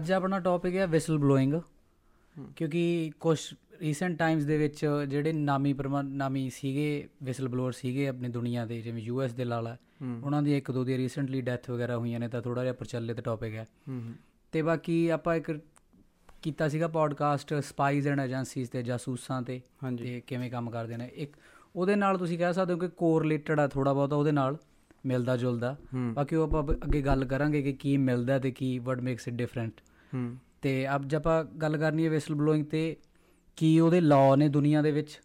ਅੱਜ ਆਪਣਾ ਟੌਪਿਕ ਹੈ ਵਿਸਲ ਬਲੋਇੰਗ ਕਿਉਂਕਿ ਕੁਝ ਰੀਸੈਂਟ ਟਾਈਮਸ ਦੇ ਵਿੱਚ ਜਿਹੜੇ ਨਾਮੀ ਨਾਮੀ ਸੀਗੇ ਵਿਸਲ ਬਲੋਅਰ ਸੀਗੇ ਆਪਣੀ ਦੁਨੀਆ ਦੇ ਜਿਵੇਂ ਯੂਐਸ ਦੇ ਲਾਲਾ ਉਹਨਾਂ ਦੀ ਇੱਕ ਦੋ ਦੀ ਰੀਸੈਂਟਲੀ ਡੈਥ ਵਗੈਰਾ ਹੋਈਆਂ ਨੇ ਤਾਂ ਥੋੜਾ ਜਿਹਾ ਪ੍ਰਚਲਿਤ ਟੌਪਿਕ ਹੈ। ਤੇ ਬਾਕੀ ਆਪਾਂ ਇੱਕ ਕੀਤਾ ਸੀਗਾ ਪੋਡਕਾਸਟ ਸਪਾਈਜ਼ ਐਂਡ ਏਜੰਸੀਜ਼ ਤੇ ਜਾਸੂਸਾਂ ਤੇ ਤੇ ਕਿਵੇਂ ਕੰਮ ਕਰਦੇ ਨੇ। ਇੱਕ ਉਹਦੇ ਨਾਲ ਤੁਸੀਂ ਕਹਿ ਸਕਦੇ ਹੋ ਕਿ ਕੋਰਿਲੇਟਡ ਆ ਥੋੜਾ ਬਹੁਤਾ ਉਹਦੇ ਨਾਲ ਮਿਲਦਾ ਜੁਲਦਾ ਬਾਕੀ ਉਹ ਆਪਾਂ ਅੱਗੇ ਗੱਲ ਕਰਾਂਗੇ ਕਿ ਕੀ ਮਿਲਦਾ ਤੇ ਕੀ ਵਟ ਮੇਕਸ ਇਟ ਡਿਫਰੈਂਟ ਹੂੰ। ਤੇ ਅਬ ਜੇ ਆਪਾਂ ਗੱਲ ਕਰਨੀ ਹੈ ਵਿਸਲ ਬਲੋਇੰਗ ਤੇ ਕੀ ਉਹਦੇ ਲਾਅ ਨੇ ਦੁਨੀਆ ਦੇ ਵਿੱਚ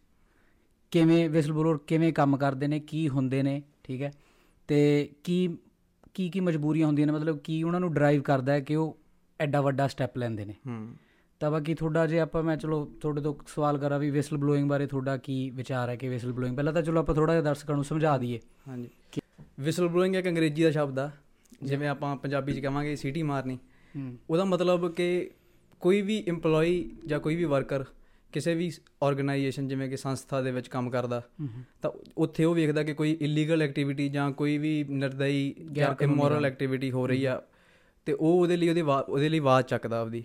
ਕਿਵੇਂ ਵਿਸਲ ਬਲੋਅਰ ਕਿਵੇਂ ਕੰਮ ਕਰਦੇ ਨੇ ਕੀ ਹੁੰਦੇ ਨੇ ਠੀਕ ਹੈ? ਤੇ ਕੀ ਕੀ ਕੀ ਮਜਬੂਰੀਆਂ ਹੁੰਦੀਆਂ ਨੇ ਮਤਲਬ ਕੀ ਉਹਨਾਂ ਨੂੰ ਡਰਾਈਵ ਕਰਦਾ ਹੈ ਕਿ ਉਹ ਐਡਾ ਵੱਡਾ ਸਟੈਪ ਲੈਂਦੇ ਨੇ? ਹੂੰ। ਤਾਂ ਬਾਕੀ ਤੁਹਾਡਾ ਜੇ ਆਪਾਂ ਮੈਂ ਚਲੋ ਤੁਹਾਡੇ ਤੋਂ ਸਵਾਲ ਕਰਾਂ ਵੀ ਵਿਸਲ ਬਲੋਇੰਗ ਬਾਰੇ ਤੁਹਾਡਾ ਕੀ ਵਿਚਾਰ ਹੈ ਕਿ ਵਿਸਲ ਬਲੋਇੰਗ ਪਹਿਲਾਂ ਤਾਂ ਚਲੋ ਆਪਾਂ ਥੋੜਾ ਜਿਹਾ ਦਰਸ਼ਕਾਂ ਨੂੰ ਸਮਝਾ ਦਈਏ। ਹਾਂਜੀ। ਵਿਸਲ ਬਲੋਇੰਗ ਇੱਕ ਅੰਗਰੇਜ਼ੀ ਦਾ ਸ਼ਬਦ ਆ। ਜਿਵੇਂ ਆਪਾਂ ਪੰਜਾਬੀ ਚ ਕਹਾਂਗੇ ਸੀਟੀ ਮਾਰਨੀ। ਉਹਦਾ ਮਤਲਬ ਕਿ ਕੋਈ ਵੀ EMPLOYE ਜਾਂ ਕੋਈ ਵੀ ਵਰਕਰ ਕਿਸੇ ਵੀ ਆਰਗੇਨਾਈਜੇਸ਼ਨ ਜਿਵੇਂ ਕਿ ਸੰਸਥਾ ਦੇ ਵਿੱਚ ਕੰਮ ਕਰਦਾ ਤਾਂ ਉੱਥੇ ਉਹ ਵੇਖਦਾ ਕਿ ਕੋਈ ਇਲੀਗਲ ਐਕਟੀਵਿਟੀ ਜਾਂ ਕੋਈ ਵੀ ਨਿਰਦਈ ਜਾਂ ਇਮੋਰਲ ਐਕਟੀਵਿਟੀ ਹੋ ਰਹੀ ਆ ਤੇ ਉਹ ਉਹਦੇ ਲਈ ਉਹਦੀ ਉਹਦੇ ਲਈ ਆਵਾਜ਼ ਚੱਕਦਾ ਆਪਦੀ।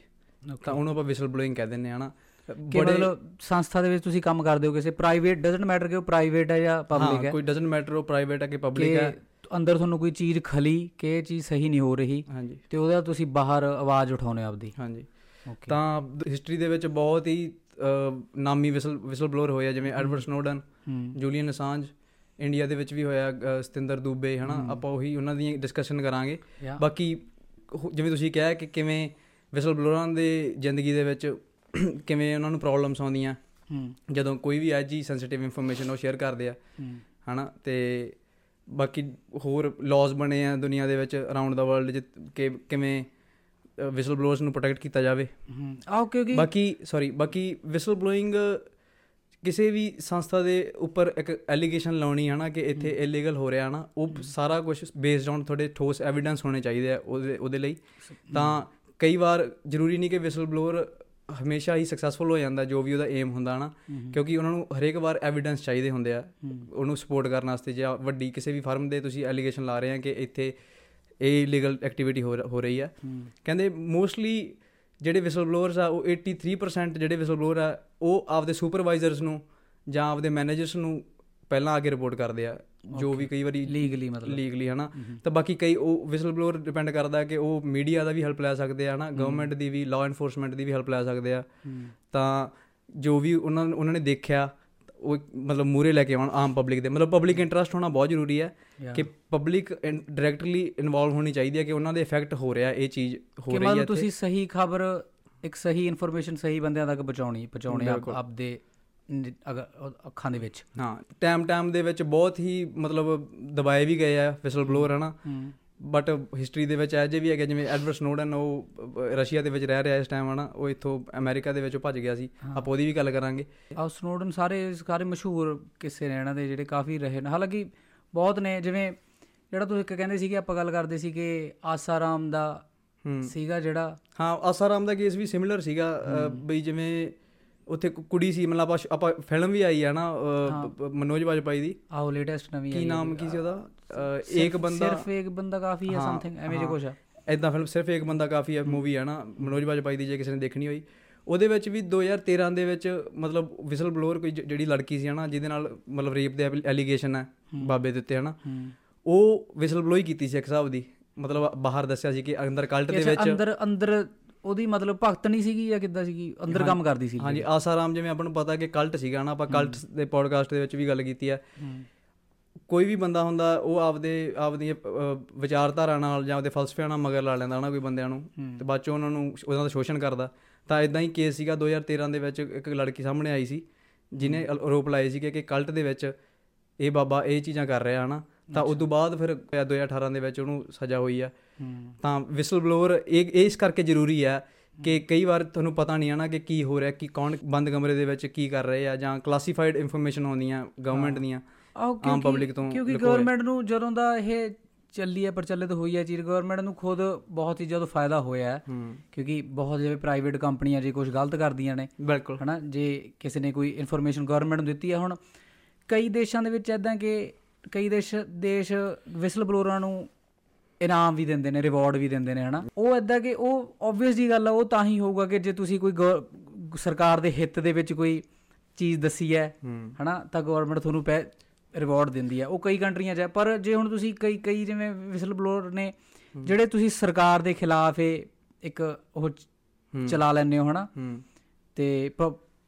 ਤਾਂ ਉਹਨੂੰ ਆਪਾਂ ਵਿਸਲ ਬਲੋਇੰਗ ਕਹਿ ਦਿੰਦੇ ਆ ਨਾ ਮਤਲਬ ਸੰਸਥਾ ਦੇ ਵਿੱਚ ਤੁਸੀਂ ਕੰਮ ਕਰਦੇ ਹੋ ਕਿਸੇ ਪ੍ਰਾਈਵੇਟ ਡਸਨਟ ਮੈਟਰ ਕਿ ਉਹ ਪ੍ਰਾਈਵੇਟ ਹੈ ਜਾਂ ਪਬਲਿਕ ਹਾਂ ਕੋਈ ਡਸਨਟ ਮੈਟਰ ਉਹ ਪ੍ਰਾਈਵੇਟ ਹੈ ਕਿ ਪਬਲਿਕ ਹੈ। ਅੰਦਰ ਤੁਹਾਨੂੰ ਕੋਈ ਚੀਜ਼ ਖਲੀ ਕਿ ਇਹ ਚੀਜ਼ ਸਹੀ ਨਹੀਂ ਹੋ ਰਹੀ ਹਾਂਜੀ। ਤੇ ਉਹਦਾ ਤੁਸੀਂ ਬਾਹਰ ਆਵਾਜ਼ ਉਠਾਉਨੇ ਆਪਦੀ। ਹਾਂਜੀ। ਤਾਂ ਹਿਸਟਰੀ ਦੇ ਵਿੱਚ ਬਹੁਤ ਹੀ ਨਾਮੀ ਵਿਸਲ ਵਿਸਲ ਬਲੋਅਰ ਹੋਏ ਆ ਜਿਵੇਂ Edward Snowden Julian Assange India ਦੇ ਵਿੱਚ ਵੀ ਹੋਇਆ ਸਤਿੰਦਰ ਦੂਬੇ ਹਨਾ? ਆਪਾਂ ਉਹੀ ਉਹਨਾਂ ਦੀ ਡਿਸਕਸ਼ਨ ਕਰਾਂਗੇ। ਬਾਕੀ ਜਿਵੇਂ ਤੁਸੀਂ ਕਿਹਾ ਕਿ ਕਿਵੇਂ ਵਿਸਲ ਬਲੋਅਰਾਂ ਦੇ ਜ਼ਿੰਦਗੀ ਦੇ ਵਿੱਚ ਕਿਵੇਂ ਉਹਨਾਂ ਨੂੰ ਪ੍ਰੋਬਲਮਸ ਆਉਂਦੀਆਂ। ਜਦੋਂ ਕੋਈ ਵੀ ਐਜੀ ਸੈਂਸਿਟਿਵ ਇਨਫੋਰਮੇਸ਼ਨ ਉਹ ਸ਼ੇਅਰ ਕਰਦੇ ਆ। ਹਨਾ? ਤੇ ਬਾਕੀ ਹੋਰ ਲਾਜ਼ ਬਣੇ ਆ ਦੁਨੀਆ ਦੇ ਵਿੱਚ ਅਰਾਊਂਡ ਦਾ ਵਰਲਡ ਕਿ ਕਿਵੇਂ ਵਿਸਲ ਬਲੋਅਰਸ ਨੂੰ ਪ੍ਰੋਟੈਕਟ ਕੀਤਾ ਜਾਵੇ। ਹੂੰ ਆਓ ਕਿਉਂਕਿ ਬਾਕੀ ਸੌਰੀ ਬਾਕੀ ਵਿਸਲ ਬਲੋਇੰਗ ਕਿਸੇ ਵੀ ਸੰਸਥਾ ਦੇ ਉੱਪਰ ਇੱਕ ਐਲੀਗੇਸ਼ਨ ਲਾਉਣੀ ਹੈ ਨਾ ਕਿ ਇੱਥੇ ਇਲੀਗਲ ਹੋ ਰਿਹਾ ਨਾ ਉਹ ਸਾਰਾ ਕੁਝ ਬੇਸਡ ਔਨ ਤੁਹਾਡੇ ਠੋਸ ਐਵੀਡੈਂਸ ਹੋਣੇ ਚਾਹੀਦੇ ਆ ਉਹਦੇ ਉਹਦੇ ਲਈ। ਤਾਂ ਕਈ ਵਾਰ ਜ਼ਰੂਰੀ ਨਹੀਂ ਕਿ ਵਿਸਲ ਬਲੋਅਰ ਹਮੇਸ਼ਾ ਹੀ ਸਕਸੈਸਫੁਲ ਹੋ ਜਾਂਦਾ ਜੋ ਵੀ ਉਹਦਾ ਏਮ ਹੁੰਦਾ ਨਾ ਕਿਉਂਕਿ ਉਹਨਾਂ ਨੂੰ ਹਰੇਕ ਵਾਰ ਐਵੀਡੈਂਸ ਚਾਹੀਦੇ ਹੁੰਦੇ ਆ ਉਹਨੂੰ ਸਪੋਰਟ ਕਰਨ ਵਾਸਤੇ ਜਾਂ ਵੱਡੀ ਕਿਸੇ ਵੀ ਫਰਮ ਦੇ ਤੁਸੀਂ ਐਲੀਗੇਸ਼ਨ ਲਾ ਰਹੇ ਆ ਕਿ ਇੱਥੇ ਇਹ ਇਲੀਗਲ ਐਕਟੀਵਿਟੀ ਹੋ ਰਹੀ ਆ। ਕਹਿੰਦੇ ਮੋਸਟਲੀ ਜਿਹੜੇ ਵਿਸਲ ਬਲੋਅਰਸ ਆ ਉਹ 83% ਜਿਹੜੇ ਵਿਸਲ ਬਲੋਅਰ ਆ ਉਹ ਆਪਦੇ ਸੁਪਰਵਾਈਜ਼ਰਸ ਨੂੰ ਜਾਂ ਆਪਦੇ ਮੈਨੇਜਰਸ ਨੂੰ ਪਹਿਲਾਂ ਆ ਕੇ ਰਿਪੋਰਟ ਕਰਦੇ ਆ। ਜੋ ਵੀ ਕਈ ਵਾਰੀ ਲੀਗਲੀ ਮਤਲਬ। ਲੀਗਲੀ ਹਨਾ? ਤਾਂ ਬਾਕੀ ਕਈ ਉਹ ਵਿਸਲ ਬਲੋਅਰ ਡਿਪੈਂਡ ਕਰਦਾ ਕਿ ਉਹ ਮੀਡੀਆ ਦਾ ਵੀ ਹੈਲਪ ਲੈ ਸਕਦੇ ਆ ਹਨਾ? ਗਵਰਨਮੈਂਟ ਦੀ ਵੀ ਲਾਅ ਐਨਫੋਰਸਮੈਂਟ ਦੀ ਵੀ ਹੈਲਪ ਲੈ ਸਕਦੇ ਆ। ਤਾਂ ਜੋ ਵੀ ਉਹਨਾਂ ਉਹਨਾਂ ਨੇ ਦੇਖਿਆ ਉਹ ਮਤਲਬ ਮੂਰੇ ਲੈ ਕੇ ਆਉਣ ਆਮ ਪਬਲਿਕ ਦੇ। ਮਤਲਬ ਪਬਲਿਕ ਇੰਟਰਸਟ ਹੋਣਾ ਬਹੁਤ ਜ਼ਰੂਰੀ ਹੈ. ਕਿ ਪਬਲਿਕ ਡਾਇਰੈਕਟਲੀ ਇਨਵੋਲਵ ਹੋਣੀ ਚਾਹੀਦੀ ਹੈ ਕਿ ਉਹਨਾਂ ਦੇ ਇਫੈਕਟ ਹੋ ਰਿਹਾ ਇਹ ਚੀਜ਼ ਹੋ ਕਿ ਰਹੀ ਹੈ ਮਤਲਬ ਤੁਸੀਂ ਸਹੀ ਖਬਰ ਇੱਕ ਸਹੀ ਇਨਫੋਰਮੇਸ਼ਨ ਸਹੀ ਬੰਦਿਆਂ ਤੱਕ ਪਹੁੰਚਾਉਣੀ ਪਹੁੰਚਾਉਣੇ ਆਪ। ਆਪਦੇ ਅੱਖਾਂ ਦੇ ਵਿੱਚ। ਹਾਂ ਟਾਈਮ ਟਾਈਮ ਦੇ ਵਿੱਚ ਬਹੁਤ ਹੀ ਮਤਲਬ ਦਬਾਏ ਵੀ ਗਏ ਆ ਵਿਸਲ ਬਲੋਅਰ ਹਨਾ ਬਟ ਹਿਸਟਰੀ ਦੇ ਵਿੱਚ ਅਜੇ ਵੀ ਹੈਗਾ ਜਿਵੇਂ ਐਡਵਰਡ ਸਨੋਡਨ ਉਹ ਰਸ਼ੀਆ ਦੇ ਵਿੱਚ ਰਹਿ ਰਿਹਾ ਇਸ ਟਾਈਮ ਹਨਾ? ਉਹ ਇੱਥੋਂ ਅਮਰੀਕਾ ਦੇ ਵਿੱਚੋਂ ਭੱਜ ਗਿਆ ਸੀ। ਆਪਾਂ ਉਹਦੀ ਵੀ ਗੱਲ ਕਰਾਂਗੇ। ਆ ਸਨੋਡਨ ਸਾਰੇ ਸਾਰੇ ਮਸ਼ਹੂਰ ਕਿੱਸੇ ਨੇ ਇਹਨਾਂ ਦੇ ਜਿਹੜੇ ਕਾਫੀ ਰਹੇ ਨੇ। ਹਾਲਾਂਕਿ ਬਹੁਤ ਨੇ ਜਿਵੇਂ ਜਿਹੜਾ ਤੁਸੀਂ ਇੱਕ ਕਹਿੰਦੇ ਸੀਗੇ ਆਪਾਂ ਗੱਲ ਕਰਦੇ ਸੀ ਕਿ ਆਸਾਰਾਮ ਦਾ ਸੀਗਾ ਜਿਹੜਾ। ਹਾਂ ਆਸਾਰਾਮ ਦਾ ਕੇਸ ਵੀ ਸਿਮਿਲਰ ਸੀਗਾ ਬਈ ਜਿਵੇਂ ਉੱਥੇ ਕੁ- ਕੁੜੀ ਸੀ ਮਤਲਬ ਆਪਾਂ ਆਪਾਂ ਫਿਲਮ ਵੀ ਆਈ ਆ ਨਾ ਮਨੋਜ ਬਾਜਪਾਈ ਦੀ। ਆਓ ਲੇਟੈਸਟ ਨਵੀਂ ਕੀ ਆਈ ਨਾਮ ਕੀ ਸੀ ਉਹਦਾ? ਇੱਕ ਬੰਦਾ ਸਿਰਫ ਇੱਕ ਬੰਦਾ ਕਾਫੀ ਹੈ ਹਾਂ, ਸਮਥਿੰਗ ਐਵੇਂ ਜਿਹਾ ਹਾਂ। ਕੁਛ ਆ। ਐਦਾਂ ਫਿਲਮ ਸਿਰਫ ਇੱਕ ਬੰਦਾ ਕਾਫੀ ਹੈ। ਮੂਵੀ ਹੈ ਨਾ ਮਨੋਜ ਬਾਜਪਾਈ ਦੀ ਜੇ ਕਿਸੇ ਨੇ ਦੇਖਣੀ ਹੋਈ। ਉਹਦੇ ਵਿੱਚ ਵੀ 2013 ਦੇ ਵਿੱਚ ਮਤਲਬ ਵਿਸਲ ਬਲੋਅਰ ਕੋਈ ਜ- ਜਿਹੜੀ ਲੜਕੀ ਸੀ ਹਨਾ ਜਿਹਦੇ ਨਾਲ ਮਤਲਬ ਰੇਪ ਦੇ ਐਲੀਗੇਸ਼ਨ ਹੈ। ਬਾਬੇ ਦੇ ਉੱਤੇ ਹਨਾ। ਹੂੰ। ਉਹ ਵਿਸਲ ਬਲੋਈ ਕੀਤੀ ਸੀ ਇੱਕ ਹਿਸਾਬ ਦੀ। ਮਤਲਬ ਬਾਹਰ ਦੱਸਿਆ ਸੀ ਕਿ ਅੰਦਰ ਕਲਟ ਦੇ ਵਿੱਚ ਅੰਦਰ ਅੰਦਰ ਉਹਦੀ ਮਤਲਬ ਭਗਤ ਨਹੀਂ ਸੀਗੀ ਜਾਂ ਕਿੱਦਾਂ ਸੀਗੀ? ਅੰਦਰ ਕੰਮ ਕਰਦੀ ਸੀ ਹਾਂਜੀ ਆਸਾਰਾਮ ਜਿਵੇਂ ਆਪਾਂ ਨੂੰ ਪਤਾ ਕਿ ਕਲਟ ਸੀਗਾ ਨਾ ਆਪਾਂ ਕਲਟ ਦੇ ਪੋਡਕਾਸਟ ਦੇ ਵਿੱਚ ਵੀ ਗੱਲ ਕੀਤੀ ਹੈ। ਕੋਈ ਵੀ ਬੰਦਾ ਹੁੰਦਾ ਉਹ ਆਪਦੇ ਆਪਦੀਆਂ ਵਿਚਾਰਧਾਰਾ ਨਾਲ ਜਾਂ ਆਪਦੇ ਫਲਸਫਿਆਂ ਨਾਲ ਮਗਰ ਲਾ ਲੈਂਦਾ ਨਾ ਕੋਈ ਬੰਦਿਆਂ ਨੂੰ। ਤੇ ਬਾਅਦ ਚੋਂ ਉਹਨਾਂ ਨੂੰ ਉਹਨਾਂ ਦਾ ਸ਼ੋਸ਼ਣ ਕਰਦਾ। ਤਾਂ ਇਦਾਂ ਹੀ ਕੇਸ ਸੀਗਾ 2013 ਦੇ ਵਿੱਚ ਇੱਕ ਲੜਕੀ ਸਾਹਮਣੇ ਆਈ ਸੀ ਜਿਨੇ ਆਰੋਪ ਲਾਏ ਸੀਗੇ ਕਿ ਕਲਟ ਦੇ ਵਿੱਚ ਇਹ ਬਾਬਾ ਇਹ ਚੀਜ਼ਾਂ ਕਰ ਰਿਹਾ ਹਨਾ। ਤਾਂ ਉਸ ਤੋਂ ਬਾਅਦ ਫਿਰ 2018 ਦੇ ਵਿੱਚ ਉਹਨੂੰ ਸਜ਼ਾ ਹੋਈ ਆ। ਤਾਂ ਵਿਸਲ ਬਲੋਅਰ ਇਹ ਇਸ ਕਰਕੇ ਜ਼ਰੂਰੀ ਆ ਕਿ ਕਈ ਵਾਰ ਤੁਹਾਨੂੰ ਪਤਾ ਨਹੀਂ ਆਣਾ ਕਿ ਕੀ ਹੋ ਰਿਹਾ ਕਿ ਕੌਣ ਬੰਦ ਕਮਰੇ ਦੇ ਵਿੱਚ ਕੀ ਕਰ ਰਹੇ ਆ ਜਾਂ ਕਲਾਸੀਫਾਈਡ ਇਨਫੋਰਮੇਸ਼ਨ ਆਉਂਦੀਆਂ ਗਵਰਨਮੈਂਟ ਦੀਆਂ ਆਮ ਪਬਲਿਕ ਤੋਂ ਕਿਉਂਕਿ। ਗਵਰਨਮੈਂਟ ਨੂੰ ਜਦੋਂ ਦਾ ਇਹ ਚੱਲੀ ਹੈ ਪ੍ਰਚਲਿਤ ਹੋਈ ਹੈ ਚੀਜ਼ ਗਵਰਨਮੈਂਟ ਨੂੰ ਖੁਦ ਬਹੁਤ ਹੀ ਜ਼ਿਆਦਾ ਫਾਇਦਾ ਹੋਇਆ ਹੈ। ਕਿਉਂਕਿ ਬਹੁਤ ਜਿਵੇਂ ਪ੍ਰਾਈਵੇਟ ਕੰਪਨੀਆਂ ਜੇ ਕੁਝ ਗਲਤ ਕਰਦੀਆਂ ਨੇ ਬਿਲਕੁਲ। ਹਨਾ ਜੇ ਕਿਸੇ ਨੇ ਕੋਈ ਇਨਫੋਰਮੇਸ਼ਨ ਗਵਰਨਮੈਂਟ ਨੂੰ ਦਿੱਤੀ ਹੈ ਹੁਣ ਕਈ ਦੇਸ਼ਾਂ ਦੇ ਵਿੱਚ ਐਦਾਂ ਕਿ ਕਈ ਦੇਸ਼ ਦੇਸ਼ ਵਿਸਲ ਬਲੋਰਾਂ ਨੂੰ ਇਨਾਮ ਵੀ ਦਿੰਦੇ ਨੇ ਰਿਵਾਰਡ ਵੀ ਦਿੰਦੇ ਨੇ ਹਨਾ? ਉਹ ਇਦਾਂ ਕਿ ਉਹ ਆਬਵੀਅਸ ਜੀ ਗੱਲ ਆ ਉਹ ਤਾਂ ਹੀ ਹੋਊਗਾ ਕਿ ਜੇ ਤੁਸੀਂ ਕੋਈ ਸਰਕਾਰ ਦੇ ਹਿੱਤ ਦੇ ਵਿੱਚ ਕੋਈ ਚੀਜ਼ ਦੱਸੀ ਹੈ ਹਨਾ ਤਾਂ ਗਵਰਨਮੈਂਟ ਤੁਹਾਨੂੰ ਪੈ ਰਿਵਾਰਡ ਦਿੰਦੀ ਹੈ ਉਹ ਕਈ ਕੰਟਰੀਆਂ 'ਚ ਹੈ ਪਰ ਜੇ ਹੁਣ ਤੁਸੀਂ ਕਈ ਕਈ ਜਿਵੇਂ ਵਿਸਲ ਬਲੋਅਰ ਨੇ ਜਿਹੜੇ ਤੁਸੀਂ ਸਰਕਾਰ ਦੇ ਖਿਲਾਫ ਇੱਕ ਉਹ। ਚਲਾ ਲੈਂਦੇ ਹੋ ਹਨਾ? ਤੇ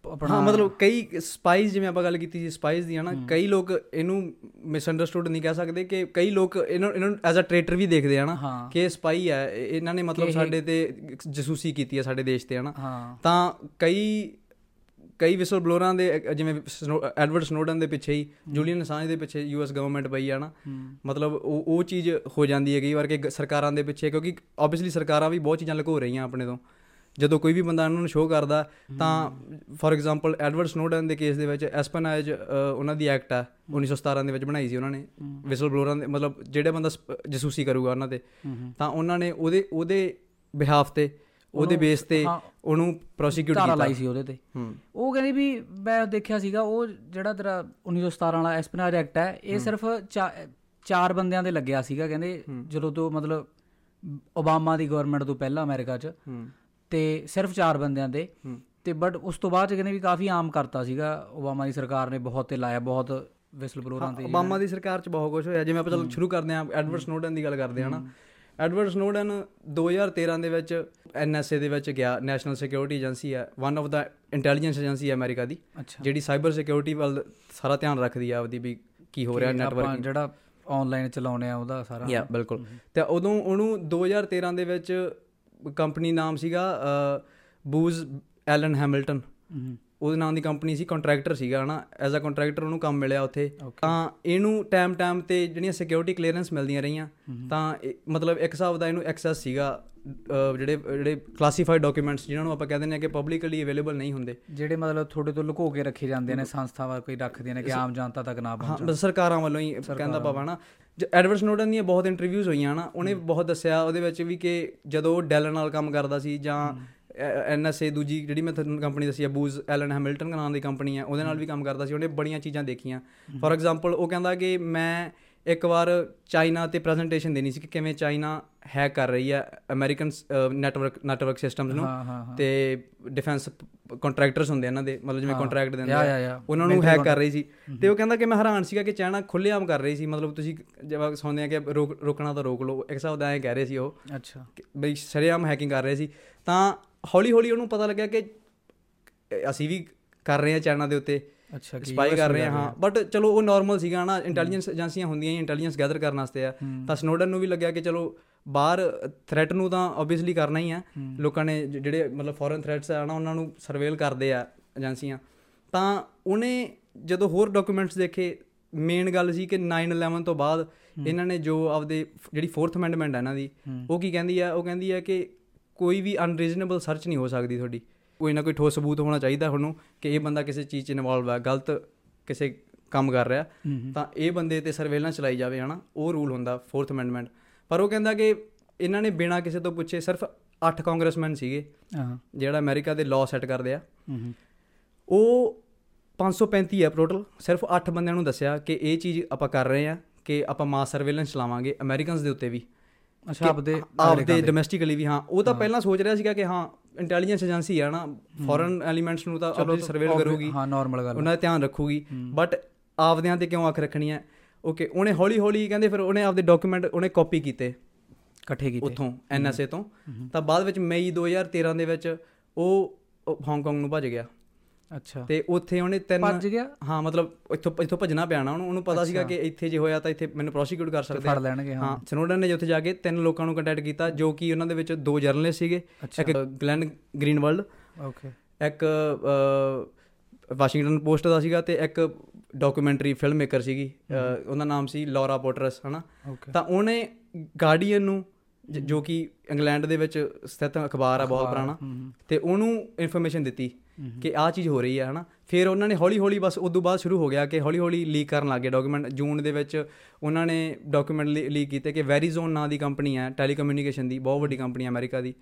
ਆਪਣਾ ਹਾਂ ਮਤਲਬ ਕਈ ਸਪਾਈਸ ਜਿਵੇਂ ਆਪਾਂ ਗੱਲ ਕੀਤੀ ਸੀ ਸਪਾਈਸ ਦੀ ਹਨਾ ਕਈ ਲੋਕ ਇਹਨੂੰ ਮਿਸਅੰਡਰਸਟੂਡ ਨਹੀਂ ਕਹਿ ਸਕਦੇ ਕਿ ਕਈ ਲੋਕ ਇਹਨੂੰ ਇਹਨੂੰ ਐਜ਼ ਅ ਟ੍ਰੇਟਰ ਵੀ ਦੇਖਦੇ ਆ ਨਾ ਹਾਂ। ਕਿ ਸਪਾਈ ਹੈ ਇਹ- ਇਹਨਾਂ ਨੇ ਮਤਲਬ ਸਾਡੇ ਤੇ ਜਸੂਸੀ ਕੀਤੀ ਹੈ ਸਾਡੇ ਦੇਸ਼ ਤੇ ਹਨਾ। ਤਾਂ ਕਈ ਕਈ ਵਿਸਲ ਬਲੋਰਾਂ ਦੇ ਜਿਵੇਂ ਐਡਵਰਡ ਸਨੋਡਨ ਦੇ ਪਿੱਛੇ ਹੀ ਜੂਲੀਅਨ ਅਸਾਂਜ ਦੇ ਪਿੱਛੇ ਯੂਐਸ ਗਵਰਨਮੈਂਟ ਪਈ ਆ ਨਾ ਮਤਲਬ ਉਹ ਉਹ ਚੀਜ਼ ਹੋ ਜਾਂਦੀ ਹੈ ਕਈ ਵਾਰ ਕਿ ਸਰਕਾਰਾਂ ਦੇ ਪਿੱਛੇ ਕਿਉਂਕਿ ਆਬਵੀਅਸਲੀ ਸਰਕਾਰਾਂ ਵੀ ਬਹੁਤ ਚੀਜ਼ਾਂ ਲੁਕੋ ਰਹੀਆਂ ਆਪਣੇ ਤੋਂ। ਜਦੋਂ ਕੋਈ ਵੀ ਬੰਦਾ ਇਹਨਾਂ ਨੂੰ ਸ਼ੋਅ ਕਰਦਾ ਤਾਂ ਫੋਰ ਐਗਜ਼ਾਮਪਲ ਐਡਵਰਡ ਸਨੋਡਨ ਦੇ ਕੇਸ ਦੇ ਵਿੱਚ ਐਸਪਨਾਜ ਉਹਨਾਂ ਦੀ ਐਕਟ ਆ 1917 ਦੇ ਵਿੱਚ ਬਣਾਈ ਸੀ ਉਹਨਾਂ ਨੇ। ਵਿਸਲ ਬਲੋਰਾਂ ਦੇ ਮਤਲਬ ਜਿਹੜੇ ਬੰਦਾ ਜਸੂਸੀ ਕਰੂਗਾ ਉਹਨਾਂ ਤੇ। ਤਾਂ ਉਹਨਾਂ ਨੇ ਉਹਦੇ ਉਹਦੇ ਬਿਹਾਫ ਤੇ ਉਹਦੇ ਬੇਸ ਤੇ। ਉਹਨੂੰ ਪ੍ਰੋਸੀਕਿਊਟ ਕੀਤਾ। ਲਾਈ ਸੀ ਉਹਦੇ ਤੇ। ਉਹ ਕਹਿੰਦੇ ਵੀ ਮੈਂ ਦੇਖਿਆ ਸੀਗਾ ਉਹ ਜਿਹੜਾ ਤੇਰਾ 1917 ਵਾਲਾ ਐਸਪੀਨਾਜ ਐਕਟ ਹੈ ਇਹ ਸਿਰਫ ਚਾਰ ਬੰਦਿਆਂ ਦੇ ਲੱਗਿਆ ਸੀਗਾ ਕਹਿੰਦੇ ਜਦੋਂ ਤੋਂ ਮਤਲਬ ਓਬਾਮਾ ਦੀ ਗਵਰਨਮੈਂਟ ਤੋਂ ਪਹਿਲਾਂ ਅਮਰੀਕਾ 'ਚ। ਤੇ ਸਿਰਫ ਚਾਰ ਬੰਦਿਆਂ ਦੇ। ਤੇ ਬਟ ਉਸ ਤੋਂ ਬਾਅਦ ਕਹਿੰਦੇ ਵੀ ਕਾਫੀ ਆਮ ਕਰਤਾ ਸੀਗਾ। ਓਬਾਮਾ ਦੀ ਸਰਕਾਰ ਨੇ ਬਹੁਤ ਤੇ ਲਾਇਆ ਬਹੁਤ ਵਿਸਲ ਬਲੋਰਾਂ ਤੇ ਓਬਾਮਾ ਦੀ ਸਰਕਾਰ 'ਚ ਬਹੁਤ ਕੁਝ ਹੋਇਆ। ਜਿਵੇਂ ਆਪਾਂ ਚਲੋ ਸ਼ੁਰੂ ਕਰਦੇ ਹਾਂ ਐਡਵਰਡ ਸਨੋਡਨ ਦੀ ਗੱਲ ਕਰਦੇ ਹਾਂ ਨਾ। ਐਡਵਰਡ ਸਨੋਡਨ 2013 ਦੇ ਵਿੱਚ ਐਨਐਸਏ ਦੇ ਵਿੱਚ ਗਿਆ ਨੈਸ਼ਨਲ ਸਿਕਿਉਰਿਟੀ ਏਜੰਸੀ ਹੈ। One of the intelligence agency ਹੈ ਅਮਰੀਕਾ ਦੀ ਜਿਹੜੀ ਸਾਈਬਰ ਸਿਕਿਉਰਿਟੀ ਵੱਲ ਸਾਰਾ ਧਿਆਨ ਰੱਖਦੀ ਆ ਆਪਦੀ ਵੀ ਕੀ ਹੋ ਰਿਹਾ ਆਪਾਂ ਨੈਟਵਰਕਿੰਗ ਜਿਹੜਾ ਆਨਲਾਈਨ ਚਲਾਉਨੇ ਆ ਉਹਦਾ ਸਾਰਾ। ਯਾ ਬਿਲਕੁਲ। ਤੇ ਉਦੋਂ ਉਹਨੂੰ 2013 ਦੇ ਵਿੱਚ ਕੰਪਨੀ ਨਾਮ ਸੀਗਾ ਬੂਜ਼ ਐਲਨ ਹੈਮਿਲਟਨ। ਉਹਦੇ ਨਾਮ ਦੀ ਕੰਪਨੀ ਸੀ ਕੰਟਰੈਕਟਰ ਸੀਗਾ ਹਨਾ? ਐਜ਼ ਅ ਕੰਟਰੈਕਟਰ ਉਹਨੂੰ ਕੰਮ ਮਿਲਿਆ ਉੱਥੇ. ਤਾਂ ਇਹਨੂੰ ਟਾਈਮ ਟਾਈਮ ਤੇ ਜਿਹੜੀਆਂ ਸਿਕਿਉਰਿਟੀ ਕਲੀਅਰੈਂਸ ਮਿਲਦੀਆਂ ਰਹੀਆਂ ਤਾਂ ਮਤਲਬ ਇੱਕ ਹਿਸਾਬ ਦਾ ਇਹਨੂੰ ਐਕਸੈਸ ਸੀਗਾ। ਜਿਹੜੇ ਜਿਹੜੇ ਕਲਾਸੀਫਾਈਡ ਡਾਕੂਮੈਂਟਸ ਜਿਨ੍ਹਾਂ ਨੂੰ ਆਪਾਂ ਕਹਿੰਦੇ ਨੇ ਕਿ ਪਬਲਿਕਲੀ ਅਵੇਲੇਬਲ ਨਹੀਂ ਹੁੰਦੇ। ਜਿਹੜੇ ਮਤਲਬ ਤੁਹਾਡੇ ਤੋਂ ਲੁਕੋ ਕੇ ਰੱਖੇ ਜਾਂਦੇ ਨੇ ਸੰਸਥਾਵਾਂ ਕੋਈ ਰੱਖਦੀਆਂ ਨੇ ਕਿ ਆਮ ਜਨਤਾ ਤੱਕ ਨਾ ਹਾਂ ਪਹੁੰਚਣ। ਬਸ ਸਰਕਾਰਾਂ ਵੱਲੋਂ ਹੀ ਕਹਿੰਦਾ ਪਾਵਾ ਨਾ। ਐਡਵਰਡ ਸਨੋਡਨ ਦੀਆਂ ਬਹੁਤ ਇੰਟਰਵਿਊਜ਼ ਹੋਈਆਂ ਨਾ ਉਹਨੇ ਬਹੁਤ ਦੱਸਿਆ ਉਹਦੇ ਵਿੱਚ ਵੀ ਕਿ ਜਦੋਂ ਡੈਲ ਨਾਲ ਕੰਮ ਕਰਦਾ ਸੀ ਜਾਂ ਐਨਐਸਏ ਦੂਜੀ ਜਿਹੜੀ ਮੈਂ ਤੁਹਾਨੂੰ ਕੰਪਨੀ ਦੱਸੀ ਹੈ ਬੂਜ਼ ਐਲਨ ਹੈਮਿਲਟਨ ਨਾਮ ਦੀ ਕੰਪਨੀ ਹੈ ਉਹਦੇ ਨਾਲ ਵੀ ਕੰਮ ਕਰਦਾ ਸੀ ਉਹਨੇ ਬੜੀਆਂ ਚੀਜ਼ਾਂ ਦੇਖੀਆਂ। ਫੋਰ ਐਗਜ਼ਾਮਪਲ ਉਹ ਕਹਿੰਦਾ ਕਿ ਮੈਂ ਇੱਕ ਵਾਰ ਚਾਈਨਾ ਤੇ ਪ੍ਰੈਜੈਂਟੇਸ਼ਨ ਦੇਣੀ ਸੀ ਕਿ ਕਿਵੇਂ ਚਾਈਨਾ ਹੈਕ ਕਰ ਰਹੀ ਹੈ ਅਮਰੀਕਨ ਨੈਟਵਰਕ ਨੈਟਵਰਕ ਸਿਸਟਮਸ ਨੂੰ ਹਾਂ ਹਾਂ ਹਾਂ। ਤੇ ਡਿਫੈਂਸ ਕੰਟਰੈਕਟਰਸ ਹੁੰਦੇ ਆ ਇਹਨਾਂ ਦੇ ਮਤਲਬ ਜਿਵੇਂ ਕੰਟਰੈਕਟ ਦਿੰਦੇ ਆ। ਉਹਨਾਂ ਨੂੰ ਹੈਕ ਕਰ ਰਹੀ। ਸੀ। ਤੇ ਉਹ ਕਹਿੰਦਾ ਕਿ ਮੈਂ ਹੈਰਾਨ ਸੀਗਾ ਕਿ ਚਾਈਨਾ ਖੁੱਲ੍ਹੇਆਮ ਕਰ ਰਹੀ ਸੀ ਮਤਲਬ ਤੁਸੀਂ ਜਿਵੇਂ ਸੁਣਦੇ ਆ ਕਿ ਰੋਕ ਰੋਕਣਾ ਤਾਂ ਰੋਕ ਲਓ। ਇੱਕ ਹਿਸਾਬ ਦਾ ਐਂ ਕਹਿ ਰਹੇ ਸੀ ਉਹ ਅੱਛਾ। ਬਈ ਸ਼ਰੇਆਮ ਹੈਕਿੰਗ ਕਰ ਰਹੇ ਸੀ। ਤਾਂ ਹੌਲੀ ਹੌਲੀ ਉਹਨੂੰ ਪਤਾ ਲੱਗਿਆ ਕਿ ਅਸੀਂ ਵੀ ਕਰ ਰਹੇ ਹਾਂ ਚਾਈਨਾ ਦੇ ਉੱਤੇ। ਅੱਛਾ ਸਪਾਈ ਕਰ ਰਹੇ ਹਾਂ ਹਾਂ ਬਟ ਚਲੋ ਉਹ ਨਾਰਮਲ ਸੀਗਾ ਨਾ ਇੰਟੈਲੀਜੈਂਸ ਏਜੰਸੀਆਂ ਹੁੰਦੀਆਂ ਹੀ ਇੰਟੈਲੀਜੈਂਸ ਗੈਦਰ ਕਰਨ ਵਾਸਤੇ ਆ। ਤਾਂ ਸਨੋਡਨ ਨੂੰ ਵੀ ਲੱਗਿਆ ਕਿ ਚਲੋ ਬਾਹਰ ਥ੍ਰੈਟ ਨੂੰ ਤਾਂ ਆਬਵੀਅਸਲੀ ਕਰਨਾ ਹੀ ਆ। ਲੋਕਾਂ ਨੇ ਜਿਹੜੇ ਮਤਲਬ ਫੋਰਨ ਥ੍ਰੈਟਸ ਆ ਨਾ ਉਹਨਾਂ ਨੂੰ ਸਰਵੇਲ ਕਰਦੇ ਆ ਏਜੰਸੀਆਂ ਤਾਂ ਉਹਨੇ ਜਦੋਂ ਹੋਰ ਡਾਕੂਮੈਂਟਸ ਦੇਖੇ ਮੇਨ ਗੱਲ ਸੀ ਕਿ 9/11 ਤੋਂ ਬਾਅਦ ਇਹਨਾਂ ਨੇ ਜੋ ਆਪਦੇ ਜਿਹੜੀ 4th ਅਮੈਂਡਮੈਂਟ ਹੈ ਇਹਨਾਂ ਦੀ ਉਹ ਕੀ ਕਹਿੰਦੀ ਆ? ਉਹ ਕਹਿੰਦੀ ਆ ਕਿ ਕੋਈ ਵੀ ਅਨਰੀਜ਼ਨੇਬਲ ਸਰਚ ਨਹੀਂ ਹੋ ਸਕਦੀ ਤੁਹਾਡੀ। ਕੋਈ ਨਾ ਕੋਈ ਠੋਸ ਸਬੂਤ ਹੋਣਾ ਚਾਹੀਦਾ ਤੁਹਾਨੂੰ ਕਿ ਇਹ ਬੰਦਾ ਕਿਸੇ ਚੀਜ਼ 'ਚ ਇਨਵੋਲਵ ਹੈ ਗਲਤ ਕਿਸੇ ਕੰਮ ਕਰ ਰਿਹਾ। ਤਾਂ ਇਹ ਬੰਦੇ ਤੇ ਸਰਵੇਲੈਂਸ ਚਲਾਈ ਜਾਵੇ ਹਨਾ। ਉਹ ਰੂਲ ਹੁੰਦਾ 4th ਅਮੈਂਡਮੈਂਟ ਪਰ ਉਹ ਕਹਿੰਦਾ ਕਿ ਇਹਨਾਂ ਨੇ ਬਿਨਾਂ ਕਿਸੇ ਤੋਂ ਪੁੱਛੇ ਸਿਰਫ 8 ਕਾਂਗਰਸਮੈਨ ਸੀਗੇ ਜਿਹੜਾ ਅਮਰੀਕਾ ਦੇ ਲਾਅ ਸੈੱਟ ਕਰਦੇ ਆ। ਉਹ 535 ਹੈ ਟੋਟਲ ਸਿਰਫ 8 ਬੰਦਿਆਂ ਨੂੰ ਦੱਸਿਆ ਕਿ ਇਹ ਚੀਜ਼ ਆਪਾਂ ਕਰ ਰਹੇ ਆ ਕਿ ਆਪਾਂ ਮਾਸ ਸਰਵੇਲੈਂਸ ਚਲਾਵਾਂਗੇ ਅਮਰੀਕਨਸ ਦੇ ਉੱਤੇ ਵੀ। ਅੱਛਾ ਆਪਦੇ ਆਪਦੇ ਡੋਮੈਸਟਿਕਲੀ ਵੀ ਹਾਂ। ਉਹ ਤਾਂ ਪਹਿਲਾਂ ਸੋਚ ਰਿਹਾ ਸੀਗਾ ਕਿ ਹਾਂ ਇੰਟੈਲੀਜੈਂਸ ਏਜੰਸੀ ਆ ਨਾ ਫੋਰਨ ਐਲੀਮੈਂਟਸ ਨੂੰ ਤਾਂ ਆਪਣੀ ਸਰਵੇਲ ਕਰੂਗੀ। ਹਾਂ ਨਾਰਮਲ ਗੱਲ ਉਹਨਾਂ ਦਾ ਧਿਆਨ ਰੱਖੂਗੀ। ਬਟ ਆਪਦਿਆਂ ਤੇ ਕਿਉਂ ਅੱਖ ਰੱਖਣੀ ਹੈ? ਓਕੇ ਉਹਨੇ ਹੌਲੀ ਹੌਲੀ ਕਹਿੰਦੇ ਫਿਰ ਉਹਨੇ ਆਪਦੇ ਡਾਕੂਮੈਂਟ ਉਹਨੇ ਕਾਪੀ ਕੀਤੇ। ਇਕੱਠੇ ਕੀਤੇ। ਉੱਥੋਂ ਐਨਐਸਏ ਤੋਂ। ਤਾਂ ਬਾਅਦ ਵਿੱਚ ਮਈ 2013 ਦੇ ਵਿੱਚ ਉਹ ਉਹ ਹਾਂਗਕਾਂਗ ਨੂੰ ਭੱਜ ਗਿਆ। ਅੱਛਾ। ਤੇ ਉੱਥੇ ਉਹਨੇ ਤਿੰਨ ਭੱਜ ਗਿਆ? ਹਾਂ ਮਤਲਬ ਇੱਥੋਂ ਇੱਥੋਂ ਭੱਜਣਾ ਪਿਆ ਨਾ ਉਹਨੂੰ ਉਹਨੂੰ ਪਤਾ ਸੀਗਾ ਕਿ ਇੱਥੇ ਜੇ ਹੋਇਆ ਤਾਂ ਇੱਥੇ ਮੈਨੂੰ ਪ੍ਰੋਸੀਕਿਊਟ ਕਰ ਸਕਦੇ ਫੜ ਲੈਣਗੇ ਹਾਂ। ਸਨੋਡਨ ਨੇ ਉੱਥੇ ਜਾ ਕੇ ਤਿੰਨ ਲੋਕਾਂ ਨੂੰ ਕੰਟੈਕਟ ਕੀਤਾ ਜੋ ਕਿ ਉਹਨਾਂ ਦੇ ਵਿੱਚ ਦੋ ਜਰਨਲਿਸਟ ਸੀਗੇ ਇੱਕ ਗਲੈਨ ਗ੍ਰੀਨਵਰਲਡ ਓਕੇ ਇੱਕ ਵਾਸ਼ਿੰਗਟਨ ਪੋਸਟ ਦਾ ਸੀਗਾ ਤੇ ਇੱਕ ਡਾਕੂਮੈਂਟਰੀ ਫਿਲਮ ਮੇਕਰ ਸੀਗੀ ਉਹਦਾ ਨਾਮ ਸੀ ਲੌਰਾ ਪੋਟਰਸ ਹਨਾ? ਤਾਂ ਉਹਨੇ ਗਾਰਡੀਅਨ ਨੂੰ ਜੋ ਕਿ ਇੰਗਲੈਂਡ ਦੇ ਵਿੱਚ ਸਥਿਤ ਅਖਬਾਰ ਆ ਬਹੁਤ ਪੁਰਾਣਾ ਤੇ ਉਹਨੂੰ ਇਨਫੋਰਮੇਸ਼ਨ ਦਿੱਤੀ। ਕਿ ਆਹ ਚੀਜ਼ ਹੋ ਰਹੀ ਹੈ ਹਨਾ? ਫਿਰ ਉਹਨਾਂ ਨੇ ਹੌਲੀ ਹੌਲੀ ਬਸ ਉਦੋਂ ਬਾਅਦ ਸ਼ੁਰੂ ਹੋ ਗਿਆ ਕਿ ਹੌਲੀ ਹੌਲੀ ਲੀਕ ਕਰਨ ਲੱਗੇ ਡਾਕੂਮੈਂਟ ਜੂਨ ਦੇ ਵਿੱਚ ਉਹਨਾਂ ਨੇ ਡਾਕੂਮੈਂਟ ਲੀਕ ਕੀਤੇ ਕਿ ਵੈਰੀਜ਼ੋਨ ਨਾਂ ਦੀ ਕੰਪਨੀ ਹੈ ਟੈਲੀਕਮਿਊਨੀਕੇਸ਼ਨ ਦੀ ਬਹੁਤ ਵੱਡੀ ਕੰਪਨੀ ਹੈ ਅਮਰੀਕਾ ਦੀ।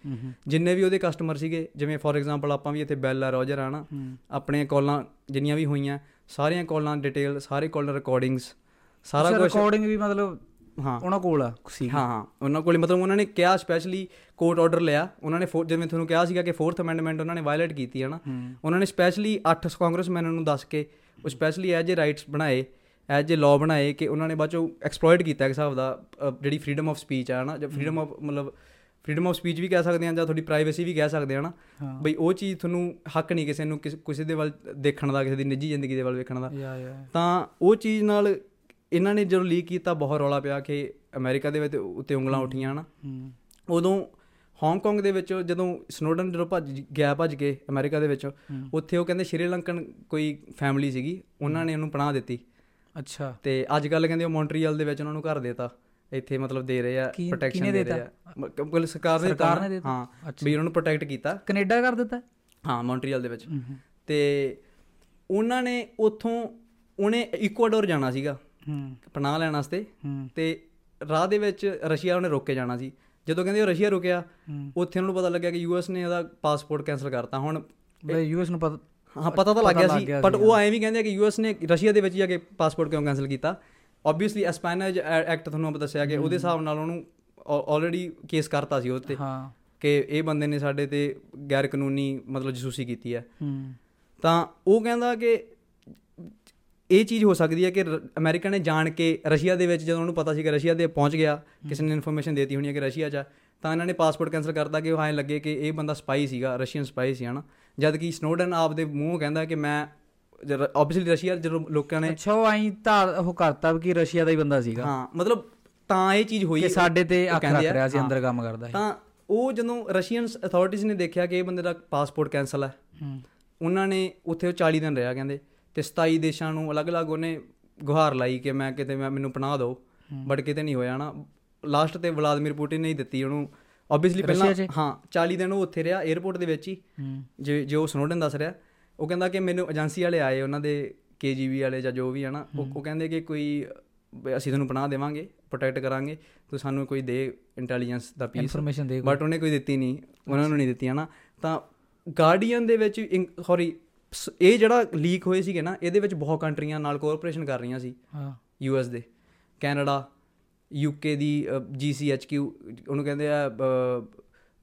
ਜਿੰਨੇ ਵੀ ਉਹਦੇ ਕਸਟਮਰ ਸੀਗੇ ਜਿਵੇਂ ਫੋਰ ਐਗਜ਼ਾਮਪਲ ਆਪਾਂ ਵੀ ਇੱਥੇ ਬੈਲ ਆ ਰੋਜਰ ਆ ਨਾ ਆਪਣੀਆਂ ਕਾਲਾਂ ਜਿੰਨੀਆਂ ਵੀ ਹੋਈਆਂ ਸਾਰੀਆਂ ਕਾਲਾਂ ਡਿਟੇਲ ਸਾਰੇ ਕਾਲਰ ਰਿਕਾਰਡਿੰਗਸ ਸਾਰਾ ਕੁਝ ਰਿਕਾਰਡਿੰਗ ਵੀ ਮਤਲਬ ਹਾਂ। ਉਹਨਾਂ ਕੋਲ ਆ ਸੀ ਹਾਂ ਹਾਂ। ਉਹਨਾਂ ਕੋਲ ਮਤਲਬ ਉਹਨਾਂ ਨੇ ਕਿਹਾ ਸਪੈਸ਼ਲੀ ਕੋਰਟ ਆਰਡਰ ਲਿਆ। ਉਹਨਾਂ ਨੇ ਜਿਵੇਂ ਤੁਹਾਨੂੰ ਕਿਹਾ ਸੀਗਾ ਕਿ 4th ਅਮੈਂਡਮੈਂਟ ਉਹਨਾਂ ਨੇ ਵਾਇਲੇਟ ਕੀਤੀ ਹੈ। ਨਾ ਉਹਨਾਂ ਨੇ ਸਪੈਸ਼ਲੀ 8 ਕਾਂਗਰਸਮੈਨਾਂ ਨੂੰ ਦੱਸ ਕੇ ਉਹ ਸਪੈਸ਼ਲੀ ਐਜ ਰਾਈਟਸ ਬਣਾਏ ਐ ਜੇ ਲਾਅ ਬਣਾਏ ਕਿ ਉਹਨਾਂ ਨੇ ਬਾਅਦ ਚੋਂ ਐਕਸਪਲੋਇਟ ਕੀਤਾ ਇੱਕ ਹਿਸਾਬ ਦਾ ਜਿਹੜੀ ਫਰੀडम ਆਫ ਸਪੀਚ ਆ ਨਾ ਜਾਂ ਫਰੀडम ਆਫ ਮਤਲਬ ਫਰੀडम ਆਫ ਸਪੀਚ ਵੀ ਕਹਿ ਸਕਦੇ ਆ ਜਾਂ ਤੁਹਾਡੀ ਪ੍ਰਾਈਵੇਸੀ ਵੀ ਕਹਿ ਸਕਦੇ ਆ ਨਾ ਬਈ ਉਹ ਚੀਜ਼ ਤੁਹਾਨੂੰ ਹੱਕ ਨਹੀਂ ਕਿਸੇ ਨੂੰ ਕਿਸੇ ਦੇ ਵੱਲ ਦੇਖਣ ਦਾ ਕਿਸੇ ਦੀ ਨਿੱਜੀ ਜ਼ਿੰਦਗੀ ਦੇ ਵੱਲ ਵੇਖਣ ਦਾ। ਤਾਂ ਉਹ ਚੀਜ਼ ਨਾਲ ਇਹਨਾਂ ਨੇ ਜਦੋਂ ਲੀਕ ਕੀਤਾ ਬਹੁਤ ਰੌਲਾ ਪਿਆ ਕਿ ਅਮਰੀਕਾ ਦੇ ਵਿੱਚ ਉੱਤੇ ਉਂਗਲਾਂ ਉੱਠੀਆਂ ਨਾ। ਹੂੰ। ਉਦੋਂ ਹਾਂਗਕਾਂਗ ਦੇ ਵਿੱਚ ਜਦੋਂ ਸਨੋਡਨ ਜਦੋਂ ਭੱਜ ਗਿਆ ਭੱਜ ਕੇ ਅਮਰੀਕਾ ਦੇ ਵਿੱਚ ਉੱਥੇ ਉਹ ਕਹਿੰਦੇ ਸ਼੍ਰੀਲੰਕਨ ਕੋਈ ਫੈਮਿਲੀ ਸੀਗੀ ਉਹਨਾਂ ਨੇ ਉਹਨੂੰ ਪਨਾਹ ਦਿੱਤੀ। ਅੱਛਾ। ਤੇ ਅੱਜ ਕੱਲ ਕਹਿੰਦੇ ਉਹ ਮੌਂਟਰੀਅਲ ਦੇ ਵਿੱਚ ਉਹਨਾਂ ਨੂੰ ਘਰ ਦੇਤਾ। ਇੱਥੇ ਮਤਲਬ ਦੇ ਰਹੇ ਆ ਪ੍ਰੋਟੈਕਸ਼ਨ ਦੇ ਰਹੇ ਆ। ਮਤਲਬ ਸਰਕਾਰ ਨੇ ਸਰਕਾਰ ਨੇ। ਦਿੱਤਾ? ਹਾਂ। ਵੀ ਉਹਨਾਂ ਨੂੰ ਪ੍ਰੋਟੈਕਟ ਕੀਤਾ। ਕੈਨੇਡਾ ਕਰ ਦਿੱਤਾ? ਹਾਂ ਮੌਂਟਰੀਅਲ ਦੇ ਵਿੱਚ। ਤੇ ਉਹਨਾਂ ਨੇ ਉੱਥੋਂ ਉਹਨੇ ਇਕੁਆਡੋਰ ਜਾਣਾ ਸੀਗਾ। ਪਨਾਹ ਲੈਣ ਵਾਸਤੇ। ਹੂੰ। ਤੇ ਰਾਹ ਦੇ ਵਿੱਚ ਰਸ਼ੀਆ ਉਹਨੇ ਰੋਕ ਕੇ ਜਾਣਾ ਸੀ। ਜਦੋਂ ਕਹਿੰਦੇ ਉਹ ਰਸ਼ੀਆ ਰੁਕਿਆ ਉੱਥੇ ਉਹਨਾਂ ਨੂੰ ਪਤਾ ਲੱਗਿਆ ਕਿ ਯੂਐਸ ਨੇ ਉਹਦਾ ਪਾਸਪੋਰਟ ਕੈਨਸਲ ਕਰਤਾ। ਹੁਣ ਬਈ ਯੂਐਸ ਨੂੰ ਪਤਾ ਹਾਂ ਪਤਾ ਤਾਂ ਲੱਗ ਗਿਆ ਸੀ ਬਟ ਉਹ ਐਂ ਵੀ ਕਹਿੰਦੇ ਕਿ ਯੂਐਸ ਨੇ ਰਸ਼ੀਆ ਦੇ ਵਿੱਚ ਜਾ ਕੇ ਪਾਸਪੋਰਟ ਕਿਉਂ ਕੈਨਸਲ ਕੀਤਾ? ਆਬਵੀਅਸਲੀ ਐਸਪੈਨੇਜ ਐਕਟ ਤੁਹਾਨੂੰ ਆਪਾਂ ਦੱਸਿਆ ਕਿ ਉਹਦੇ ਹਿਸਾਬ ਨਾਲ ਉਹਨੂੰ ਆਲਰੇਡੀ ਕੇਸ ਕਰਤਾ ਸੀ ਉਹ ਤੇ। ਹਾਂ। ਕਿ ਇਹ ਬੰਦੇ ਨੇ ਸਾਡੇ ਤੇ ਗੈਰ ਕਾਨੂੰਨੀ ਮਤਲਬ ਜਸੂਸੀ ਕੀਤੀ ਹੈ ਹੂੰ। ਤਾਂ ਉਹ ਕਹਿੰਦਾ ਕਿ ਇਹ ਚੀਜ਼ ਹੋ ਸਕਦੀ ਹੈ ਕਿ ਅਮਰੀਕਾ ਨੇ ਜਾਣ ਕੇ ਰਸ਼ੀਆ ਦੇ ਵਿੱਚ ਜਦੋਂ ਉਹਨੂੰ ਪਤਾ ਸੀ ਕਿ ਰਸ਼ੀਆ ਦੇ ਪਹੁੰਚ ਗਿਆ ਕਿਸੇ ਨੇ ਇਨਫੋਰਮੇਸ਼ਨ ਦੇਤੀ ਹੋਣੀ ਹੈ ਕਿ ਰਸ਼ੀਆ 'ਚ ਆ, ਤਾਂ ਇਹਨਾਂ ਨੇ ਪਾਸਪੋਰਟ ਕੈਨਸਲ ਕਰਤਾ ਕਿ ਉਹ ਐਂ ਲੱਗੇ ਕਿ ਇਹ ਬੰਦਾ ਸਪਾਈ ਸੀਗਾ ਰਸ਼ੀਅਨ ਸਪਾਈ ਸੀ ਹਨਾ? ਜਦ ਕਿ ਸਨੋਡਨ ਆਪਦੇ ਮੂੰਹ ਕਹਿੰਦਾ ਕਿ ਮੈਂ ਆਬਵੀਅਸਲੀ ਰਸ਼ੀਆ ਜਦੋਂ ਲੋਕਾਂ ਨੇ ਅੱਛਾ ਉਹ ਆਈ ਤਾਂ ਉਹ ਕਰਤਾ ਕਿ ਰਸ਼ੀਆ ਦਾ ਹੀ ਬੰਦਾ ਸੀਗਾ। ਹਾਂ ਮਤਲਬ ਤਾਂ ਇਹ ਚੀਜ਼ ਹੋਈ ਕਿ ਸਾਡੇ ਤੇ ਅੱਖ ਰੱਖ ਰਿਹਾ ਸੀ। ਅੰਦਰ ਕੰਮ ਕਰਦਾ ਸੀ। ਤਾਂ ਉਹ ਜਦੋਂ ਰਸ਼ੀਅਨ ਅਥਾਰਟੀਜ਼ ਨੇ ਦੇਖਿਆ ਕਿ ਇਹ ਬੰਦੇ ਦਾ ਪਾਸਪੋਰਟ ਕੈਨਸਲ ਹੈ ਉਹਨਾਂ ਨੇ ਉੱਥੇ ਉਹ 40 ਦਿਨ ਰਿਹਾ ਕਹਿੰਦੇ। ਤੇ 27 ਦੇਸ਼ਾਂ ਨੂੰ ਅਲੱਗ-ਅਲੱਗ ਉਹਨੇ ਗੁਹਾਰ ਲਾਈ ਕਿ ਮੈਂ ਕਿਤੇ ਮੈਂ ਮੈਨੂੰ ਪਨਾਹ ਦਿਓ। ਬਟ ਕਿਤੇ ਨਹੀਂ ਹੋਇਆ ਨਾ। ਲਾਸਟ ਤੇ ਵਲਾਦੀਮੀਰ ਪੁਟਿਨ ਨੇ ਹੀ ਦਿੱਤੀ ਉਹਨੂੰ। ਆਬਵੀਅਸਲੀ ਪਹਿਲਾਂ? ਹਾਂ 40 ਦਿਨ ਉਹ ਉੱਥੇ ਰਿਹਾ 에ਅਰਪੋਰਟ ਦੇ ਵਿੱਚ ਹੀ। ਜੇ ਜੋ ਸਨੋਡਨ ਦੱਸ ਰਿਹਾ। ਉਹ ਕਹਿੰਦਾ ਕਿ ਮੈਨੂੰ ਏਜੰਸੀ ਵਾਲੇ ਆਏ ਉਹਨਾਂ ਦੇ ਕੇਜੀਬੀ ਵਾਲੇ ਜਾਂ ਜੋ ਵੀ ਹੈ ਨਾ ਉਹ ਕਹਿੰਦੇ ਕਿ ਕੋਈ ਅਸੀਂ ਤੁਹਾਨੂੰ ਪਨਾਹ ਦੇਵਾਂਗੇ ਪ੍ਰੋਟੈਕਟ ਕਰਾਂਗੇ ਤੂੰ ਸਾਨੂੰ ਕੋਈ ਦੇ ਇੰਟੈਲੀਜੈਂਸ ਦਾ ਪੀਸ ਇਨਫੋਰਮੇਸ਼ਨ ਦੇ ਬਟ ਉਹਨੇ ਕੋਈ ਦਿੱਤੀ ਨਹੀਂ। ਉਹਨਾਂ ਨੂੰ ਨਹੀਂ ਦਿੱਤੀ ਹਨਾ ਤਾਂ ਗਾਰਡੀਅਨ ਦੇ ਵਿੱਚ ਸੌਰੀ ਇਹ ਜਿਹੜਾ ਲੀਕ ਹੋਏ ਸੀਗੇ ਨਾ ਇਹਦੇ ਵਿੱਚ ਬਹੁਤ ਕੰਟਰੀਆਂ ਨਾਲ ਕੋਆਪਰੇਸ਼ਨ ਕਰ ਰਹੀਆਂ ਸੀ। ਹਾਂ। ਯੂਐਸ ਦੇ। ਕੈਨੇਡਾ ਯੂਕੇ ਦੀ ਜੀਸੀਐਚਕਿਊ ਉਹਨੂੰ ਕਹਿੰਦੇ ਆ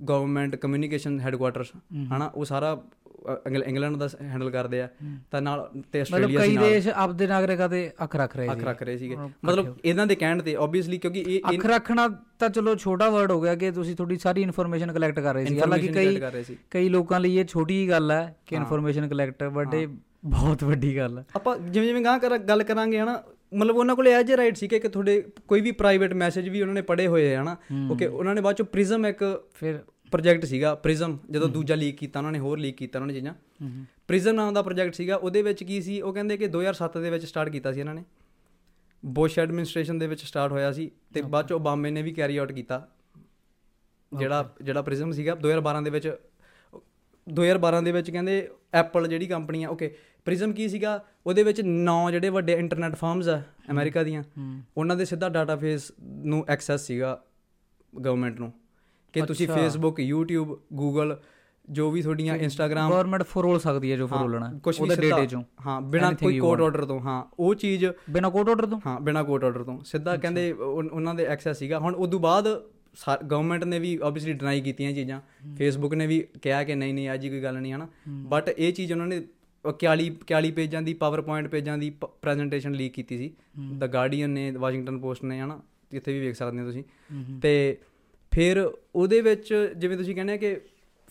ਗਵਰਨਮੈਂਟ ਕਮਿਊਨੀਕੇਸ਼ਨ ਹੈੱਡਕੁਆਟਰਸ ਹਨਾ ਉਹ ਸਾਰਾ ਇੰਗਲੈਂਡ ਦਾ ਹੈਂਡਲ ਕਰਦੇ ਆ। ਤਾਂ ਨਾਲ ਤੇ ਆਸਟ੍ਰੇਲੀਆ ਸੀ ਕਈ ਨਾਲ। ਦੇਸ਼ ਆਪਦੇ ਨਾਗਰਿਕਾਂ ਤੇ ਅੱਖ ਰੱਖ ਰਹੇ ਅੱਖ ਸੀ ਰੱਖ ਰਹੇ ਸੀਗੇ। ਮਤਲਬ ਇਹਨਾਂ ਦੇ ਕਹਿਣ ਤੇ ਆਬਵੀਅਸਲੀ ਕਿਉਂਕਿ ਇਹ ਅੱਖ ਰੱਖਣਾ ਤਾਂ ਚਲੋ ਛੋਟਾ ਵਰਡ ਹੋ ਗਿਆ ਕਿ ਤੁਸੀਂ ਤੁਹਾਡੀ ਸਾਰੀ ਇਨਫੋਰਮੇਸ਼ਨ ਕਲੈਕਟ ਕਰ ਰਹੇ ਸੀ। ਹਾਲਾਂਕਿ ਕਈ ਕਈ ਲੋਕਾਂ ਲਈ ਇਹ ਛੋਟੀ ਗੱਲ ਹੈ ਕਿ ਇਨਫੋਰਮੇਸ਼ਨ ਕਲੈਕਟ ਇਹ ਬਹੁਤ ਵੱਡੀ ਗੱਲ ਹੈ। ਆਪਾਂ ਜਿਵੇਂ ਜਿਵੇਂ ਗਾਂ ਕਰ ਗੱਲ ਕਰਾਂਗੇ ਹਨਾ ਮਤਲਬ ਉਹਨਾਂ ਕੋਲੇ ਐਜ ਰਾਈਟ ਸੀ ਕਿ ਕਿ ਤੁਹਾਡੇ ਕੋਈ ਵੀ ਪ੍ਰਾਈਵੇਟ ਮੈਸੇਜ ਵੀ ਉਹਨਾਂ ਨੇ ਪੜੇ ਹੋਏ ਆ ਹਨਾ। ਓਕੇ ਉਹਨਾਂ ਨੇ ਬਾਅਦ ਚੋਂ ਪ੍ਰਿਜ਼ਮ ਇੱਕ ਫਿਰ ਪ੍ਰੋਜੈਕਟ ਸੀਗਾ ਪ੍ਰਿਜ਼ਮ ਜਦੋਂ ਦੂਜਾ ਲੀਕ ਕੀਤਾ ਉਹਨਾਂ ਨੇ ਹੋਰ ਲੀਕ ਕੀਤਾ ਉਹਨਾਂ ਨੇ ਚੀਜ਼ਾਂ। ਪ੍ਰਿਜ਼ਮ ਨਾਮ ਦਾ ਪ੍ਰੋਜੈਕਟ ਸੀਗਾ ਉਹਦੇ ਵਿੱਚ ਕੀ ਸੀ ਉਹ ਕਹਿੰਦੇ ਕਿ 2007 ਦੇ ਵਿੱਚ ਸਟਾਰਟ ਕੀਤਾ ਸੀ ਇਹਨਾਂ ਨੇ। ਬੁਸ਼ ਐਡਮਿਨਿਸਟ੍ਰੇਸ਼ਨ ਦੇ ਵਿੱਚ ਸਟਾਰਟ ਹੋਇਆ ਸੀ ਤੇ ਬਾਅਦ ਚ ਓਬਾਮੇ ਨੇ ਵੀ ਕੈਰੀ ਆਊਟ ਕੀਤਾ। ਜਿਹੜਾ ਜਿਹੜਾ ਪ੍ਰਿਜ਼ਮ ਸੀਗਾ 2012 ਦੇ ਵਿੱਚ 2012 ਦੇ ਵਿੱਚ ਕਹਿੰਦੇ ਐਪਲ ਜਿਹੜੀ ਕੰਪਨੀ ਆ ਓਕੇ ਪ੍ਰਿਜ਼ਮ ਕੀ ਸੀਗਾ ਉਹਦੇ ਵਿੱਚ ਨੌ ਜਿਹੜੇ ਵੱਡੇ ਇੰਟਰਨੈਟ ਫਰਮਸ ਆ ਅਮਰੀਕਾ ਦੀਆਂ ਉਹਨਾਂ ਦੇ ਸਿੱਧਾ ਡਾਟਾਬੇਸ ਨੂੰ ਐਕਸੈਸ ਸੀਗਾ ਗਵਰਨਮੈਂਟ ਨੂੰ। ਕਿ ਤੁਸੀਂ ਫੇਸਬੁੱਕ YouTube Google ਜੋ ਵੀ ਤੁਹਾਡੀਆਂ ਇੰਸਟਾਗ੍ਰam ਗਵਰਨਮੈਂਟ ਫਰੋਲ ਸਕਦੀ ਹੈ ਜੋ ਫਰੋਲਣਾ ਉਹਦੇ ਡੇਟੇ ਚੋਂ। ਹਾਂ ਬਿਨਾ ਕੋਈ want. ਆਰਡਰ ਤੋਂ ਹਾਂ ਉਹ ਚੀਜ਼ ਬਿਨਾ ਕੋਰਟ ਆਰਡਰ ਤੋਂ? ਹਾਂ ਬਿਨਾ ਕੋਰਟ ਆਰਡਰ ਤੋਂ। ਸਿੱਧਾ ਕਹਿੰਦੇ ਉਹਨਾਂ ਦੇ ਐਕਸੈਸ ਸੀਗਾ। ਹੁਣ ਉਦੋਂ ਬਾਅਦ ਗਵਰਨਮੈਂਟ ਨੇ ਵੀ ਆਬਵੀਅਸਲੀ ਡਿਨਾਈ ਕੀਤੀਆਂ ਚੀਜ਼ਾਂ। ਫੇਸਬੁੱਕ ਨੇ ਵੀ ਕਿਹਾ ਕਿ ਨਹੀਂ ਨਹੀਂ ਅਜੀ ਕੋਈ ਗੱਲ ਨਹੀਂ ਹਨਾ? ਬਟ ਇਹ ਚੀਜ਼ ਉਹਨਾਂ ਨੇ 41 41 ਪੇਜਾਂ ਦੀ ਪਾਵਰਪੁਆਇੰਟ ਪੇਜਾਂ ਦੀ ਪ੍ਰੈਜੈਂਟੇਸ਼ਨ ਲੀਕ ਕੀਤੀ ਸੀ। ਦ ਗਾਰਡੀਅਨ ਨੇ ਵਾਸ਼ਿੰਗਟਨ ਪੋਸਟ ਨੇ ਹਨਾ? ਇੱਥੇ ਵੀ ਵੇਖ ਸਕਦੇ ਹੋ ਤੁਸੀਂ। ਤੇ ਫਿਰ ਉਹਦੇ ਵਿੱਚ ਜਿਵੇਂ ਤੁਸੀਂ ਕਹਿੰਦੇ ਆ ਕਿ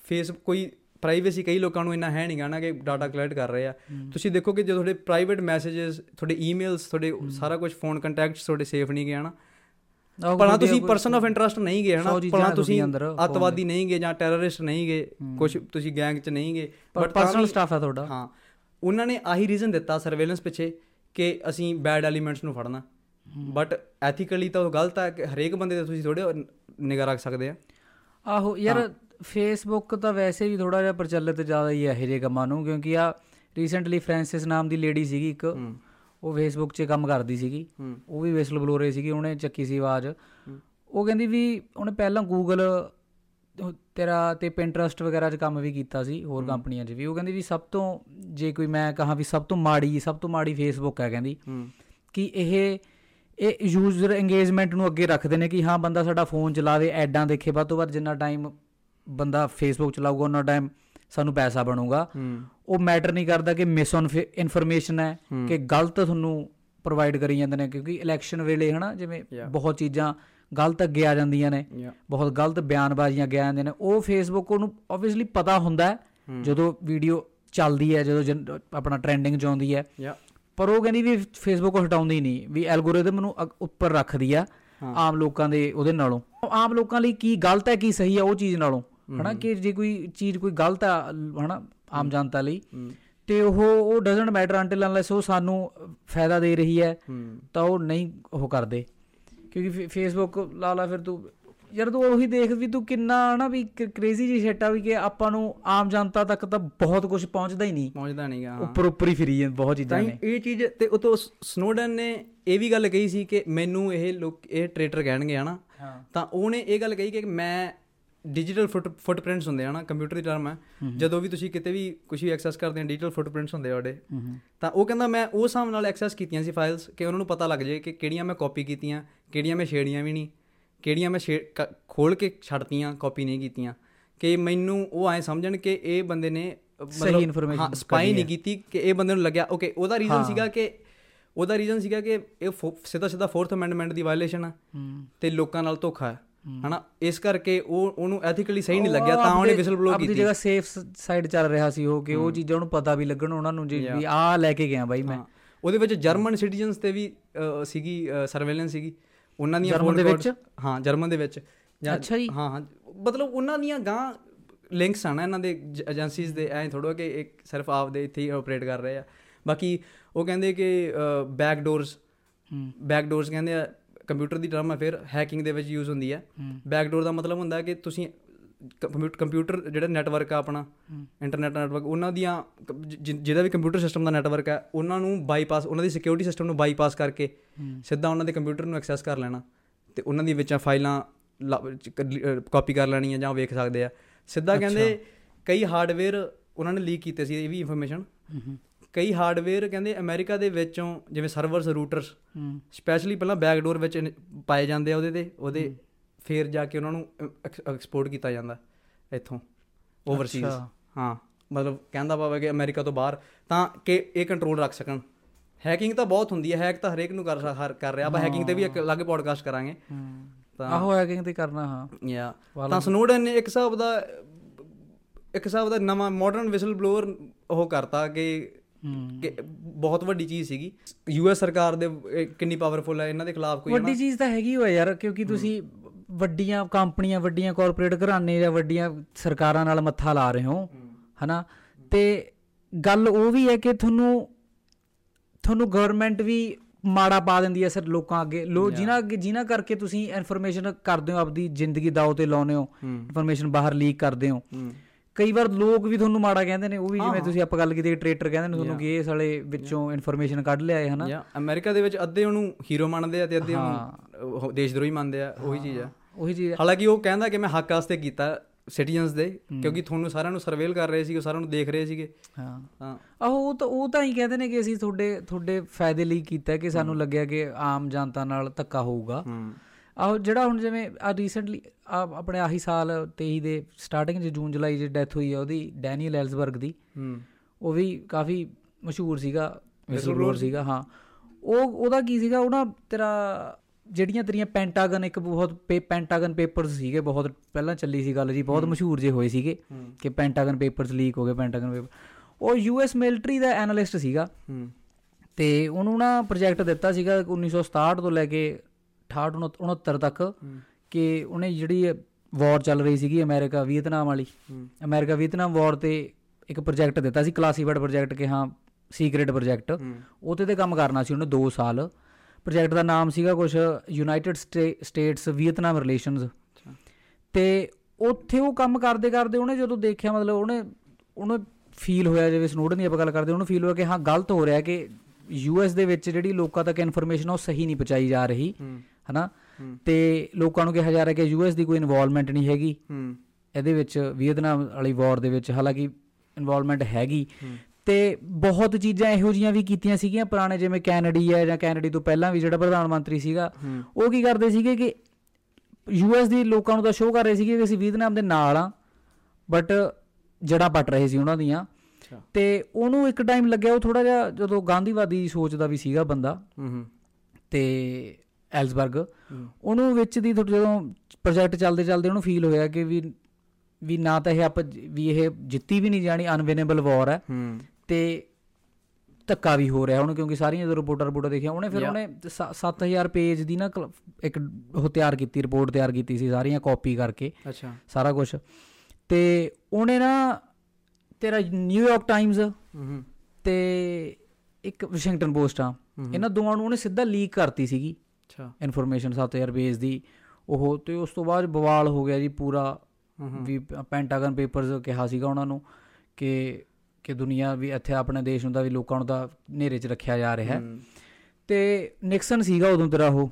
ਫੇਸ ਕੋਈ ਪ੍ਰਾਈਵੇਸੀ ਕਈ ਲੋਕਾਂ ਨੂੰ ਇੰਨਾ ਹੈ ਨਹੀਂ ਗਾ ਨਾ ਕਿ ਡਾਟਾ ਕਲੈਕਟ ਕਰ ਰਹੇ ਆ। ਤੁਸੀਂ ਦੇਖੋ ਕਿ ਜਦੋਂ ਤੁਹਾਡੇ ਪ੍ਰਾਈਵੇਟ ਮੈਸੇजेस ਤੁਹਾਡੇ ਈਮੇਲਸ ਤੁਹਾਡੇ ਸਾਰਾ ਕੁਝ ਫੋਨ ਕੰਟੈਕਟਸ ਤੁਹਾਡੇ ਸੇਫ ਨਹੀਂ ਆਹੋ, ਭਲਾ ਵਧੀਆ ਤੁਸੀਂ ਪਰਸਨ ਆਫ ਇੰਟਰਸਟ ਨਹੀਂ ਗਏ ਹਨਾ ਨੇ ਤੁਸੀਂ ਅੱਤਵਾਦੀ ਨਹੀਂ ਗਏ ਜਾਂ ਟੈਰਰਿਸਟ ਨਹੀਂ ਗਏ ਕੁਝ ਤੁਸੀਂ ਗੈਂਗ 'ਚ ਨਹੀਂ ਗਏ। ਪਰ ਤਾਂ ਪਰਸਨਲ ਸਟਾਫ ਹੈ ਤੁਹਾਡਾ। ਹਾਂ ਉਹਨਾਂ ਨੇ ਆਹੀ ਰੀਜ਼ਨ ਦਿੱਤਾ ਸਰਵੇਲੈਂਸ ਪਿੱਛੇ ਕਿ ਅਸੀਂ ਬੈਡ ਐਲੀਮੈਂਟਸ ਨੂੰ ਫੜਨਾ। ਬਟ ਐਥੀਕਲੀ ਤਾਂ ਉਹ ਗਲਤ ਹੈ ਕਿ ਹਰੇਕ ਬੰਦੇ ਤੇ ਤੁਸੀਂ ਥੋੜੇ ਨਿਗਾਹ ਰੱਖ ਸਕਦੇ ਆ। ਆਹੋ ਯਾਰ ਫੇਸਬੁੱਕ ਤਾਂ ਵੈਸੇ ਵੀ ਥੋੜਾ ਜਿਹਾ ਪ੍ਰਚਲਿਤ ਜ਼ਿਆਦਾ ਹੀ ਹੈ ਇਹੋ ਕੰਮਾਂ ਨੂੰ ਕਿਉਂਕਿ ਆ ਰੀਸੈਂਟਲੀ ਫ੍ਰੈਂਸਿਸ ਨਾਮ ਦੀ ਲੇਡੀ ਸੀਗੀ ਇੱਕ। ਉਹ ਫੇਸਬੁੱਕ 'ਚ ਕੰਮ ਕਰਦੀ ਸੀਗੀ। ਉਹ ਵੀ ਵਿਸਲ ਬਲੋਰੇ ਸੀਗੀ ਉਹਨੇ ਚੱਕੀ ਸੀ ਆਵਾਜ਼। ਉਹ ਕਹਿੰਦੀ ਵੀ ਉਹਨੇ ਪਹਿਲਾਂ ਗੂਗਲ ਤੇਰਾ ਤੇ ਪਿੰਟਰਸਟ ਵਗੈਰਾ 'ਚ ਕੰਮ ਵੀ ਕੀਤਾ ਸੀ ਹੋਰ ਕੰਪਨੀਆਂ 'ਚ ਵੀ। ਉਹ ਕਹਿੰਦੀ ਵੀ ਸਭ ਤੋਂ ਜੇ ਕੋਈ ਮੈਂ ਕਹਾਂ ਵੀ ਸਭ ਤੋਂ ਮਾੜੀ ਸਭ ਤੋਂ ਮਾੜੀ ਫੇਸਬੁੱਕ ਹੈ ਕਹਿੰਦੀ। ਕਿ ਇਹ ਇਹ ਯੂਜ਼ਰ ਇੰਗੇਜਮੈਂਟ ਨੂੰ ਅੱਗੇ ਰੱਖਦੇ ਨੇ ਕਿ ਹਾਂ ਬੰਦਾ ਸਾਡਾ ਫੋਨ ਚਲਾਵੇ ਐਡਾਂ ਦੇਖੇ ਵੱਧ ਤੋਂ ਵੱਧ ਜਿੰਨਾ ਟਾਈਮ ਬੰਦਾ ਫੇਸਬੁੱਕ ਚਲਾਊਗਾ ਉਹਨਾਂ ਟਾਈਮ ਸਾਨੂੰ ਪੈਸਾ ਬਣੂਗਾ। ਉਹ ਮੈਟਰ ਨਹੀਂ ਕਰਦਾ ਕਿ ਮਿਸ ਇਨਫੋਰਮੇਸ਼ਨ ਹੈ ਕਿ ਗਲਤ ਤੁਹਾਨੂੰ ਪ੍ਰੋਵਾਈਡ ਕਰੀ ਜਾਂਦੇ ਨੇ ਕਿਉਂਕਿ ਇਲੈਕਸ਼ਨ ਵੇਲੇ ਹਨਾ ਜਿਵੇਂ. ਬਹੁਤ ਚੀਜ਼ਾਂ ਗਲਤ ਅੱਗੇ ਆ ਜਾਂਦੀਆਂ ਨੇ ਬਹੁਤ ਗਲਤ ਬਿਆਨਬਾਜ਼ੀਆਂ ਅੱਗੇ ਆ ਜਾਂਦੀਆਂ ਨੇ ਉਹ ਫੇਸਬੁੱਕ ਉਹਨੂੰ ਆਬਵੀਅਸਲੀ ਪਤਾ ਹੁੰਦਾ ਜਦੋਂ ਵੀਡੀਓ ਚੱਲਦੀ ਹੈ ਜਦੋਂ ਆਪਣਾ ਟ੍ਰੈਂਡਿੰਗ 'ਚ ਆਉਂਦੀ ਹੈ। ਪਰ ਉਹ ਕਹਿੰਦੀ ਵੀ ਫੇਸਬੁੱਕ ਹਟਾਉਂਦੀ ਨਹੀਂ ਵੀ ਐਲਗੋਰਿਦਮ ਨੂੰ ਉੱਪਰ ਰੱਖਦੀ ਆ ਆਮ ਲੋਕਾਂ ਦੇ ਉਹਦੇ ਨਾਲੋਂ। ਆਮ ਲੋਕਾਂ ਲਈ ਕੀ ਗਲਤ ਹੈ ਕੀ ਸਹੀ ਹੈ ਉਹ ਚੀਜ਼ ਨਾਲੋਂ। ਹਨਾ ਕਿ ਜੇ ਕੋਈ ਚੀਜ਼ ਕੋਈ ਗਲਤ ਆ ਹਨਾ ਆਮ ਜਨਤਾ ਲਈ ਤੇ ਉਹ ਉਹ ਡਸਨਟ ਮੈਟਰ ਅੰਟਿਲ ਅਨਲੈਸ ਉਹ ਸਾਨੂੰ ਫਾਇਦਾ ਦੇ ਰਹੀ ਹੈ ਤਾਂ ਉਹ ਨਹੀਂ ਉਹ ਕਰਦੇ। ਕਿਉਂਕਿ ਫੇਸਬੁੱਕ ਲਾ ਲਾ ਫਿਰ ਤੂੰ ਯਾਰ ਤੂੰ ਉਹੀ ਦੇਖ ਵੀ ਤੂੰ ਕਿੰਨਾ ਨਾ ਵੀ ਕ੍ਰੇਜ਼ੀ ਜੀ ਸ਼ਿਟ ਆ ਵੀ ਕਿ ਆਪਾਂ ਨੂੰ ਆਮ ਜਨਤਾ ਤੱਕ ਤਾਂ ਬਹੁਤ ਕੁਝ ਪਹੁੰਚਦਾ ਹੀ ਨਹੀਂ। ਪਹੁੰਚਦਾ ਨਹੀਂਗਾ ਹਾਂ। ਉੱਪਰ ਉੱਪਰ ਹੀ ਫਿਰੀ ਜਾਂਦੇ ਬਹੁਤ ਚੀਜ਼ਾਂ ਨੇ। ਇਹ ਚੀਜ਼ ਤੇ ਉਤੋਂ ਸਨੋਡਨ ਨੇ ਇਹ ਵੀ ਗੱਲ ਕਹੀ ਸੀ ਕਿ ਮੈਨੂੰ ਇਹ ਲੋਕ ਇਹ ਟ੍ਰੇਟਰ ਕਹਿਣਗੇ ਹਨਾ? ਤਾਂ ਉਹਨੇ ਇਹ ਗੱਲ ਕਹੀ ਕਿ ਮੈਂ ਡਿਜੀਟਲ ਫੁੱਟਪ੍ਰਿੰਟਸ ਹੁੰਦੇ ਹਨਾ? ਕੰਪਿਊਟਰ ਦੀ ਟਰਮ ਹੈ ਜਦੋਂ ਵੀ ਤੁਸੀਂ ਕਿਤੇ ਵੀ ਕੁਝ ਵੀ ਐਕਸੈਸ ਕਰਦੇ ਹੋ ਡਿਜੀਟਲ ਫੁੱਟਪ੍ਰਿੰਟਸ ਹੁੰਦੇ ਆ ਉਹਦੇ। ਤਾਂ ਉਹ ਕਹਿੰਦਾ ਮੈਂ ਉਸ ਹਿਸਾਬ ਨਾਲ ਐਕਸੈਸ ਕੀਤੀਆਂ ਸੀ ਫਾਈਲਸ ਕਿ ਉਹਨਾਂ ਨੂੰ ਪਤਾ ਲੱਗ ਜੇ ਕਿ ਕਿਹੜੀਆਂ ਮੈਂ ਕਾਪੀ ਕੀਤੀਆਂ ਕਿਹੜੀਆਂ ਮੈਂ ਛੇੜੀਆਂ ਵੀ ਨਹੀਂ। ਕਿਹੜੀਆਂ ਮੈਂ ਖੋਲ ਕੇ ਛੱਡਤੀਆਂ ਕਾਪੀ ਨਹੀਂ ਕੀਤੀਆਂ। ਕਿ ਮੈਨੂੰ ਉਹ ਐ ਸਮਝਣ ਕਿ ਇਹ ਬੰਦੇ ਨੇ ਸਹੀ information ਹਾਂ ਸਪਾਈ ਨਹੀਂ ਕੀਤੀ ਕਿ ਇਹ ਬੰਦੇ ਨੂੰ ਲੱਗਿਆ। ਓਕੇ ਉਹਦਾ ਰੀਜ਼ਨ ਸੀਗਾ ਕਿ ਉਹਦਾ ਰੀਜ਼ਨ ਸੀਗਾ ਕਿ ਇਹ ਸਿੱਧਾ ਸਿੱਧਾ ਫੋਰਥ ਅਮੈਂਡਮੈਂਟ ਦੀ ਵਾਇਲੇਸ਼ਨ ਆ। ਤੇ ਲੋਕਾਂ ਨਾਲ ਧੋਖਾ ਹੈ। ਹਨਾ? ਇਸ ਕਰਕੇ ਉਹ ਉਹਨੂੰ ਐਥੀਕਲੀ ਸਹੀ ਨਹੀਂ ਲੱਗਿਆ ਤਾਂ ਉਹਨੇ ਵਿਸਲ ਬਲੋ ਆਪਣੀ ਕੀਤੀ। ਜਗ੍ਹਾ ਸੇਫ ਸਾਈਡ ਚੱਲ ਰਿਹਾ ਸੀ ਉਹ ਕਿ ਉਹ ਚੀਜ਼ਾਂ ਉਹਨੂੰ ਪਤਾ ਵੀ ਲੱਗਣ ਉਹਨਾਂ ਨੂੰ ਜੀ ਵੀ ਆਹ ਲੈ ਕੇ ਗਿਆ ਬਾਈ ਮੈਂ। ਉਹਦੇ ਵਿੱਚ ਜਰਮਨ ਸਿਟੀਜ਼ਨਸ ਤੇ ਵੀ ਸੀਗੀ ਸਰਵੇਲੈਂਸ ਸੀਗੀ। ਉਹਨਾਂ ਦੀਆਂ ਜਰਮਨ ਦੇ ਵਿੱਚ? ਹਾਂ ਜਰਮਨ ਦੇ ਵਿੱਚ। ਜਾਂ- ਅੱਛਾ ਜੀ। ਹਾਂ ਹਾਂ। ਮਤਲਬ ਉਹਨਾਂ ਦੀਆਂ ਗਾਂ ਲਿੰਕਸ ਹਨ ਇਹਨਾਂ ਦੇ ਏਜੰਸੀਜ਼ ਦੇ ਐਂ ਥੋੜਾ ਕਿ ਇੱਕ ਸਿਰਫ ਆਪਦੇ ਇੱਥੇ ਹੀ ਆਪਰੇਟ ਕਰ ਰਹੇ ਆ। ਬਾਕੀ ਉਹ ਕਹਿੰਦੇ ਕਿ ਬੈਕ ਡੋਰਸ ਬੈਕ ਡੋਰਸ ਕਹਿੰਦੇ ਆ ਕੰਪਿਊਟਰ ਦੀ ਟਰਮ ਹੈ ਫਿਰ ਹੈਕਿੰਗ ਦੇ ਵਿੱਚ ਯੂਜ਼ ਹੁੰਦੀ ਹੈ ਹੂੰ। ਬੈਕ ਡੋਰ ਦਾ ਮਤਲਬ ਹੁੰਦਾ ਹੈ ਕਿ ਤੁਸੀਂ ਕੰਪਿਊਟਰ ਜਿਹੜਾ ਨੈਟਵਰਕ ਆ ਆਪਣਾ ਇੰਟਰਨੈਟ ਨੈਟਵਰਕ ਉਹਨਾਂ ਦੀਆਂ ਜਿਹਦਾ ਵੀ ਕੰਪਿਊਟਰ ਸਿਸਟਮ ਦਾ ਨੈਟਵਰਕ ਹੈ ਉਹਨਾਂ ਨੂੰ ਬਾਈਪਾਸ ਉਹਨਾਂ ਦੀ ਸਿਕਿਉਰਿਟੀ ਸਿਸਟਮ ਨੂੰ ਬਾਈਪਾਸ ਕਰਕੇ ਸਿੱਧਾ ਉਹਨਾਂ ਦੇ ਕੰਪਿਊਟਰ ਨੂੰ ਐਕਸੈਸ ਕਰ ਲੈਣਾ ਤੇ ਉਹਨਾਂ ਦੀ ਵਿੱਚਾਂ ਫਾਈਲਾਂ ਕਾਪੀ ਕਰ ਲੈਣੀਆਂ ਜਾਂ ਵੇਖ ਸਕਦੇ ਆ। ਸਿੱਧਾ ਕਹਿੰਦੇ ਕਈ ਹਾਰਡਵੇਅਰ ਉਹਨਾਂ ਨੇ ਲੀਕ ਕੀਤੇ ਸੀ ਇਹ ਵੀ ਇਨਫੋਰਮੇਸ਼ਨ ਕਈ ਹਾਰਡਵੇਅਰ ਕਹਿੰਦੇ ਅਮਰੀਕਾ ਦੇ ਵਿੱਚੋਂ ਜਿਵੇਂ ਸਰਵਰਸ ਰੂਟਰਸ ਸਪੈਸ਼ਲੀ ਪਹਿਲਾਂ ਬੈਕਡੋਰ ਵਿੱਚ ਪਾਏ ਜਾਂਦੇ ਆ ਉਹਦੇ ਤੇ ਉਹਦੇ ਫੇਰ ਜਾ ਕੇ ਉਹਨਾਂ ਨੂੰ ਐਕਸਪੋਰਟ ਕੀਤਾ ਜਾਂਦਾ ਇੱਥੋਂ ਓਵਰਸੀਜ਼। ਹਾਂ ਮਤਲਬ ਕਹਿੰਦਾ ਪਾਵੇ ਕਿ ਅਮਰੀਕਾ ਤੋਂ ਬਾਹਰ ਤਾਂ ਕਿ ਇਹ ਕੰਟਰੋਲ ਰੱਖ ਸਕਣ। ਹੈਕਿੰਗ ਤਾਂ ਬਹੁਤ ਹੁੰਦੀ ਹੈ ਹੈਕ ਤਾਂ ਹਰੇਕ ਨੂੰ ਕਰ ਹਰ ਕਰ ਰਿਹਾ ਆਪਾਂ ਹੈਕਿੰਗ ਤੇ ਵੀ ਇੱਕ ਅਲੱਗ ਪੋਡਕਾਸਟ ਕਰਾਂਗੇ। ਤਾਂ ਆਹੋ ਹੈਕਿੰਗ ਤੇ ਕਰਨਾ ਹਾਂ। ਯਾ ਤਾਂ ਸਨੋਡਨ ਨੇ ਇੱਕ ਹਿਸਾਬ ਦਾ ਇੱਕ ਹਿਸਾਬ ਦਾ ਨਵਾਂ ਮਾਡਰਨ ਵਿਸਲ ਬਲੋਅਰ ਉਹ ਕਰਤਾ ਕਿ ਬਹੁਤ ਵੱਡੀ ਚੀਜ਼ ਸੀਗੀ। ਯੂਐਸ ਸਰਕਾਰ ਦੇ ਕਿੰਨੀ ਪਾਵਰਫੁਲ ਹੈ ਇਹਨਾਂ ਦੇ ਖਿਲਾਫ ਕੋਈ ਵੱਡੀ ਚੀਜ਼ ਤਾਂ ਹੈਗੀ ਹੋਇਆ ਯਾਰ ਕਿਉਂਕਿ ਤੁਸੀਂ ਵੱਡੀਆਂ ਕੰਪਨੀਆਂ ਵੱਡੀਆਂ ਕਾਰਪੋਰੇਟ ਘਰਾਣੇ ਜਾਂ ਵੱਡੀਆਂ ਸਰਕਾਰਾਂ ਨਾਲ ਮੱਥਾ ਲਾ ਰਹੇ ਹੋ ਹਨਾ? ਤੇ ਗੱਲ ਉਹ ਵੀ ਹੈ ਕਿ ਤੁਹਾਨੂੰ ਤੁਹਾਨੂੰ ਗਵਰਨਮੈਂਟ ਵੀ ਮਾੜਾ ਪਾ ਦਿੰਦੀ ਹੈ ਸਰ ਲੋਕਾਂ ਅੱਗੇ। ਲੋ ਜਿਨ੍ਹਾਂ ਅੱਗੇ ਜਿਨ੍ਹਾਂ ਕਰਕੇ ਤੁਸੀਂ ਇਨਫੋਰਮੇਸ਼ਨ ਕਰਦੇ ਹੋ ਆਪਦੀ ਜ਼ਿੰਦਗੀ ਦਾਅ ਤੇ ਲਾਉਂਦੇ ਹੋ ਇਨਫੋਰਮੇਸ਼ਨ ਬਾਹਰ ਲੀਕ ਕਰਦੇ ਹੂੰ। ਕਈ ਵਾਰ ਲੋਕ ਵੀ ਤੁਹਾਨੂੰ ਮਾੜਾ ਕਹਿੰਦੇ ਨੇ ਉਹ ਵੀ ਜਿਵੇਂ ਤੁਸੀਂ ਆਪਾਂ ਗੱਲ ਕੀਤੀ ਟ੍ਰੇਟਰ ਕਹਿੰਦੇ ਨੇ ਤੁਹਾਨੂੰ ਕਿ ਇਹ ਸਾਲੇ ਵਿੱਚੋਂ ਇਨਫੋਰਮੇਸ਼ਨ ਕੱਢ ਲਿਆਏ ਹਨਾ? ਯਾ ਅਮਰੀਕਾ ਦੇ ਵਿੱਚ ਅੱਧੇ ਉਹਨੂੰ ਹੀਰੋ ਮੰਨਦੇ ਆ ਤੇ ਅੱਧੇ ਉਹਨੂੰ ਉਹ ਦੇਸ਼ ਦਰੋਹੀ ਮੰਨਦੇ ਆ ਉਹੀ ਚੀਜ਼ ਆ। ਉਹੀ ਚੀਜ਼ ਹੈ। ਹਾਲਾਂਕਿ ਉਹ ਕਹਿੰਦਾ ਕਿ ਮੈਂ ਹੱਕ ਵਾਸਤੇ ਕੀਤਾ ਸਿਟੀਜ਼ਨਸ ਦੇ ਕਿਉਂਕਿ ਤੁਹਾਨੂੰ ਸਾਰਿਆਂ ਨੂੰ ਸਰਵੇਲ ਕਰ ਰਹੇ ਸੀ ਉਹ ਸਾਰਿਆਂ ਨੂੰ ਦੇਖ ਰਹੇ ਸੀਗੇ। ਹਾਂ। ਤਾਂ ਆਹੋ ਉਹ ਤਾਂ ਉਹ ਤਾਂ ਹੀ ਕਹਿੰਦੇ ਨੇ ਕਿ ਅਸੀਂ ਤੁਹਾਡੇ ਤੁਹਾਡੇ ਫਾਇਦੇ ਲਈ ਕੀਤਾ ਹੈ ਕਿ ਸਾਨੂੰ ਲੱਗਿਆ ਕਿ ਆਮ ਜਨਤਾ ਨਾਲ ਧੱਕਾ ਹੋਊਗਾ। ਹੂੰ। ਆਹੋ ਜਿਹੜਾ ਹੁਣ ਜਿਵੇਂ ਆ ਰੀਸੈਂਟਲੀ ਆਪਣੇ ਆਹੀ ਸਾਲ 23 ਦੇ ਸਟਾਰਟਿੰਗ 'ਚ ਜੂਨ ਜੁਲਾਈ 'ਚ ਡੈਥ ਹੋਈ ਆ ਉਹਦੀ ਡੈਨੀਅਲ ਐਲਸਬਰਗ ਦੀ। ਹੂੰ। ਉਹ ਵੀ ਕਾਫੀ ਮਸ਼ਹੂਰ ਸੀਗਾ ਵਿਸਲ ਬਲੋਅਰ ਸੀਗਾ ਹਾਂ। ਉਹ ਉਹਦਾ ਕੀ ਸੀਗਾ ਉਹ ਨਾ ਤੇਰਾ ਜਿਹੜੀਆਂ ਤੇਰੀਆਂ ਪੈਂਟਾਗਨ ਇੱਕ ਬਹੁਤ ਪੈਂਟਾਗਨ ਪੇਪਰਸ ਸੀਗੇ ਬਹੁਤ ਪਹਿਲਾਂ ਚੱਲੀ ਸੀ ਗੱਲ ਜੀ ਬਹੁਤ ਮਸ਼ਹੂਰ ਜੇ ਹੋਏ ਸੀਗੇ ਕਿ ਪੈਂਟਾਗਨ ਪੇਪਰਸ ਲੀਕ ਹੋ ਗਏ ਪੈਂਟਾਗਨ ਪੇਪਰ ਉਹ ਯੂਐਸ ਮਿਲਟਰੀ ਦਾ ਐਨਾਲਿਸਟ ਸੀਗਾ। ਹੂੰ। ਤੇ ਉਹਨੂੰ ਨਾ ਪ੍ਰੋਜੈਕਟ ਦਿੱਤਾ ਸੀਗਾ 1967 ਤੋਂ ਲੈ ਕੇ 68 69 ਤੱਕ ਕਿ ਉਹਨੇ ਜਿਹੜੀ ਵਾਰ ਚੱਲ ਰਹੀ ਸੀਗੀ ਅਮਰੀਕਾ ਵੀਅਤਨਾਮ ਵਾਲੀ। ਅਮਰੀਕਾ ਵੀਅਤਨਾਮ ਵਾਰ ਤੇ ਇੱਕ ਪ੍ਰੋਜੈਕਟ ਦਿੱਤਾ ਸੀ ਕਲਾਸੀਫਾਈਡ ਪ੍ਰੋਜੈਕਟ ਕਿ ਹਾਂ ਸੀਕ੍ਰੀਟ ਪ੍ਰੋਜੈਕਟ ਉਹਤੇ ਤੇ ਕੰਮ ਕਰਨਾ ਸੀ ਉਹਨੇ 2 ਸਾਲ। ਪ੍ਰੋਜੈਕਟ ਦਾ ਨਾਮ ਸੀਗਾ ਕੁਝ ਯੂਨਾਈਟਿਡ ਸਟੇਟਸ ਵੀਅਤਨਾਮ ਰਿਲੇਸ਼ਨਸ ਤੇ ਉੱਥੇ ਉਹ ਕੰਮ ਕਰਦੇ ਕਰਦੇ ਉਹਨੇ ਜਦੋਂ ਦੇਖਿਆ ਮਤਲਬ ਉਹਨੇ ਉਹਨੇ ਫੀਲ ਹੋਇਆ ਜਿਵੇਂ ਸਨੋਡਨ ਦੀ ਆਪਾਂ ਗੱਲ ਕਰਦੇ ਉਹਨੂੰ ਫੀਲ ਹੋਇਆ ਕਿ ਹਾਂ ਗਲਤ ਹੋ ਰਿਹਾ ਕਿ ਯੂਐਸ ਦੇ ਵਿੱਚ ਜਿਹੜੀ ਲੋਕਾਂ ਤੱਕ ਇਨਫੋਰਮੇਸ਼ਨ ਉਹ ਸਹੀ ਨਹੀਂ ਪਹੁੰਚਾਈ ਜਾ ਰਹੀ। ਹਨਾ? ਤੇ ਲੋਕਾਂ ਨੂੰ ਕਿਹਾ ਜਾ ਰਿਹਾ ਕਿ ਯੂਐਸ ਦੀ ਕੋਈ ਇਨਵੋਲਵਮੈਂਟ ਨਹੀਂ ਹੈਗੀ। ਇਹਦੇ ਵਿੱਚ ਵੀਅਤਨਾਮ ਵਾਲੀ ਵਾਰ ਦੇ ਵਿੱਚ ਹਾਲਾਂਕਿ ਇਨਵੋਲਵਮੈਂਟ ਹੈਗੀ। ਤੇ ਬਹੁਤ ਚੀਜ਼ਾਂ ਇਹੋ ਜੀਆਂ ਵੀ ਕੀਤੀਆਂ ਸੀਗੀਆਂ। ਪੁਰਾਣੇ ਜਿਵੇਂ ਕੈਨੇਡੀ ਹੈ ਜਾਂ ਕੈਨੇਡੀ ਤੋਂ ਪਹਿਲਾਂ ਵੀ ਜਿਹੜਾ ਪ੍ਰਧਾਨ ਮੰਤਰੀ ਸੀਗਾ ਉਹ ਕੀ ਕਰਦੇ ਸੀਗੇ ਕਿ ਯੂਐਸ ਦੀ ਲੋਕਾਂ ਨੂੰ ਤਾਂ ਸ਼ੋਅ ਕਰ ਰਹੇ ਸੀਗੇ ਕਿ ਅਸੀਂ ਵੀਅਤਨਾਮ ਦੇ ਨਾਲ ਆ ਬਟ ਜੜਾ ਪਟ ਰਹੇ ਸੀ ਉਹਨਾਂ ਦੀਆਂ। ਤੇ ਉਹਨੂੰ ਇੱਕ ਟਾਈਮ ਲੱਗਿਆ ਉਹ ਥੋੜਾ ਜਿਹਾ ਜਦੋਂ ਗਾਂਧੀਵਾਦੀ ਸੋਚ ਦਾ ਵੀ ਸੀਗਾ ਬੰਦਾ। ਹੂੰ ਹੂੰ। ਤੇ ਐਲਸਬਰਗ। ਉਹਨੂੰ ਵਿੱਚ ਦੀ ਥੋੜ੍ਹਾ ਜਦੋਂ ਪ੍ਰੋਜੈਕਟ ਚੱਲਦੇ ਚੱਲਦੇ ਉਹਨੂੰ ਫੀਲ ਹੋਇਆ ਕਿ ਵੀ ਵੀ ਨਾ ਤਾਂ ਇਹ ਆਪਾਂ ਵੀ ਇਹ ਜਿੱਤੀ ਵੀ ਨਹੀਂ ਜਾਣੀ ਅਨਵਿਨੇਬਲ ਵਾਰ ਹੈ। ਤੇ ਧੱਕਾ ਵੀ ਹੋ ਰਿਹਾ ਉਹਨੂੰ ਕਿਉਂਕਿ ਸਾਰੀਆਂ ਜਦੋਂ ਰਿਪੋਰਟਾਂ ਰਿਪੋਰਟਾਂ ਦੇਖਿਆ ਉਹਨੇ ਫਿਰ. ਉਹਨੇ 7000 ਪੇਜ ਦੀ ਨਾ ਇੱਕ ਉਹ ਤਿਆਰ ਕੀਤੀ ਰਿਪੋਰਟ ਤਿਆਰ ਕੀਤੀ ਸੀ ਸਾਰੀਆਂ ਕਾਪੀ ਕਰਕੇ। ਅੱਛਾ। ਸਾਰਾ ਕੁਝ ਤੇ ਉਹਨੇ ਨਾ ਤੇਰਾ ਨਿਊਯਾਰਕ ਟਾਈਮਜ਼ ਤੇ ਇੱਕ ਵਾਸ਼ਿੰਗਟਨ ਪੋਸਟ ਆ। ਇਹਨਾਂ ਦੋਵਾਂ ਨੂੰ ਉਹਨੇ ਸਿੱਧਾ ਲੀਕ ਕਰਤੀ ਸੀਗੀ। ਅੱਛਾ। ਇਨਫੋਰਮੇਸ਼ਨ 7000 ਪੇਜ ਦੀ ਉਹ ਤੇ ਉਸ ਤੋਂ ਬਾਅਦ ਬਵਾਲ ਹੋ ਗਿਆ ਜੀ ਪੂਰਾ। ਵੀ ਪੈਂਟਾਗਨ ਪੇਪਰਸ ਕਿਹਾ ਸੀਗਾ ਉਹਨਾਂ ਨੂੰ ਕਿ ਕਿ ਦੁਨੀਆ ਵੀ ਇੱਥੇ ਆਪਣੇ ਦੇਸ਼ ਨੂੰ ਦਾ ਵੀ ਲੋਕਾਂ ਨੂੰ ਤਾਂ ਹਨੇਰੇ 'ਚ ਰੱਖਿਆ ਜਾ ਰਿਹਾ। ਹੈ। ਤੇ ਨਿਕਸਨ ਸੀਗਾ ਉਦੋਂ ਤੇਰਾ ਉਹ।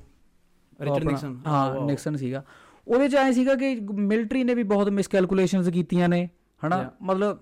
ਰਿਚਰਡ ਨਿਕਸਨ ਹਾਂ ਨਿਕਸਨ ਸੀਗਾ। ਉਹਦੇ 'ਚ ਐ ਸੀਗਾ ਕਿ ਮਿਲਟਰੀ ਨੇ ਵੀ ਬਹੁਤ ਮਿਸਕੈਲਕੂਲੇਸ਼ਨਸ ਕੀਤੀਆਂ ਨੇ ਹਨਾ. ਮਤਲਬ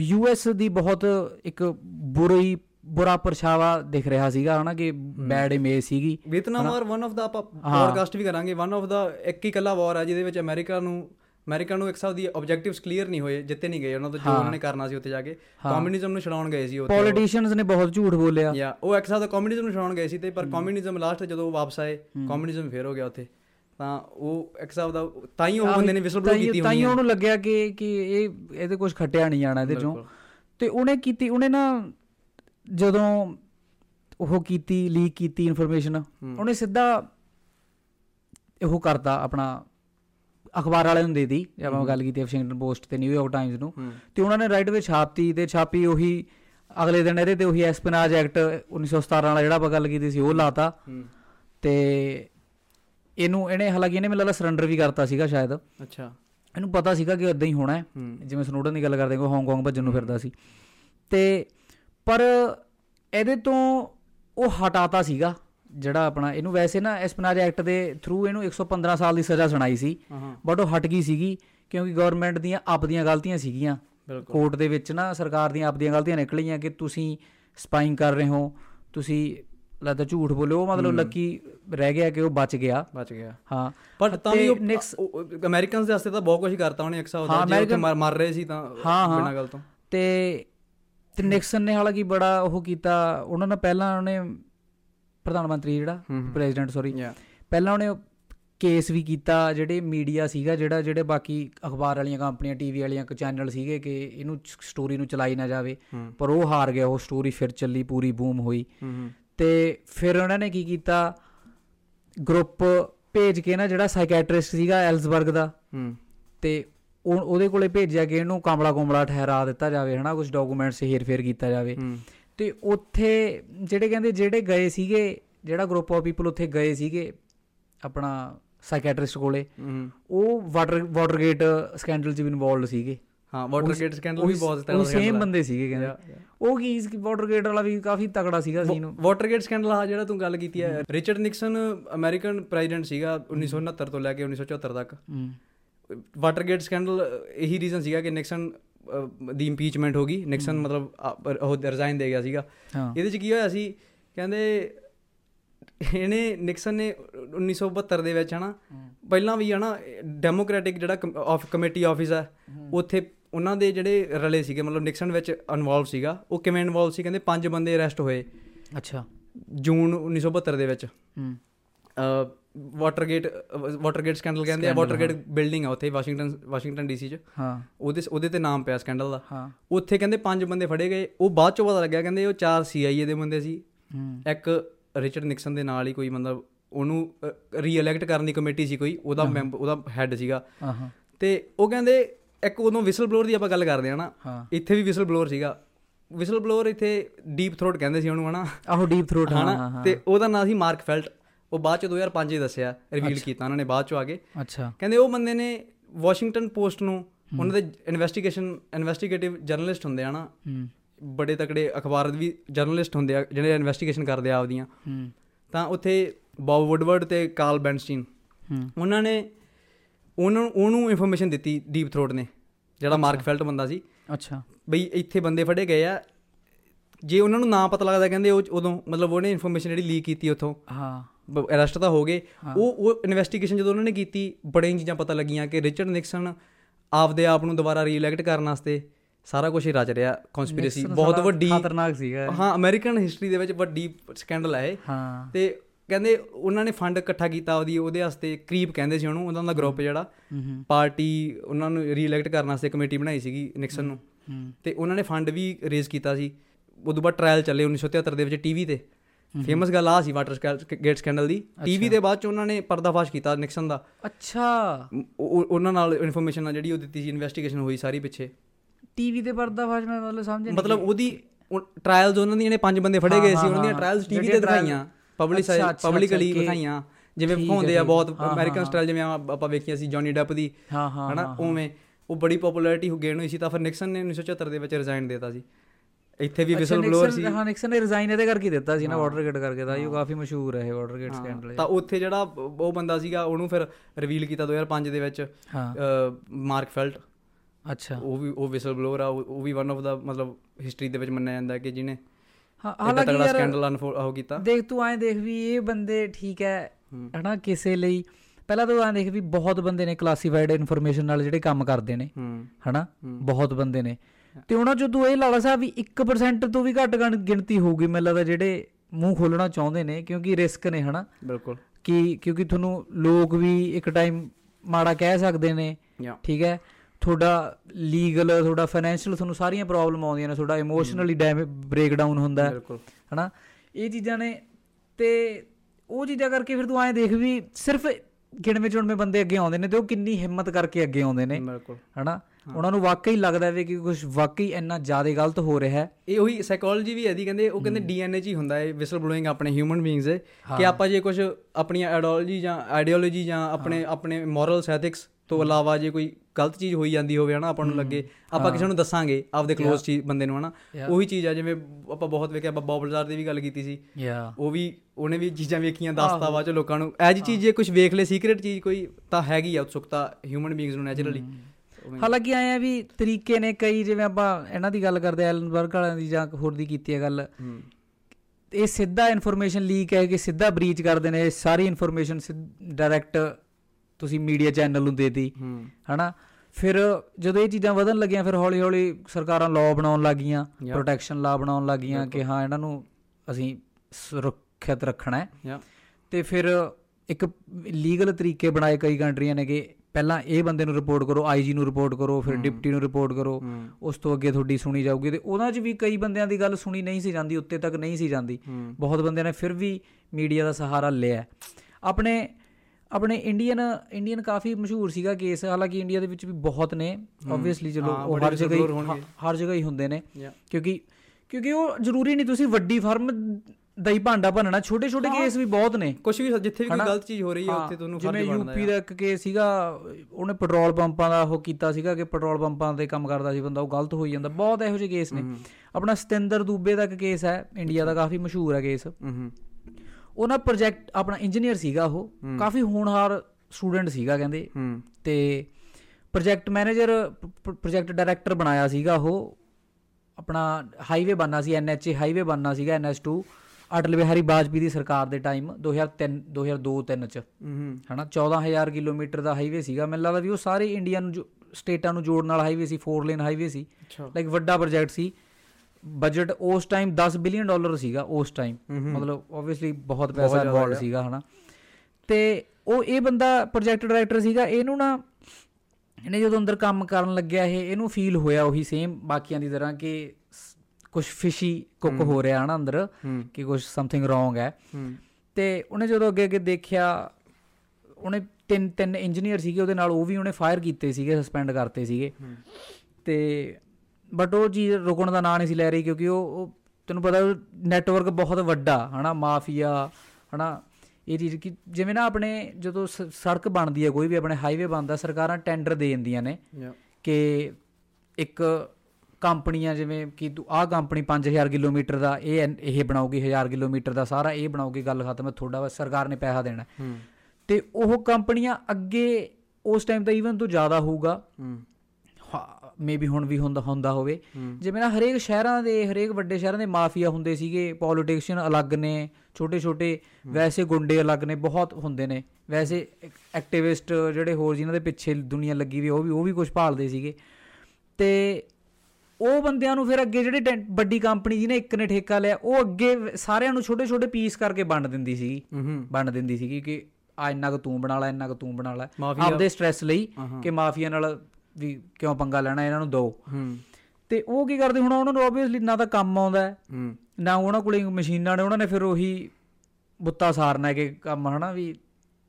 ਯੂਐਸ ਦੀ ਬਹੁਤ ਇੱਕ ਬੁਰੀ ਬੁਰਾ ਪਰਛਾਵਾ ਦਿਖ ਰਿਹਾ ਸੀਗਾ ਹਨਾ ਕਿ ਬੈਡ ਇਮੇਜ ਸੀਗੀ ਵੀਤਨਾਮ ਵਾਰ ਵਨ ਆਫ ਦਾ ਆਪਾਂ। ਪੋਡਕਾਸਟ ਵੀ ਕਰਾਂਗੇ ਵਨ ਆਫ ਦਾ ਇੱਕ ਹੀ ਕੱਲਾ ਵਾਰ ਹੈ ਜਿਹਦੇ ਵਿੱਚ ਅਮਰੀਕਾ ਨੂੰ ਅਮਰੀਕਾ ਨੂੰ ਇੱਕ ਹਿਸਾਬ ਦੀ ਆਬਜੈਕਟਿਵਸ ਕਲੀਅਰ ਨਹੀਂ ਹੋਏ ਜਿੱਤੇ ਨਹੀਂ ਗਏ ਉਹਨਾਂ ਤੋਂ ਜੋ। ਉਹਨਾਂ ਨੇ ਕਰਨਾ ਸੀ ਉੱਥੇ ਜਾ ਕੇ। ਕਮਿਊਨਿਜ਼ਮ ਨੂੰ ਛਡਾਉਣ ਗਏ ਸੀ ਉੱਥੇ। ਪੋਲੀਟੀਸ਼ੀਅਨਸ ਨੇ ਬਹੁਤ ਝੂਠ ਬੋਲਿਆ ਜਾਂ ਉਹ ਇੱਕ ਹਿਸਾਬ ਦਾ ਕਮਿਊਨਿਜ਼ਮ ਨੂੰ ਛਡਾਉਣ ਗਏ ਸੀ ਤੇ ਪਰ ਕਮਿਊਨਿਜ਼ਮ ਲਾਸਟ ਜਦੋਂ ਉਹ ਵਾਪਸ ਆਏ ਕਮਿਊਨਿਜ਼ਮ ਫੇਰ ਹੋ ਗਿਆ ਉੱਥੇ ਤਾਂ ਉਹ ਇੱਕ ਹਿਸਾਬ ਦਾ ਤਾਂ ਹੀ ਉਹ ਬੰਦੇ ਨੇ ਵਿਸਲ ਬਲੋ ਕੀਤੀ ਹੋਣੀ ਤਾਂਹੀਓ ਹੈ ਉਹਨੂੰ ਲੱਗਿਆ ਕਿ ਕਿ ਇਹ ਇਹਦੇ ਕੁਝ ਖੱਟਿਆ ਨਹੀਂ ਜਾਣਾ ਇਹਦੇ ਚੋਂ। ਤੇ ਉਹਨੇ ਕੀਤੀ ਉਹਨੇ ਨਾ ਜਦੋਂ ਉਹ ਕੀਤੀ ਲੀਕ ਕੀਤੀ ਇਨਫੋਰਮੇਸ਼ਨ ਉਹਨੇ ਸਿੱਧਾ ਉਹ ਕਰਤਾ ਆਪਣਾ ਅਖਬਾਰ ਵਾਲਿਆਂ ਨੂੰ ਦੇ ਦੀ ਜੇ ਆਪਾਂ ਗੱਲ ਕੀਤੀ ਵਾਸ਼ਿੰਗਟਨ ਪੋਸਟ ਤੇ ਨਿਊਯਾਰਕ ਟਾਈਮਜ਼ ਨੂੰ ਤੇ ਉਹਨਾਂ ਨੇ ਰਾਈਟ ਵਿੱਚ ਛਾਪਤੀ ਤੇ ਛਾਪੀ ਉਹੀ ਅਗਲੇ ਦਿਨ ਇਹਦੇ ਤੇ ਉਹੀ ਐਸਪੀਨਾਜ ਐਕਟ 1917 ਵਾਲਾ ਜਿਹੜਾ ਆਪਾਂ ਗੱਲ ਕੀਤੀ ਸੀ ਉਹ ਲਾਤਾ। ਤੇ ਇਹਨੂੰ ਇਹਨੇ ਹਾਲਾਂਕਿ ਇਹਨੇ ਮੈਨੂੰ ਲੱਗਦਾ ਸਰੈਂਡਰ ਵੀ ਕਰਤਾ ਸੀਗਾ ਸ਼ਾਇਦ। ਅੱਛਾ। ਇਹਨੂੰ ਪਤਾ ਸੀਗਾ ਕਿ ਇਦਾਂ ਹੀ ਹੋਣਾ ਹੈ। ਹੂੰ। ਜਿਵੇਂ ਸਨੋਡਨ ਦੀ ਗੱਲ ਕਰਦੇ ਕੋ ਹਾਂਗਕਾਂਗ ਭੱਜਣ ਨੂੰ ਫਿਰਦਾ ਸੀ। ਤੇ ਪਰ ਇਹਦੇ ਤੋਂ ਉਹ ਹਟਾਤਾ ਸੀਗਾ ਜਿਹੜਾ ਆਪਣਾ ਇਹਨੂੰ ਵੈਸੇ ਨਾ ਐਸਪਨਾਜ ਐਕਟ ਦੇ ਥਰੂ ਇਹਨੂੰ 115 ਸਾਲ ਦੀ ਸਜ਼ਾ ਸੁਣਾਈ ਸੀ ਬਟ ਉਹ ਹਟ ਗਈ ਸੀਗੀ ਕਿਉਂਕਿ ਗਵਰਨਮੈਂਟ ਦੀਆਂ ਆਪਦੀਆਂ ਗਲਤੀਆਂ ਸੀਗੀਆਂ। ਕੋਰਟ ਦੇ ਵਿੱਚ ਨਾ ਸਰਕਾਰ ਦੀਆਂ ਆਪਦੀਆਂ ਗਲਤੀਆਂ ਨਿਕਲੀਆਂ ਕਿ ਤੁਸੀਂ ਸਪਾਈਂਗ ਕਰ ਰਹੇ ਹੋ ਤੁਸੀਂ ਲੱਗਦਾ ਝੂਠ ਬੋਲੇ ਉਹ ਮਤਲਬ ਲੱਕੀ ਰਹਿ ਗਿਆ ਕਿ ਉਹ ਬਚ ਗਿਆ। ਬਚ ਗਿਆ। ਹਾਂ ਪਰ ਤਾਂ ਵੀ ਅਮਰੀਕਨਸ ਦੇ ਵਾਸਤੇ ਤਾਂ ਬਹੁਤ ਕੁਝ ਕਰਤਾ ਉਹਨੇ ਇੱਕ ਹਿਸਾਬ ਦਾ ਜੇ ਉੱਥੇ ਮਰ ਰਹੇ ਸੀ ਤਾਂ। ਬਿਨਾਂ ਗੱਲ ਤੋਂ। ਤੇ ਤੇ ਨਿਕਸਨ ਨੇ ਹਾਲਾਂਕਿ ਬੜਾ ਉਹ ਕੀਤਾ ਉਹਨਾਂ ਨੇ ਪਹਿਲਾਂ ਉਹਨੇ ਪ੍ਰਧਾਨ ਮੰਤਰੀ ਜਿਹੜਾ। ਪ੍ਰੈਜ਼ੀਡੈਂਟ ਸੌਰੀ ਪਹਿਲਾਂ ਉਹਨੇ ਕੇਸ ਵੀ ਕੀਤਾ ਜਿਹੜੇ ਮੀਡੀਆ ਸੀਗਾ ਜਿਹੜਾ ਜਿਹੜੇ ਬਾਕੀ ਅਖਬਾਰ ਵਾਲੀਆਂ ਕੰਪਨੀਆਂ ਟੀਵੀ ਵਾਲੀਆਂ ਚੈਨਲ ਸੀਗੇ ਕਿ ਇਹਨੂੰ ਸਟੋਰੀ ਨੂੰ ਚਲਾਈ ਨਾ ਜਾਵੇ। ਪਰ ਉਹ ਹਾਰ ਗਿਆ ਉਹ ਸਟੋਰੀ ਫਿਰ ਚੱਲੀ ਪੂਰੀ ਬੂਮ ਹੋਈ। ਤੇ ਫਿਰ ਉਹਨਾਂ ਨੇ ਕੀ ਕੀਤਾ? ਗਰੁੱਪ ਭੇਜ ਕੇ ਨਾ ਜਿਹੜਾ ਸਾਈਕੈਟ੍ਰਿਸਟ ਸੀਗਾ ਐਲਸਬਰਗ ਦਾ ਤੇ ਉਹ ਉਹਦੇ ਕੋਲੇ ਭੇਜਿਆ ਕਿ ਇਹਨੂੰ ਕਾਮਲਾ ਕੋਮਲਾ ਠਹਿਰਾ ਦਿੱਤਾ ਜਾਵੇ ਹਨਾ ਕੁਝ ਡਾਕੂਮੈਂਟਸ ਹੇਰ-ਫੇਰ ਕੀਤਾ ਜਾਵੇ। ਤੇ ਉੱਥੇ ਜਿਹੜੇ ਕਹਿੰਦੇ ਜਿਹੜੇ ਗਏ ਸੀਗੇ ਜਿਹੜਾ ਗਰੁੱਪ ਆਫ ਪੀਪਲ ਉੱਥੇ ਗਏ ਸੀਗੇ ਆਪਣਾ ਸਾਈਕੈਟ੍ਰਿਸਟ ਕੋਲੇ ਉਹ ਵਾਟਰ ਵਾਟਰਗੇਟ ਸਕੈਂਡਲ 'ਚ ਵੀ ਇਨਵੋਲਡ ਸੀਗੇ। ਹਾਂ ਵਾਟਰਗੇਟ ਸਕੈਂਡਲ ਵੀ ਬਹੁਤ ਤਰ੍ਹਾਂ ਉਹ ਦਾ ਸੇਮ ਬੰਦੇ ਸੀਗੇ ਕਹਿੰਦੇ। ਉਹ ਕੀ ਵਾਟਰਗੇਟ ਵਾਲਾ ਵੀ ਕਾਫੀ ਤਕੜਾ ਸੀਗਾ ਸੀਨ ਵਾਟਰਗੇਟ ਸਕੈਂਡਲ ਆ ਜਿਹੜਾ ਤੂੰ ਗੱਲ ਕੀਤੀ ਹੈ। ਰਿਚਰਡ ਨਿਕਸਨ ਅਮਰੀਕਨ ਪ੍ਰੈਜ਼ੀਡੈਂਟ ਸੀਗਾ 1969 ਤੋਂ ਲੈ ਕੇ 1974 ਤੱਕ। ਵਾਟਰਗੇਟ ਸਕੈਂਡਲ ਇਹੀ ਰੀਜ਼ਨ ਸੀਗਾ ਕਿ ਨਿਕਸਨ ਦੀ ਇੰਪੀਚਮੈਂਟ ਹੋ ਗਈ। ਨਿਕਸਨ ਮਤਲਬ ਉਹ ਰਿਜ਼ਾਈਨ ਦੇ ਗਿਆ ਸੀਗਾ। ਇਹਦੇ ਚ ਕੀ ਹੋਇਆ ਸੀ? ਕਹਿੰਦੇ ਇਹਨੇ ਨਿਕਸਨ ਨੇ 1972 ਦੇ ਵਿੱਚ ਹਨਾ ਪਹਿਲਾਂ ਵੀ ਹਨਾ ਡੈਮੋਕ੍ਰੈਟਿਕ ਜਿਹੜਾ ਆਫ ਕਮੇਟੀ ਆਫਿਸ ਹੈ। ਉੱਥੇ ਉਹਨਾਂ ਦੇ ਜਿਹੜੇ ਰਲੇ ਸੀਗੇ ਮਤਲਬ ਨਿਕਸਨ ਵਿੱਚ ਇਨਵੋਲਵ ਸੀਗਾ ਉਹ ਕਿਵੇਂ ਇਨਵੋਲਵ ਸੀ? ਕਹਿੰਦੇ ਪੰਜ ਬੰਦੇ ਅਰੈਸਟ ਹੋਏ। ਅੱਛਾ। ਜੂਨ 1972 ਦੇ ਵਿੱਚ। ਹੂੰ। ਵਾਟਰਗੇਟ ਵਾਟਰਗੇਟ ਸਕੈਂਡਲ ਕਹਿੰਦੇ ਆ ਵਾਟਰਗੇਟ ਬਿਲਡਿੰਗ ਆ ਉੱਥੇ ਵਾਸ਼ਿੰਗਟਨ ਵਾਸ਼ਿੰਗਟਨ ਡੀਸੀ 'ਚ। ਹਾਂ। ਉਹਦੇ ਉਹਦੇ ਤੇ ਨਾਮ ਪਿਆ ਸਕੈਂਡਲ ਦਾ। ਹਾਂ। ਉੱਥੇ ਕਹਿੰਦੇ ਪੰਜ ਬੰਦੇ ਫੜੇ ਗਏ। ਉਹ ਬਾਅਦ ਚੋਂ ਪਤਾ ਲੱਗਿਆ ਕਹਿੰਦੇ ਉਹ ਚਾਰ ਸੀਆਈਏ ਦੇ ਬੰਦੇ ਸੀ। ਇੱਕ ਰਿਚਰਡ ਨਿਕਸਨ ਦੇ ਨਾਲ ਹੀ ਕੋਈ ਮਤਲਬ ਉਹਨੂੰ ਰੀਇਲੈਕਟ ਕਰਨ ਦੀ ਕਮੇਟੀ ਸੀ ਕੋਈ। ਉਹਦਾ ਮੈਂਬਰ ਉਹਦਾ ਹੈੱਡ ਸੀਗਾ। ਤੇ ਉਹ ਕਹਿੰਦੇ ਇੱਕ ਉਦੋਂ ਵਿਸਲ ਬਲੋਅਰ ਦੀ ਆਪਾਂ ਗੱਲ ਕਰਦੇ ਆ ਨਾ। ਇੱਥੇ ਵੀ ਵਿਸਲ ਬਲੋਅਰ ਸੀਗਾ। ਵਿਸਲ ਬਲੋਅਰ ਇੱਥੇ ਡੀਪ ਥਰੋਟ ਕਹਿੰਦੇ ਸੀ ਉਹਨੂੰ ਹਨਾ? ਆਹੋ ਡੀਪ ਥਰੋਟ ਹਾਂ ਤੇ ਉਹਦਾ ਨਾਂ ਸੀ ਮਾਰਕ ਫੈਲਟ ਉਹ ਬਾਅਦ ਚ 2005 ਹੀ ਦੱਸਿਆ ਰਿਵੀਲ ਕੀਤਾ ਉਹਨਾਂ ਨੇ ਬਾਅਦ ਚ ਆ ਕੇ। ਅੱਛਾ। ਕਹਿੰਦੇ ਉਹ ਬੰਦੇ ਨੇ ਵਾਸ਼ਿੰਗਟਨ ਪੋਸਟ ਨੂੰ ਉਹਨਾਂ ਦੇ ਇਨਵੈਸਟੀਗੇਸ਼ਨ ਇਨਵੈਸਟੀਗੇਟਿਵ ਜਰਨਲਿਸਟ ਹੁੰਦੇ ਆ ਨਾ ਹੂੰ। ਬੜੇ ਤਕੜੇ ਅਖਬਾਰ ਦੇ ਵੀ ਜਰਨਲਿਸਟ ਹੁੰਦੇ ਆ ਜਿਹੜੇ ਇਨਵੈਸਟੀਗੇਸ਼ਨ ਕਰਦੇ ਆ ਆਪਦੀਆਂ। ਹੂੰ। ਤਾਂ ਉੱਥੇ ਬੌਬ ਵੁੱਡਵਰਡ ਤੇ ਕਾਰਲ ਬੈਂਸਟੀਨ ਹੂੰ। ਉਹਨਾਂ ਨੇ ਉਹਨਾਂ ਉਹਨੂੰ ਇਨਫੋਰਮੇਸ਼ਨ ਦਿੱਤੀ ਡੀਪ ਥਰੋਟ ਨੇ ਜਿਹੜਾ ਮਾਰਕ ਫੈਲਟ ਬੰਦਾ ਸੀ। ਅੱਛਾ। ਬਈ ਇੱਥੇ ਬੰਦੇ ਫੜੇ ਗਏ ਆ ਜੇ ਉਹਨਾਂ ਨੂੰ ਨਾ ਪਤਾ ਲੱਗਦਾ ਕਹਿੰਦੇ ਉਹ ਉਦੋਂ ਮਤਲਬ ਉਹਨੇ ਇਨਫੋਰਮੇਸ਼ਨ ਜਿਹੜੀ ਲੀਕ ਕੀਤੀ ਉੱਥੋਂ। ਹਾਂ। ਅਰੈਸਟ ਤਾਂ ਹੋ ਗਏ। ਉਹ ਉਹ ਇਨਵੈਸਟੀਗੇਸ਼ਨ ਜਦੋਂ ਉਹਨਾਂ ਨੇ ਕੀਤੀ ਬੜੀਆਂ ਚੀਜ਼ਾਂ ਪਤਾ ਲੱਗੀਆਂ ਕਿ ਰਿਚਰਡ ਨਿਕਸਨ ਆਪਦੇ ਆਪ ਨੂੰ ਦੁਬਾਰਾ ਰੀਇਲੈਕਟ ਕਰਨ ਵਾਸਤੇ ਸਾਰਾ ਕੁਝ ਹੀ ਰਚ ਰਿਹਾ ਕਨਸਪੀਰੇਸੀ ਬਹੁਤ ਵੱਡੀ ਖਤਰਨਾਕ ਸੀਗਾ ਹਾਂ ਅਮਰੀਕਨ ਹਿਸਟਰੀ ਦੇ ਵਿੱਚ ਵੱਡੀ ਸਕੈਂਡਲ ਹੈ ਹਾਂ। ਤੇ ਕਹਿੰਦੇ ਉਹਨਾਂ ਨੇ ਫੰਡ ਇਕੱਠਾ ਕੀਤਾ ਉਹਦੀ ਉਹਦੇ ਵਾਸਤੇ ਕਰੀਬ ਕਹਿੰਦੇ ਸੀ ਉਹਨੂੰ ਉਹਨਾਂ ਦਾ ਗਰੁੱਪ ਜਿਹੜਾ ਪਾਰਟੀ ਉਹਨਾਂ ਨੂੰ ਰੀਇਲੈਕਟ ਕਰਨ ਵਾਸਤੇ ਕਮੇਟੀ ਬਣਾਈ ਸੀਗੀ ਨਿਕਸਨ ਨੂੰ। ਤੇ ਉਹਨਾਂ ਨੇ ਫੰਡ ਵੀ ਰੇਜ਼ ਕੀਤਾ ਸੀ। ਉਦੋਂ ਬਾਅਦ ਟ੍ਰਾਇਲ ਚੱਲੇ 1973 ਦੇ ਵਿੱਚ ਟੀਵੀ ਤੇ। ਫੇਮਸ ਗੱਲ ਆ ਸੀ ਵਾਟਰ ਗੇਟ ਸਕੈਂਡਲ ਦੀ। ਟੀਵੀ ਦੇ ਬਾਅਦ ਚ ਉਹਨਾਂ ਨੇ ਪਰਦਾਫਾਸ਼ ਕੀਤਾ ਨਿਕਸਨ ਦਾ। ਅੱਛਾ। ਉਹ- ਉਹ- ਉਹਨਾਂ ਨਾਲ ਇਨਫੋਰਮੇਸ਼ਨ ਜਿਹੜੀ ਉਹ ਦਿੱਤੀ ਸੀ ਇਨਵੈਸਟੀਗੇਸ਼ਨ ਹੋਈ ਸਾਰੀ ਪਿੱਛੇ। ਟੀਵੀ ਤੇ ਪਰਦਾਫਾਸ਼ ਮੈਂ ਮਤਲਬ ਸਮਝ ਨਹੀਂ ਮਤਲਬ ਉਹਦੀ ਟ੍ਰਾਇਲਸ ਉਹਨਾਂ ਦੀਆਂ ਨੇ ਪੰਜ ਬੰਦੇ ਫੜੇ ਗਏ ਸੀ ਉਹਨਾਂ ਦੀਆਂ ਟ੍ਰਾਇਲਸ ਟੀਵੀ ਤੇ ਦਿਖਾਈਆਂ। ਅੱਛਾ, ਪਬਲਿਕਲੀ ਦਿਖਾਈਆਂ। ਜਿਵੇਂ ਵਿਖਾਉਂਦੇ ਆ ਬਹੁਤ ਅਮਰੀਕਨ। ਸਟਾਈਲ ਜਿਵੇਂ ਆਪਾਂ ਵੇਖੀਆਂ ਸੀ ਜੌਨੀ ਡੈਪ ਦੀ। ਹਾਂ ਹਾਂ ਹਨਾ ਉਵੇਂ ਉਹ ਬੜੀ ਪਪੂਲੈਰਿਟੀ ਹੋ ਗੇਨ ਹੋਈ ਸੀ ਤਾਂ ਫਿਰ ਨਿਕਸਨ ਨੇ 1974 ਦੇ ਵਿੱਚ ਰਿਜ਼ਾਈਨ ਦੇਤਾ ਸੀ। ਇੱਥੇ ਵੀ ਵਿਸਲ ਬਲੋਅਰ ਸੀ। ਹਾਂ ਨਿਕਸਨ ਨੇ ਰਿਜ਼ਾਈਨ ਇਹਦੇ ਕਰਕੇ ਹੀ ਦਿੱਤਾ ਸੀ ਨਾ ਵਾਟਰਗੇਟ ਕਰਕੇ ਤਾਂ ਇਹ ਕਾਫੀ ਮਸ਼ਹੂਰ ਹੈ ਇਹ ਵਾਟਰਗੇਟ ਸਕੈਂਡਲ ਤਾਂ ਉੱਥੇ ਜਿਹੜਾ ਉਹ ਬੰਦਾ ਸੀਗਾ ਉਹਨੂੰ ਫਿਰ ਰਿਵੀਲ ਕੀਤਾ 2005 ਦੇ ਵਿੱਚ ਹਾਂ। Mark Felt. ਅੱਛਾ। ਉਹ ਵੀ ਉਹ ਵਿਸਲ ਬਲੋਅਰ ਆ ਉਹ ਵੀ ਵਨ ਆਫ ਦਾ ਮਤਲਬ ਹਿਸਟਰੀ ਦੇ ਵਿੱਚ ਮੰਨਿਆ ਜਾਂਦਾ ਕਿ ਜਿਹਨੇ ਹਾਂ ਹਾਲਾਂਕਿ ਤਗੜਾ ਸਕੈਂਡਲ ਅਨਫੋਲ ਉਹ ਕੀਤਾ। ਦੇਖ ਤੂੰ ਐਂ ਦੇਖ ਵੀ ਇਹ ਬੰਦੇ ਠੀਕ ਹੈ ਹੂੰ। ਹਨਾ ਕਿਸੇ ਲਈ। ਪਹਿਲਾਂ ਤੂੰ ਐਂ ਦੇਖ ਵੀ ਬਹੁਤ ਬੰਦੇ ਨੇ ਕਲਾਸੀਫਾਈਡ ਇਨਫੋਰਮੇਸ਼ਨ ਨਾਲ ਜਿਹੜੇ ਕੰਮ ਕਰਦੇ ਨੇ ਹੂੰ। ਹਨਾ ਬਹੁਤ ਬੰਦੇ ਨੇ। ਤੇ ਉਹਨਾਂ ਤੂੰ ਇਹ ਲਾ ਲਾ ਸਾ ਵੀ 1% ਤੋਂ ਵੀ ਘੱਟ ਗਣ- ਗਿਣਤੀ ਹੋਊਗੀ ਮੈਨੂੰ ਲੱਗਦਾ ਜਿਹੜੇ ਮੂੰਹ ਖੋਲਣਾ ਚਾਹੁੰਦੇ ਨੇ ਕਿਉਂਕਿ ਰਿਸਕ ਨੇ ਹਨਾ? ਬਿਲਕੁਲ। ਕਿ ਕਿਉਂਕਿ ਤੁਹਾਨੂੰ ਲੋਕ ਵੀ ਇੱਕ ਟਾਈਮ ਮਾੜਾ ਕਹਿ ਸਕਦੇ ਨੇ ਠੀਕ ਹੈ? ਤੁਹਾਡਾ ਲੀਗਲ ਤੁਹਾਡਾ ਫਾਈਨੈਂਸ਼ੀਅਲ ਤੁਹਾਨੂੰ ਸਾਰੀਆਂ ਪ੍ਰੋਬਲਮ ਆਉਂਦੀਆਂ ਨੇ ਤੁਹਾਡਾ ਇਮੋਸ਼ਨਲੀ ਡੈਮੇਜ ਬ੍ਰੇਕਡਾਊਨ ਹੁੰਦਾ ਹੈ ਹਨਾ? ਇਹ ਚੀਜ਼ਾਂ ਨੇ ਤੇ ਉਹ ਚੀਜ਼ਾਂ ਕਰਕੇ ਫਿਰ ਤੂੰ ਐਂ ਦੇਖ ਵੀ ਸਿਰਫ ਗਿਣਵੇਂ ਚੁਣਵੇਂ ਬੰਦੇ ਅੱਗੇ ਆਉਂਦੇ ਨੇ ਤੇ ਉਹ ਕਿੰਨੀ ਹਿੰਮਤ ਕਰਕੇ ਅੱਗੇ ਆਉਂਦੇ ਨੇ ਹਨਾ? ਉਹਨਾਂ ਨੂੰ ਵਾਕਈ ਲੱਗਦਾ ਹੈ ਕਿ ਕੁਝ ਵਾਕਈ ਇੰਨਾ ਜ਼ਿਆਦਾ ਗਲਤ ਹੋ ਰਿਹਾ ਹੈ। ਇਹ ਉਹੀ ਸਾਈਕੋਲੋਜੀ ਵੀ ਇਹਦੀ ਕਹਿੰਦੇ ਉਹ ਕਹਿੰਦੇ ਡੀਐਨਏ ਚ ਹੀ ਹੁੰਦਾ ਹੈ ਵਿਸਲ ਬਲੋਇੰਗ ਆਪਣੇ ਹਿਊਮਨ ਬੀਇੰਗਸ ਦੇ ਕਿ ਆਪਾਂ ਜੇ ਕੁਝ ਆਪਣੀਆਂ ਆਈਡੀਓਲੋਜੀ ਜਾਂ ਆਈਡੀਓਲੋਜੀ ਜਾਂ ਆਪਣੇ ਆਪਣੇ ਮੋਰਲਸ ਐਥਿਕਸ ਤੋਂ ਇਲਾਵਾ ਜੇ ਕੋਈ ਗਲਤ ਚੀਜ਼ ਹੋਈ ਜਾਂਦੀ ਹੋਵੇ ਹਨਾ ਆਪਾਂ ਨੂੰ ਲੱਗੇ ਆਪਾਂ ਕਿਸੇ ਨੂੰ ਦੱਸਾਂਗੇ ਆਪਦੇ ক্লোਜ਼ ਚੀਜ਼ ਬੰਦੇ ਨੂੰ ਹਨਾ। ਉਹੀ ਚੀਜ਼ ਆ ਜਿਵੇਂ ਆਪਾਂ ਬਹੁਤ ਵੇਖਿਆ ਆਪਾਂ ਬੌਬ ਬਜ਼ਾਰ ਦੀ ਵੀ ਗੱਲ ਕੀਤੀ ਸੀ। ਉਹ ਵੀ ਉਹਨੇ ਵੀ ਚੀਜ਼ਾਂ ਵੇਖੀਆਂ ਦੱਸਤਾ ਬਾਅਦ ਚ ਲੋਕਾਂ ਨੂੰ। ਐਜ ਚੀਜ਼ ਜੇ ਕੁਝ ਵੇਖ ਲੈ ਸੀਕ੍ਰੀਟ ਚੀਜ਼ ਕੋਈ ਤਾਂ ਹੈਗੀ ਆ ਉਤਸੁਕਤਾ ਹਿਊਮਨ ਬੀਇੰਗਸ ਨੂੰ ਨੇਚਰਲੀ ਹਾਲਾਂਕਿ ਆਏ ਆ ਵੀ ਤਰੀਕੇ ਨੇ ਕਈ ਜਿਵੇਂ ਆਪਾਂ ਇਹਨਾਂ ਦੀ ਗੱਲ ਕਰਦੇ ਐਲਨ ਬਰਗ ਵਾਲਿਆਂ ਦੀ ਜਾਂ ਹੋਰ ਦੀ ਕੀਤੀ ਹੈ ਗੱਲ। ਇਹ ਸਿੱਧਾ ਇਨਫੋਰਮੇਸ਼ਨ ਲੀਕ ਹੈ ਕਿ ਸਿੱਧਾ ਬਰੀਚ ਕਰਦੇ ਨੇ ਸਾਰੀ ਇਨਫੋਰਮੇਸ਼ਨ ਡਾਇਰੈਕਟ ਤੁਸੀਂ ਮੀਡੀਆ ਚੈਨਲ ਨੂੰ ਦੇਤੀ। ਹਨਾ? ਫਿਰ ਜਦੋਂ ਇਹ ਚੀਜ਼ਾਂ ਵਧਣ ਲੱਗੀਆਂ ਫਿਰ ਹੌਲੀ ਹੌਲੀ ਸਰਕਾਰਾਂ ਲਾਅ ਬਣਾਉਣ ਲੱਗੀਆਂ. ਪ੍ਰੋਟੈਕਸ਼ਨ ਲਾਅ ਬਣਾਉਣ ਲੱਗੀਆਂ ਕਿ ਹਾਂ ਇਹਨਾਂ ਨੂੰ ਅਸੀਂ ਸੁਰੱਖਿਅਤ ਰੱਖਣਾ ਹੈ। ਤੇ ਫਿਰ ਇੱਕ ਲੀਗਲ ਤਰੀਕੇ ਬਣਾਏ ਕਈ ਕੰਟਰੀਆਂ ਨੇ ਕਿ ਪਹਿਲਾਂ ਇਹ ਬੰਦੇ ਨੂੰ ਰਿਪੋਰਟ ਕਰੋ ਆਈਜੀ ਨੂੰ ਰਿਪੋਰਟ ਕਰੋ ਫਿਰ ਡਿਪਟੀ ਨੂੰ ਰਿਪੋਰਟ ਕਰੋ ਉਸ ਤੋਂ ਅੱਗੇ ਤੁਹਾਡੀ ਸੁਣੀ ਜਾਊਗੀ ਤੇ ਉਹਨਾਂ 'ਚ ਵੀ ਕਈ ਬੰਦਿਆਂ ਦੀ ਗੱਲ ਸੁਣੀ ਨਹੀਂ ਸੀ ਜਾਂਦੀ ਉੱਤੇ ਤੱਕ ਨਹੀਂ ਸੀ ਜਾਂਦੀ। ਬਹੁਤ ਬੰਦਿਆਂ ਨੇ ਫਿਰ ਵੀ ਮੀਡੀਆ ਦਾ ਸਹਾਰਾ ਲਿਆ। ਆਪਣੇ ਆਪਣੇ ਇੰਡੀਅਨ ਇੰਡੀਅਨ ਕਾਫੀ ਮਸ਼ਹੂਰ ਸੀਗਾ ਕੇਸ ਹਾਲਾਂਕਿ ਇੰਡੀਆ ਦੇ ਵਿੱਚ ਵੀ ਬਹੁਤ ਨੇ। ਆਬਵੀਅਸਲੀ ਚਲੋ ਹਰ ਜਗ੍ਹਾ ਹੀ ਹਰ ਜਗ੍ਹਾ ਹੀ ਹੁੰਦੇ ਨੇ। ਕਿਉਂਕਿ ਕਿਉਂਕਿ ਉਹ ਜ਼ਰੂਰੀ ਨਹੀਂ ਤੁਸੀਂ ਵੱਡੀ ਫਰਮ ਦਾ ਹੀ ਭਾਂਡਾ ਭੰਨਣਾ ਛੋਟੇ ਛੋਟੇ ਕੇਸ ਵੀ ਬਹੁਤ ਨੇ। ਕੁਝ ਵੀ ਜਿੱਥੇ ਵੀ ਕੋਈ? ਗਲਤ ਚੀਜ਼ ਹੋ ਰਹੀ ਹੈ ਉੱਥੇ ਤੁਹਾਨੂੰ ਜਿਵੇਂ ਫਰਜ਼ ਬਣਦਾ ਯੂਪੀ ਦਾ ਇੱਕ ਕੇਸ ਸੀਗਾ ਉਹਨੇ ਪੈਟਰੋਲ ਪੰਪਾਂ ਦਾ ਉਹ ਕੀਤਾ ਸੀਗਾ ਕਿ ਪੈਟਰੋਲ ਪੰਪਾਂ ਤੇ ਕੰਮ ਕਰਦਾ ਸੀ ਬੰਦਾ ਉਹ ਗਲਤ ਹੋਈ ਜਾਂਦਾ। ਬਹੁਤ ਇਹੋ ਜਿਹੇ ਕੇਸ ਨੇ। ਆਪਣਾ ਸਤਿੰਦਰ ਦੂਬੇ ਦਾ ਇੱਕ ਕੇਸ ਹੈ ਇੰਡੀਆ ਦਾ ਕਾਫੀ ਮਸ਼ਹੂਰ ਹੈ ਕੇਸ ਉਹ ਨਾ ਪ੍ਰੋਜੈਕਟ ਆਪਣਾ ਇੰਜੀਨੀਅਰ ਸੀਗਾ ਉਹ। ਕਾਫੀ ਹੋਣਹਾਰ ਸਟੂਡੈਂਟ ਸੀਗਾ ਕਹਿੰਦੇ। ਤੇ ਪ੍ਰੋਜੈਕਟ ਮੈਨੇਜਰ ਪ੍ਰੋਜੈਕਟ ਡਾਇਰੈਕਟਰ ਬਣਾਇਆ ਸੀਗਾ ਉਹ। ਆਪਣਾ ਹਾਈਵੇ ਬਣਨਾ ਸੀ ਐਨਐਚਏ ਹਾਈਵੇ ਬਣਨਾ ਸੀਗਾ ਐਨਐਚ2 ਅਟਲ ਬਿਹਾਰੀ ਵਾਜਪੇਈ ਦੀ ਸਰਕਾਰ ਦੇ ਟਾਈਮ 2003 2002 3 ਚ। ਹਨਾ 14000 ਕਿਲੋਮੀਟਰ ਦਾ ਹਾਈਵੇ ਸੀਗਾ ਮੈਨੂੰ ਲੱਗਦਾ ਵੀ ਉਹ ਸਾਰੇ ਇੰਡੀਆ ਨੂੰ ਸਟੇਟਾਂ ਨੂੰ ਜੋੜਨ ਵਾਲਾ ਹਾਈਵੇ ਸੀ 4 ਲੇਨ ਹਾਈਵੇ ਸੀ। ਲਾਈਕ ਵੱਡਾ ਪ੍ਰੋਜੈਕਟ ਸੀ। ਬਜਟ ਉਸ ਟਾਈਮ 10 ਬਿਲੀਅਨ ਡਾਲਰ ਸੀਗਾ ਉਸ ਟਾਈਮ ਮਤਲਬ ਆਬਵੀਅਸਲੀ ਬਹੁਤ ਪੈਸਾ ਇਨਵੋਲਡ ਸੀਗਾ ਹਨਾ। ਤੇ ਉਹ ਇਹ ਬੰਦਾ ਪ੍ਰੋਜੈਕਟ ਡਾਇਰੈਕਟਰ ਸੀਗਾ ਇਹਨੂੰ ਨਾ ਇਹਨੇ ਜਦੋਂ ਅੰਦਰ ਕੰਮ ਕਰਨ ਲੱਗਿਆ ਇਹ ਇਹਨੂੰ ਫੀਲ ਹੋਇਆ ਉਹੀ ਸੇਮ ਬਾਕੀਆਂ ਦੀ ਤਰ੍ਹਾਂ ਕਿ ਕੁਝ ਫਿਸ਼ੀ ਕੁੱਕ ਹੋ। ਰਿਹਾ ਹਨਾ ਅੰਦਰ ਕਿ ਕੁਝ ਸਮਥਿੰਗ ਰੋਂਗ ਹੈ। ਤੇ ਉਹਨੇ ਜਦੋਂ ਅੱਗੇ ਅੱਗੇ ਦੇਖਿਆ ਉਹਨੇ ਤਿੰਨ ਤਿੰਨ ਇੰਜੀਨੀਅਰ ਸੀਗੇ ਉਹਦੇ ਨਾਲ ਉਹ ਵੀ ਉਹਨੇ ਫਾਇਰ ਕੀਤੇ ਸੀਗੇ ਸਸਪੈਂਡ ਕਰਤੇ ਸੀਗੇ। ਤੇ ਬਟ ਉਹ ਚੀਜ਼ ਰੁਕਣ ਦਾ ਨਾਂ ਨਹੀਂ ਸੀ ਲੈ ਰਹੀ ਕਿਉਂਕਿ ਉਹ ਤੈਨੂੰ ਪਤਾ ਨੈਟਵਰਕ ਬਹੁਤ ਵੱਡਾ ਹਨਾ ਮਾਫੀਆ ਹਨਾ ਇਹ ਚੀਜ਼ ਕਿ ਜਿਵੇਂ ਨਾ ਆਪਣੇ ਜਦੋਂ ਸੜਕ ਬਣਦੀ ਹੈ ਕੋਈ ਵੀ ਆਪਣੇ ਹਾਈਵੇ ਬਣਦਾ ਸਰਕਾਰਾਂ ਟੈਂਡਰ ਦੇ ਦਿੰਦੀਆਂ ਨੇ ਕਿ ਇੱਕ ਕੰਪਨੀਆਂ ਜਿਵੇਂ ਕਿ ਤੂੰ ਆਹ ਕੰਪਨੀ 5000 ਕਿਲੋਮੀਟਰ ਦਾ ਇਹ ਇਹ ਬਣਾਉਗੀ 1000 ਕਿਲੋਮੀਟਰ ਦਾ ਸਾਰਾ ਇਹ ਬਣਾਉਗੀ ਗੱਲ ਖਤਮ ਹੈ ਤੁਹਾਡਾ ਸਰਕਾਰ ਨੇ ਪੈਸਾ ਦੇਣਾ ਤੇ ਉਹ ਕੰਪਨੀਆਂ ਅੱਗੇ ਉਸ ਟਾਈਮ ਤਾਂ ਈਵਨ ਤੋਂ ਜ਼ਿਆਦਾ ਹੋਊਗਾ। ਮੇਬੀ ਹੁਣ ਵੀ ਹੁੰਦਾ ਹੁੰਦਾ ਹੋਵੇ। ਜਿਵੇਂ ਨਾ ਹਰੇਕ ਸ਼ਹਿਰਾਂ ਦੇ ਹਰੇਕ ਵੱਡੇ ਸ਼ਹਿਰਾਂ ਦੇ ਮਾਫੀਆ ਹੁੰਦੇ ਸੀਗੇ ਪੋਲੀਟਿਕਸ਼ੀਅਨ ਅਲੱਗ ਨੇ ਛੋਟੇ ਛੋਟੇ ਵੈਸੇ ਗੁੰਡੇ ਅਲੱਗ ਨੇ ਬਹੁਤ ਹੁੰਦੇ ਨੇ। ਵੈਸੇ ਐਕਟਿਵਿਸਟ ਜਿਹੜੇ ਹੋਰ ਜਿਨ੍ਹਾਂ ਦੇ ਪਿੱਛੇ ਦੁਨੀਆ ਲੱਗੀ ਵੀ ਉਹ ਵੀ ਉਹ ਵੀ ਕੁਝ ਭਾਲਦੇ ਸੀਗੇ। ਤੇ ਉਹ ਬੰਦਿਆਂ ਨੂੰ ਫਿਰ ਅੱਗੇ ਜਿਹੜੇ ਵੱਡੀ ਕੰਪਨੀ ਜਿਹਨੇ ਇੱਕ ਨੇ ਠੇਕਾ ਲਿਆ ਉਹ ਅੱਗੇ ਸਾਰਿਆਂ ਨੂੰ ਛੋਟੇ ਛੋਟੇ ਪੀਸ ਕਰਕੇ ਵੰਡ ਦਿੰਦੀ ਹੂੰ ਵੰਡ ਦਿੰਦੀ ਸੀਗੀ ਕਿ ਆ ਇੰਨਾ ਕੁ ਤੂੰ ਬਣਾ ਲੈ ਇੰਨਾ ਕੁ ਤੂੰ ਬਣਾ ਲੈ। ਆਪਦੇ ਸਟ੍ਰੈਸ ਲਈ ਕਿ ਮਾਫੀਆ ਨਾਲ ਵੀ ਕਿਉਂ ਪੰਗਾ ਲੈਣਾ ਇਹਨਾਂ ਨੂੰ ਦੋ। ਤੇ ਉਹ ਕੀ ਕਰਦੇ ਹੁਣ ਉਹਨਾਂ ਨੂੰ ਆਬਵੀਅਸਲੀ ਨਾ ਤਾਂ ਕੰਮ ਆਉਂਦਾ ਨਾ ਉਹਨਾਂ ਕੋਲੇ ਮਸ਼ੀਨਾਂ ਨੇ ਉਹਨਾਂ ਨੇ ਫਿਰ ਉਹੀ ਬੁੱਤਾ ਸਾਰਨਾ ਹੈ ਕਿ ਕੰਮ ਹਨਾ ਵੀ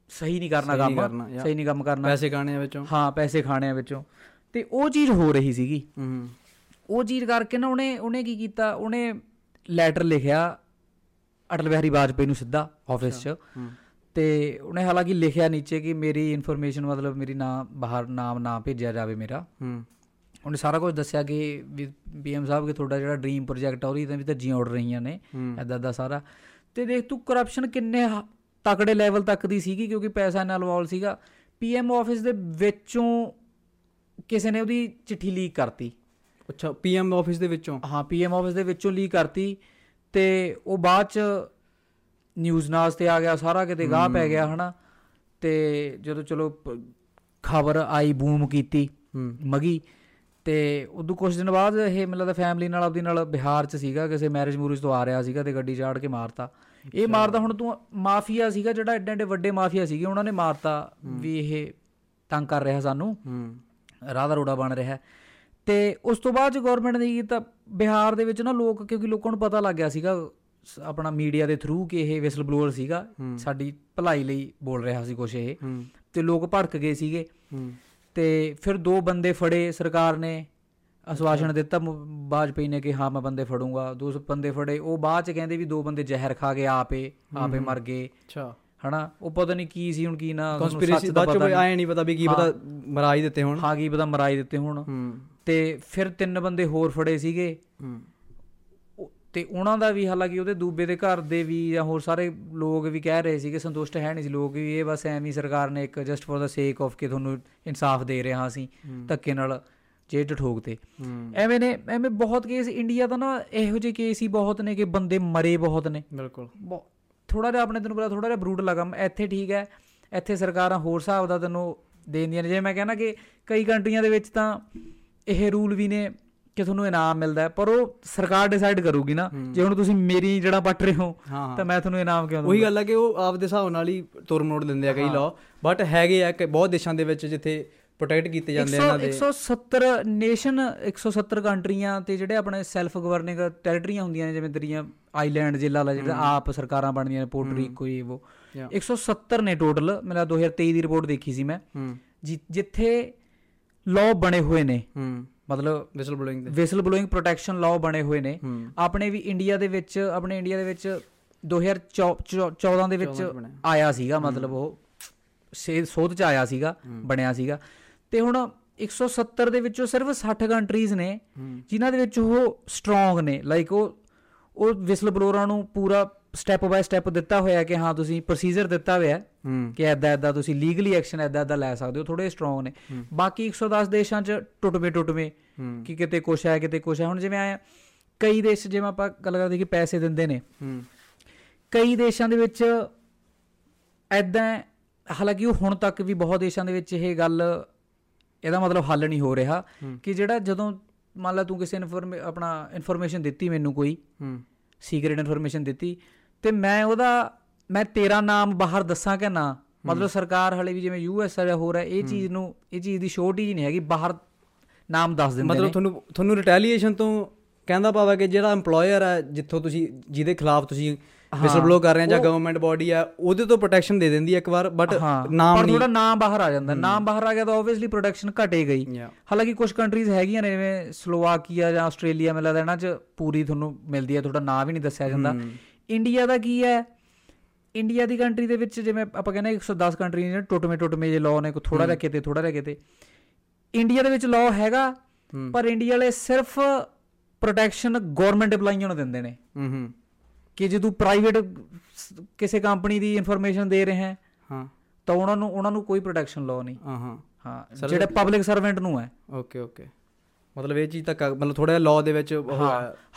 ਸਹੀ ਨਹੀਂ ਕਰਨਾ ਕੰਮ ਸਹੀ ਨਹੀਂ ਕੰਮ ਕਰਨਾ। ਪੈਸੇ ਗਾਣੇ ਵਿੱਚੋਂ। ਹਾਂ ਪੈਸੇ ਖਾਣੇ ਵਿੱਚੋਂ। ਤੇ ਉਹ ਚੀਜ਼ ਹੋ ਰਹੀ ਸੀਗੀ। ਉਹ ਚੀਜ਼ ਕਰਕੇ ਨਾ ਉਹਨੇ ਉਹਨੇ ਕੀ ਕੀਤਾ? ਉਹਨੇ ਲੈਟਰ ਲਿਖਿਆ ਅਟਲ ਬਿਹਾਰੀ ਵਾਜਪੇਈ ਨੂੰ ਸਿੱਧਾ ਆਫਿਸ 'ਚ। ਤੇ ਉਹਨੇ ਹਾਲਾਂਕਿ ਲਿਖਿਆ ਨੀਚੇ ਕਿ ਮੇਰੀ ਇਨਫੋਰਮੇਸ਼ਨ ਮਤਲਬ ਮੇਰੀ ਨਾਮ ਬਾਹਰ ਨਾਮ ਨਾ ਭੇਜਿਆ ਜਾਵੇ ਮੇਰਾ। ਹੂੰ। ਉਹਨੇ ਸਾਰਾ ਕੁਝ ਦੱਸਿਆ ਕਿ ਪੀਐਮ ਸਾਹਿਬ ਕਿ ਤੁਹਾਡਾ ਜਿਹੜਾ ਡ੍ਰੀਮ ਪ੍ਰੋਜੈਕਟ ਆ ਉਹਦੀ ਤਾਂ ਵੀ ਧੱਜੀਆਂ ਉੱਡ ਰਹੀਆਂ ਨੇ ਐਦਾਂ ਦਾ ਸਾਰਾ। ਤੇ ਦੇਖ ਤੂੰ ਕਰਪਸ਼ਨ ਕਿੰਨੇ ਤਕੜੇ ਲੈਵਲ ਤੱਕ ਦੀ ਸੀਗੀ ਕਿਉਂਕਿ ਪੈਸਾ ਨਾਲ ਇਨਵੋਲਵ ਸੀਗਾ। ਪੀਐਮ ਆਫਿਸ ਦੇ ਵਿੱਚੋਂ ਕਿਸੇ ਨੇ ਉਹਦੀ ਚਿੱਠੀ ਲੀਕ ਕਰਤੀ। ਅੱਛਾ ਪੀਐਮ ਆਫਿਸ ਦੇ ਵਿੱਚੋਂ? ਹਾਂ ਪੀਐਮ ਆਫਿਸ ਦੇ ਵਿੱਚੋਂ ਲੀਕ ਕਰਤੀ ਤੇ ਉਹ ਬਾਅਦ ਚ ਨਿਊਜ਼ ਨਾਸ ਤੇ ਆ ਗਿਆ ਸਾਰਾ ਕਿਤੇ ਗਾਹ ਪੈ ਗਿਆ ਹਨਾ? ਤੇ ਜਦੋਂ ਚਲੋ ਖਬਰ ਆਈ ਬੂਮ ਕੀਤੀ ਮਗੀ ਤੇ ਉਦੋਂ ਕੁਝ ਦਿਨ ਬਾਅਦ ਇਹ ਮੈਨੂੰ ਲੱਗਦਾ ਫੈਮਿਲੀ ਨਾਲ ਆਪਦੀ ਨਾਲ ਬਿਹਾਰ ਚ ਸੀਗਾ ਕਿਸੇ ਮੈਰਿਜ ਮੂਰਿਜ ਤੋਂ ਆ ਰਿਹਾ ਸੀਗਾ ਤੇ ਗੱਡੀ ਚਾੜ ਕੇ ਮਾਰਤਾ। ਇਹ ਮਾਰਦਾ ਹੁਣ ਤੂੰ ਮਾਫੀਆ ਸੀਗਾ ਜਿਹੜਾ ਐਡੇ ਐਡੇ ਵੱਡੇ ਮਾਫੀਆ ਸੀਗੇ ਉਹਨਾਂ ਨੇ ਮਾਰਤਾ ਵੀ ਇਹ ਤੰਗ ਕਰ ਰਿਹਾ ਸਾਨੂੰ। ਹੂੰ। ਦਾ ਰੋੜਾ ਬਣ ਰਿਹਾ। ਤੇ ਉਸ ਤੋਂ ਬਾਅਦ ਗਵਰਨਮੈਂਟ ਨੇ ਕੀਤਾ? ਬਿਹਾਰ ਦੇ ਵਿੱਚ ਨਾ ਲੋਕ ਕਿਉਂਕਿ ਲੋਕਾਂ ਨੂੰ ਪਤਾ ਲੱਗ ਗਿਆ ਸੀਗਾ ਆਪਣਾ ਮੀਡੀਆ ਦੇ ਥਰੂ ਕਿ ਇਹ ਵਿਸਲ ਬਲੋਅਰ ਸੀਗਾ। ਸਾਡੀ ਭਲਾਈ ਲਈ ਬੋਲ ਰਿਹਾ ਸੀ ਕੁਛ ਇਹ। ਤੇ ਲੋਕ ਭੜਕ ਗਏ ਸੀਗੇ। ਤੇ ਫਿਰ ਦੋ ਬੰਦੇ ਫੜੇ ਸਰਕਾਰ ਨੇ ਅਸਵਾਸ਼ਨ ਦਿੱਤਾ ਵਾਜਪੇਈ ਨੇ ਕਿ ਹਾਂ ਮੈਂ ਬੰਦੇ ਫੜੂੰਗਾ। ਦੋ ਬੰਦੇ ਫੜੇ ਉਹ ਬਾਅਦ ਚ ਕਹਿੰਦੇ ਵੀ ਦੋ ਬੰਦੇ ਜ਼ਹਿਰ ਖਾ ਕੇ ਆਪੇ ਆਪੇ ਮਰ ਗਏ। ਅੱਛਾ। ਹਨਾ? ਉਹ ਪਤਾ ਨਹੀਂ ਕੀ ਸੀ ਹੁਣ ਕੀ ਨਾ ਕਨਸਪੀਰੇਸੀ ਦਾ ਬਾਅਦ ਚ ਪਤਾ ਨਹੀਂ। ਆਏ ਨਹੀਂ ਪਤਾ ਵੀ ਕੀ ਪਤਾ ਮਰਾ ਹੀ ਦਿੱਤੇ ਹੁਣ। ਹਾਂ ਕੀ ਪਤਾ ਮਰਾਈ ਦਿੱਤੇ ਹੁਣ। ਤੇ ਫਿਰ ਤਿੰਨ ਬੰਦੇ ਹੋਰ ਫੜੇ ਸੀਗੇ। ਤੇ ਉਹਨਾਂ ਦਾ ਵੀ ਹਾਲਾਂਕਿ ਉਹਦੇ ਦੂਬੇ ਦੇ ਘਰ ਦੇ ਵੀ ਜਾਂ ਹੋਰ ਸਾਰੇ ਲੋਕ ਵੀ ਕਹਿ ਰਹੇ ਸੀਗੇ ਸੰਤੁਸ਼ਟ ਹੈ ਨਹੀਂ ਸੀ ਲੋਕ ਵੀ ਇਹ ਬਸ ਐਵੇਂ ਹੀ ਸਰਕਾਰ ਨੇ ਇੱਕ ਜਸਟ ਫॉर ਦਾ ਸੇਕ ਆਫ ਕਿ ਤੁਹਾਨੂੰ ਇਨਸਾਫ ਦੇ ਰਹੇ ਅਸੀਂ ਧੱਕੇ ਨਾਲ 'ਚ ਠੋਕ ਤੇ ਐਵੇਂ ਨੇ ਐਵੇਂ ਬਹੁਤ ਕੇਸ ਇੰਡੀਆ ਦਾ ਨਾ ਇਹੋ ਜਿਹੇ ਕੇਸ ਹੀ ਬਹੁਤ ਨੇ ਕਿ ਬੰਦੇ ਮਰੇ ਬਹੁਤ ਨੇ। ਬਿਲਕੁਲ। ਥੋੜਾ ਜਿਹਾ ਆਪਣੇ ਤੈਨੂੰ ਪਤਾ ਥੋੜਾ ਜਿਹਾ ਬਰੂਟ ਲਗਾ ਇੱਥੇ ਠੀਕ ਹੈ ਇੱਥੇ ਸਰਕਾਰਾਂ ਹੋਰ ਹਿਸਾਬ ਦਾ ਤੈਨੂੰ ਦੇਂਦੀਆਂ ਨੇ। ਜੇ ਮੈਂ ਕਹਿੰਦਾ ਕਿ ਕਈ ਕੰਟਰੀਆਂ ਦੇ ਵਿੱਚ ਤਾਂ ਇਹ ਰੂਲ ਵੀ ਨੇ ਕਿ ਤੁਹਾਨੂੰ ਇਨਾਮ ਮਿਲਦਾ ਪਰ ਉਹ ਸਰਕਾਰ ਡਿਸਾਈਡ ਕਰੂਗੀ ਨਾ। ਜੇ ਹੁਣ ਤੁਸੀਂ ਮੇਰੀ ਜਿਹੜਾ ਪੱਟ ਰਹੇ ਹੋ ਤਾਂ ਮੈਂ ਤੁਹਾਨੂੰ ਇਨਾਮ ਕਿਉਂ ਉਹੀ ਦੂੰਗਾ ਗੱਲ ਹੈ ਕਿ ਉਹ ਆਪਦੇ ਹਿਸਾਬ ਨਾਲ ਹੀ ਤੁਰ ਮੋੜ ਦਿੰਦੇ ਆ ਕਈ ਲਾਅ ਬਟ ਹੈਗੇ ਆ ਕਿ ਬਹੁਤ ਦੇਸ਼ਾਂ ਦੇ ਵਿੱਚ ਜਿੱਥੇ ਪ੍ਰੋਟੈਕਟ ਕੀਤੇ ਜਾਂਦੇ ਇਹਨਾਂ ਦੇ। 170 ਨੇਸ਼ਨ 170 ਕੰਟਰੀਆਂ ਤੇ ਜਿਹੜੇ ਆਪਣੇ ਸੈਲਫ ਗਵਰਨਿੰਗ ਟੈਰੀਟਰੀਆਂ ਹੁੰਦੀਆਂ ਨੇ ਜਿਵੇਂ ਤੇਰੀਆਂ ਆਈਲੈਂਡ ਜ਼ਿਲ੍ਹਾ ਲਾ ਜਿਹੜਾ ਆਪ ਸਰਕਾਰਾਂ ਬਣਦੀਆਂ ਨੇ ਪੋਰਟਰੀ ਕੋਈ ਉਹ Yeah. 170 ਨੇ ਟੋਟਲ ਮੇਰਾ 2023 ਦੀ ਰਿਪੋਰਟ ਦੇਖੀ ਸੀ ਮੈਂ। ਜਿੱਥੇ ਲਾਅ ਬਣੇ ਹੋਏ ਨੇ। ਹੂੰ। ਮਤਲਬ ਵਿਸਲ ਬਲੋਇੰਗ ਦੇ। ਵਿਸਲ ਬਲੋਇੰਗ ਪ੍ਰੋਟੈਕਸ਼ਨ ਲਾਅ ਬਣੇ ਹੋਏ ਨੇ। ਆਪਣੇ ਵੀ ਇੰਡੀਆ ਦੇ ਵਿੱਚ ਆਪਣੇ ਇੰਡੀਆ ਦੇ ਵਿੱਚ 2014 ਦੇ ਵਿੱਚ। ਆਇਆ ਸੀਗਾ ਮਤਲਬ ਉਹ ਸੇ ਸੋਧ ਚ ਆਇਆ ਸੀਗਾ ਬਣਿਆ ਸੀਗਾ। ਤੇ ਹੁਣ 170 ਦੇ ਵਿੱਚੋਂ ਸਿਰਫ 60 ਕੰਟਰੀਜ਼ ਨੇ ਜਿਨ੍ਹਾਂ ਦੇ ਵਿੱਚ ਉਹ ਸਟਰੋਂਗ ਨੇ। ਲਾਈਕ ਉਹ ਉਹ ਵਿਸਲ ਬਲੋਰਾਂ ਨੂੰ ਪੂਰਾ ਸਟੈਪ ਬਾਏ ਸਟੈਪ ਦਿੱਤਾ ਹੋਇਆ ਕਿ ਹਾਂ ਤੁਸੀਂ ਪ੍ਰੋਸੀਜਰ ਦਿੱਤਾ ਹੋਇਆ ਕਿ ਐਦਾਂ ਐਦਾਂ ਤੁਸੀਂ ਲੀਗਲੀ ਐਕਸ਼ਨ ਐਦਾਂ ਐਦਾਂ ਲੈ ਸਕਦੇ ਹੋ ਥੋੜੇ ਸਟਰੋਂਗ ਨੇ। ਬਾਕੀ 110 ਦੇਸ਼ਾਂ 'ਚ ਟੁੱਟਵੇਂ ਟੁੱਟਵੇਂ ਕਿ ਕਿਤੇ ਕੁਛ ਹੈ ਕਿਤੇ ਕੁਛ ਹੈ। ਹੁਣ ਜਿਵੇਂ ਆਇਆ ਕਈ ਦੇਸ਼ ਜਿਵੇਂ ਆਪਾਂ ਗੱਲ ਕਰਦੇ ਕਿ ਪੈਸੇ ਦਿੰਦੇ ਨੇ। ਕਈ ਦੇਸ਼ਾਂ ਦੇ ਵਿੱਚ ਐਦਾਂ ਹਾਲਾਂਕਿ ਉਹ ਹੁਣ ਤੱਕ ਵੀ ਬਹੁਤ ਦੇਸ਼ਾਂ ਦੇ ਵਿੱਚ ਇਹ ਗੱਲ ਇਹਦਾ ਮਤਲਬ ਹੱਲ ਨਹੀਂ ਹੋ ਰਿਹਾ। ਕਿ ਜਿਹੜਾ ਜਦੋਂ ਮੰਨ ਲਾ ਤੂੰ ਕਿਸੇ ਇਨਫੋਰਮੇ ਆਪਣਾ ਇਨਫੋਰਮੇਸ਼ਨ ਦਿੱਤੀ ਮੈਨੂੰ ਕੋਈ ਹੂੰ। ਸੀਕ੍ਰੀਟ ਇਨਫੋਰਮੇਸ਼ਨ ਦਿੱਤੀ ਤੇ ਮੈਂ ਉਹਦਾ ਮੈਂ ਤੇਰਾ ਨਾਮ ਬਾਹਰ ਦੱਸਾਂ ਕਿ ਨਾ? ਮਤਲਬ ਸਰਕਾਰ ਹਲੇ ਵੀ ਜਿਵੇਂ ਯੂਐਸ ਆ ਹੈ ਇਹ ਚੀਜ਼ ਨੂੰ ਇਹ ਚੀਜ਼ ਦੀ ਸ਼ੋਰਟੀ ਨਹੀਂ ਹੈਗੀ ਬਾਹਰ ਨਾਮ ਦੱਸ ਦਿੰਦੇ ਮਤਲਬ ਨੇ। ਤੁਹਾਨੂੰ ਤੁਹਾਨੂੰ ਰਿਟੈਲੀਏਸ਼ਨ ਤੋਂ ਕਹਿੰਦਾ ਪਾਵਾ ਕਿ ਜਿਹੜਾ EMPLOYER ਹੈ ਜਿੱਥੋਂ ਤੁਸੀਂ ਜਿਹਦੇ ਖਿਲਾਫ ਤੁਸੀਂ ਵਿਸਲ ਬਲੋ ਕਰ ਰਹੇ ਆ ਜਾਂ ਗਵਰਨਮੈਂਟ ਬਾਡੀ ਆ ਉਹਦੇ ਤੋਂ ਪ੍ਰੋਟੈਕਸ਼ਨ ਦੇ ਦਿੰਦੀ ਹੈ ਇੱਕ ਵਾਰ ਬਟ ਨਾਮ ਪਰ ਤੁਹਾਡਾ ਨਾਮ ਬਾਹਰ ਆ ਜਾਂਦਾ। ਨਾਮ ਬਾਹਰ ਆ ਗਿਆ ਤਾਂ ਆਬਵੀਅਸਲੀ ਪ੍ਰੋਡਕਸ਼ਨ ਘਟੇ ਗਈ. ਹਾਲਾਂਕਿ ਕੁਝ ਕੰਟਰੀਜ਼ ਹੈਗੀਆਂ ਨੇ ਜਿਵੇਂ ਸਲੋਵਾਕੀਆ ਜਾਂ ਆਸਟ੍ਰੇਲੀਆ ਮੈਨੂੰ ਲੱਗਦਾ ਇਹਨਾਂ 'ਚ ਪੂਰੀ ਤੁਹਾਨੂੰ ਮਿਲਦੀ ਹੈ ਤੁਹਾਡਾ ਨਾਮ ਵੀ ਨਹੀਂ ਦੱਸਿਆ ਜਾਂਦਾ। ਇੰਡੀਆ ਦਾ ਕੀ ਹੈ? ਇੰਡੀਆ ਦੀ ਕੰਟਰੀ ਦੇ ਵਿੱਚ ਜਿਵੇਂ ਆਪਾਂ ਕਹਿੰਦੇ ਹਾਂ 110 ਕੰਟਰੀ ਨੇ ਟੁੱਟਵੇਂ ਟੁੱਟਵੇਂ ਜੇ ਲਾਅ ਨੇ ਕੋਈ ਥੋੜਾ ਜਿਹਾ ਕਿਤੇ ਥੋੜਾ ਜਿਹਾ ਕਿਤੇ। ਇੰਡੀਆ ਦੇ ਵਿੱਚ ਲਾਅ ਹੈਗਾ। ਪਰ ਇੰਡੀਆ ਵਾਲੇ ਸਿਰਫ ਪ੍ਰੋਟੈਕਸ਼ਨ ਗਵਰਨਮੈਂਟ EMPLOYEEਆਂ ਨੂੰ ਦਿੰਦੇ ਨੇ। ਹੂੰ ਹੂੰ। ਕਿ ਜੇ ਤੂੰ ਪ੍ਰਾਈਵੇਟ ਕਿਸੇ ਕੰਪਨੀ ਦੀ ਇਨਫੋਰਮੇਸ਼ਨ ਦੇ ਰਿਹਾ ਹੈ ਹਾਂ। ਤਾਂ ਉਹਨਾਂ ਨੂੰ ਉਹਨਾਂ ਨੂੰ ਕੋਈ ਪ੍ਰੋਟੈਕਸ਼ਨ ਲਾਅ ਨਹੀਂ। ਹਾਂ ਹਾਂ। ਹਾਂ ਜਿਹੜਾ ਪਬਲਿਕ ਸਰਵੈਂਟ ਨੂੰ ਹੈ। Okay okay. ਮਤਲਬ ਇਹ ਚੀਜ਼ ਤਾਂ ਕ- ਮਤਲਬ ਥੋੜਾ ਲਾਅ ਦੇ ਵਿੱਚ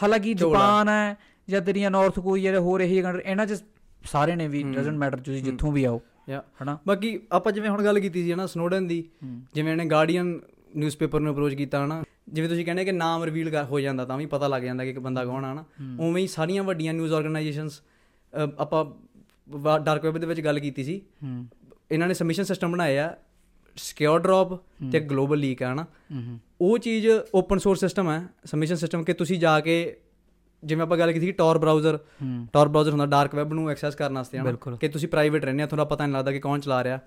ਹਾਲਾਂਕਿ। ਜਾਪਾਨ ਹੈ ਜਾਂ ਤੇਰੀਆਂ ਨਾਰਥ ਕੋਰੀਆ ਜਾਂ ਹੋਰ ਇਹੀ ਕੰਟਰੀ ਇਹਨਾਂ 'ਚ ਸਾਰੇ ਨੇ ਵੀ ਡਸਨਟ ਮੈਟਰ ਤੁਸੀਂ ਜਿੱਥੋਂ ਵੀ ਆਓ ਯਾ ਹਨਾ? ਬਾਕੀ ਆਪਾਂ ਜਿਵੇਂ ਹੁਣ ਗੱਲ ਕੀਤੀ ਸੀ ਨਾ ਸਨੋਡਨ ਦੀ। ਜਿਵੇਂ ਇਹਨੇ ਗਾਰਡੀਅਨ ਨਿਊਜ਼ਪੇਪਰ ਨੂੰ ਅਪਰੋਚ ਕੀਤਾ ਹਨਾ ਜਿਵੇਂ ਤੁਸੀਂ ਕਹਿੰਦੇ ਕਿ ਨਾਮ ਰਿਵੀਲ ਹੋ ਜਾਂਦਾ ਤਾਂ ਵੀ ਪਤਾ ਲੱਗ ਜਾਂਦਾ ਕਿ ਇੱਕ ਬੰਦਾ ਕੌਣ ਆ ਹਨਾ। ਉਵੇਂ ਹੀ ਸਾਰੀਆਂ ਵੱਡੀਆਂ ਨਿਊਜ਼ ਆਰਗੇਨਾਈਜੇਸ਼ਨਸ ਆਪਾਂ ਡਾਰਕ ਵੈਬ ਦੇ ਵਿੱਚ ਗੱਲ ਕੀਤੀ ਸੀ। ਇਹਨਾਂ ਨੇ ਸਬਮਿਸ਼ਨ ਸਿਸਟਮ ਬਣਾਏ ਆ ਸਿਕਿਉਰ ਡ੍ਰੌਪ ਤੇ ਗਲੋਬਲ ਲੀਕ ਆ ਹਨਾ। ਉਹ ਚੀਜ਼ ਓਪਨ ਸੋਰਸ ਸਿਸਟਮ ਹੈ ਸਬਮਿਸ਼ਨ ਸਿਸਟਮ ਕਿ ਤੁਸੀਂ ਜਾ ਕੇ ਜਿਵੇਂ ਆਪਾਂ ਗੱਲ ਕੀਤੀ ਸੀ ਟੌਰ ਬ੍ਰਾਊਜ਼ਰ ਟੌਰ ਬ੍ਰਾਊਜ਼ਰ ਹੁੰਦਾ ਡਾਰਕ ਵੈਬ ਨੂੰ ਐਕਸੈਸ ਕਰਨ ਵਾਸਤੇ ਹਨਾ। ਕਿ ਤੁਸੀਂ ਪ੍ਰਾਈਵੇਟ ਰਹਿੰਦੇ ਆ ਤੁਹਾਨੂੰ ਪਤਾ ਨਹੀਂ ਲੱਗਦਾ ਕਿ ਕੌਣ ਚਲਾ ਰਿਹਾ।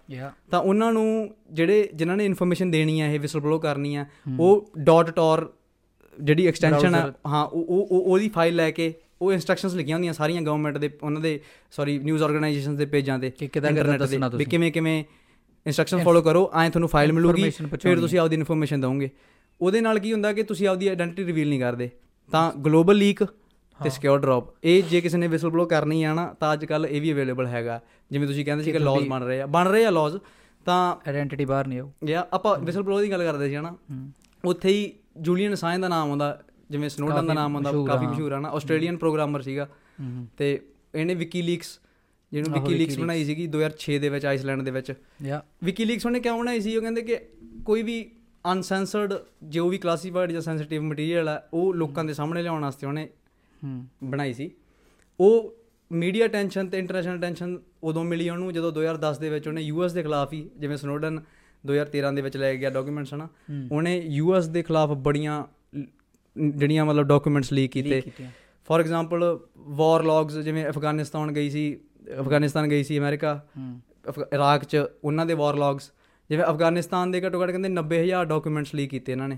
ਤਾਂ ਉਹਨਾਂ ਨੂੰ ਜਿਹੜੇ ਜਿਨ੍ਹਾਂ ਨੇ ਇਨਫੋਰਮੇਸ਼ਨ ਦੇਣੀ ਹੈ ਇਹ ਵਿਸਲ ਬਲੋ ਕਰਨੀ ਹੈ। ਉਹ ਡਾਟ ਟੌਰ ਜਿਹੜੀ ਐਕਸਟੈਂਸ਼ਨ ਹੈ ਹਾਂ ਉਹ ਉਹ- ਉਹ ਉਹਦੀ ਫਾਈਲ ਲੈ ਕੇ ਉਹ ਇਨਸਟਰਕਸ਼ਨਸ ਲਿਖੀਆਂ ਹੁੰਦੀਆਂ ਸਾਰੀਆਂ ਗਵਰਨਮੈਂਟ ਦੇ ਉਹਨਾਂ ਦੇ ਸੌਰੀ ਨਿਊਜ਼ ਆਰਗੇਨਾਈਜੇਸ਼ਨਸ ਦੇ ਪੇਜਾਂ ਤੇ ਕਿ ਕਿੱਦਾਂ ਤੇ, ਦੱਸਣਾ ਵੀ ਤੁਸੀਂ। ਕਿਵੇਂ ਕਿਵੇਂ ਇਨਸਟਰਕਸ਼ਨ ਫੋਲੋ ਕਰੋ ਐਂ ਤੁਹਾਨੂੰ ਫਾਈਲ ਮਿਲੂਗੀ ਫਿਰ ਤੁਸੀਂ ਆਪਦੀ ਇਨਫੋਰਮੇਸ਼ਨ ਦਵੋਗੇ। ਉਹਦੇ ਨਾਲ ਕੀ ਹੁੰਦਾ ਕਿ ਤੁਸੀਂ ਆਪਦੀ ਆਇਡੈਂਟੀਟੀ ਰਿਵੀਲ ਨਹੀਂ ਕਰਦੇ। ਤਾਂ ਗਲੋਬਲ ਲੀਕ ਤੇ ਸਿਕਿਉਰ ਡ੍ਰੌਪ ਇਹ ਜੇ ਕਿਸੇ ਨੇ ਵਿਸਲ ਬਲੋ ਕਰਨੀ ਆ ਨਾ ਤਾਂ ਅੱਜ ਕੱਲ ਇਹ ਵੀ ਅਵੇਲੇਬਲ ਹੈਗਾ। ਜਿਵੇਂ ਤੁਸੀਂ ਕਹਿੰਦੇ ਸੀ ਕਿ ਲਾਜ਼ ਬਣ ਰਹੇ ਆ। ਬਣ ਰਹੇ ਆ ਲਾਜ਼ ਤਾਂ ਆਇਡੈਂਟੀਟੀ ਬਾਹਰ ਨਹੀਂ ਆਉ ਗਿਆ ਆਪਾਂ ਵਿਸਲ ਬਲੋ ਦੀ ਗੱਲ ਕਰਦੇ ਸੀ ਹਨਾ? ਉੱਥੇ ਹੀ ਜੂਲੀਅਨ ਅਸਾਂਜ ਦਾ ਨਾਮ ਆਉਂਦਾ ਜਿਵੇਂ ਸਨੋਡਨ ਦਾ ਨਾਮ ਆਉਂਦਾ ਕਾਫੀ ਮਸ਼ਹੂਰ ਆ ਨਾ ਆਸਟ੍ਰੇਲੀਅਨ ਪ੍ਰੋਗਰਾਮਰ ਸੀਗਾ। ਤੇ ਇਹਨੇ ਵਿਕੀਲੀਕਸ ਜਿਹਨੂੰ ਵਿਕੀਲੀਕਸ ਬਣਾਈ ਸੀਗੀ 2006 ਦੇ ਵਿੱਚ ਆਈਸਲੈਂਡ ਦੇ ਵਿੱਚ। ਯਾ। ਵਿਕੀਲੀਕਸ ਉਹਨੇ ਕਿਉਂ ਬਣਾਈ ਸੀ? ਉਹ ਕਹਿੰਦੇ ਕਿ ਕੋਈ ਵੀ ਅਨਸੈਂਸਰਡ ਜੋ ਵੀ ਕਲਾਸੀਫਾਈਡ ਜਾਂ ਸੈਂਸਿਟਿਵ ਮਟੀਰੀਅਲ ਆ ਉਹ ਲੋਕਾਂ ਦੇ ਸਾਹਮਣੇ ਲਿਆਉਣ ਵਾਸਤੇ ਉਹਨੇ ਬਣਾਈ ਸੀ। ਉਹ ਮੀਡੀਆ ਟੈਨਸ਼ਨ ਤੇ ਇੰਟਰਨੈਸ਼ਨਲ ਟੈਨਸ਼ਨ ਉਦੋਂ ਮਿਲੀ ਉਹਨੂੰ ਜਦੋਂ 2010 ਦੇ ਵਿੱਚ ਉਹਨੇ ਯੂਐਸ ਦੇ ਖਿਲਾਫ ਹੀ ਜਿਵੇਂ ਸਨੋਡਨ 2013 ਦੇ ਵਿੱਚ ਲੈ ਗਿਆ ਡਾਕੂਮੈਂਟਸ ਹਨਾ? ਉਹਨੇ ਯੂਐਸ ਦੇ ਖਿਲਾਫ ਬੜੀਆਂ ਜਿਹੜੀਆਂ ਮਤਲਬ ਡਾਕੂਮੈਂਟਸ ਲੀਕ ਕੀਤੇ। ਫੋਰ ਐਗਜ਼ਾਮਪਲ ਵਾਰ ਲੌਗਸ ਜਿਵੇਂ ਅਫਗਾਨਿਸਤਾਨ ਗਈ ਸੀ ਅਫਗਾਨਿਸਤਾਨ ਗਈ ਸੀ ਅਮਰੀਕਾ ਇਰਾਕ ਚ ਉਹਨਾਂ ਦੇ ਵਾਰ ਲੌਗਸ ਜਿਵੇਂ ਅਫਗਾਨਿਸਤਾਨ ਦੇ ਘੱਟੋ ਘੱਟ ਕਹਿੰਦੇ 90000 ਡਾਕੂਮੈਂਟਸ ਲੀਕ ਕੀਤੇ ਇਹਨਾਂ ਨੇ।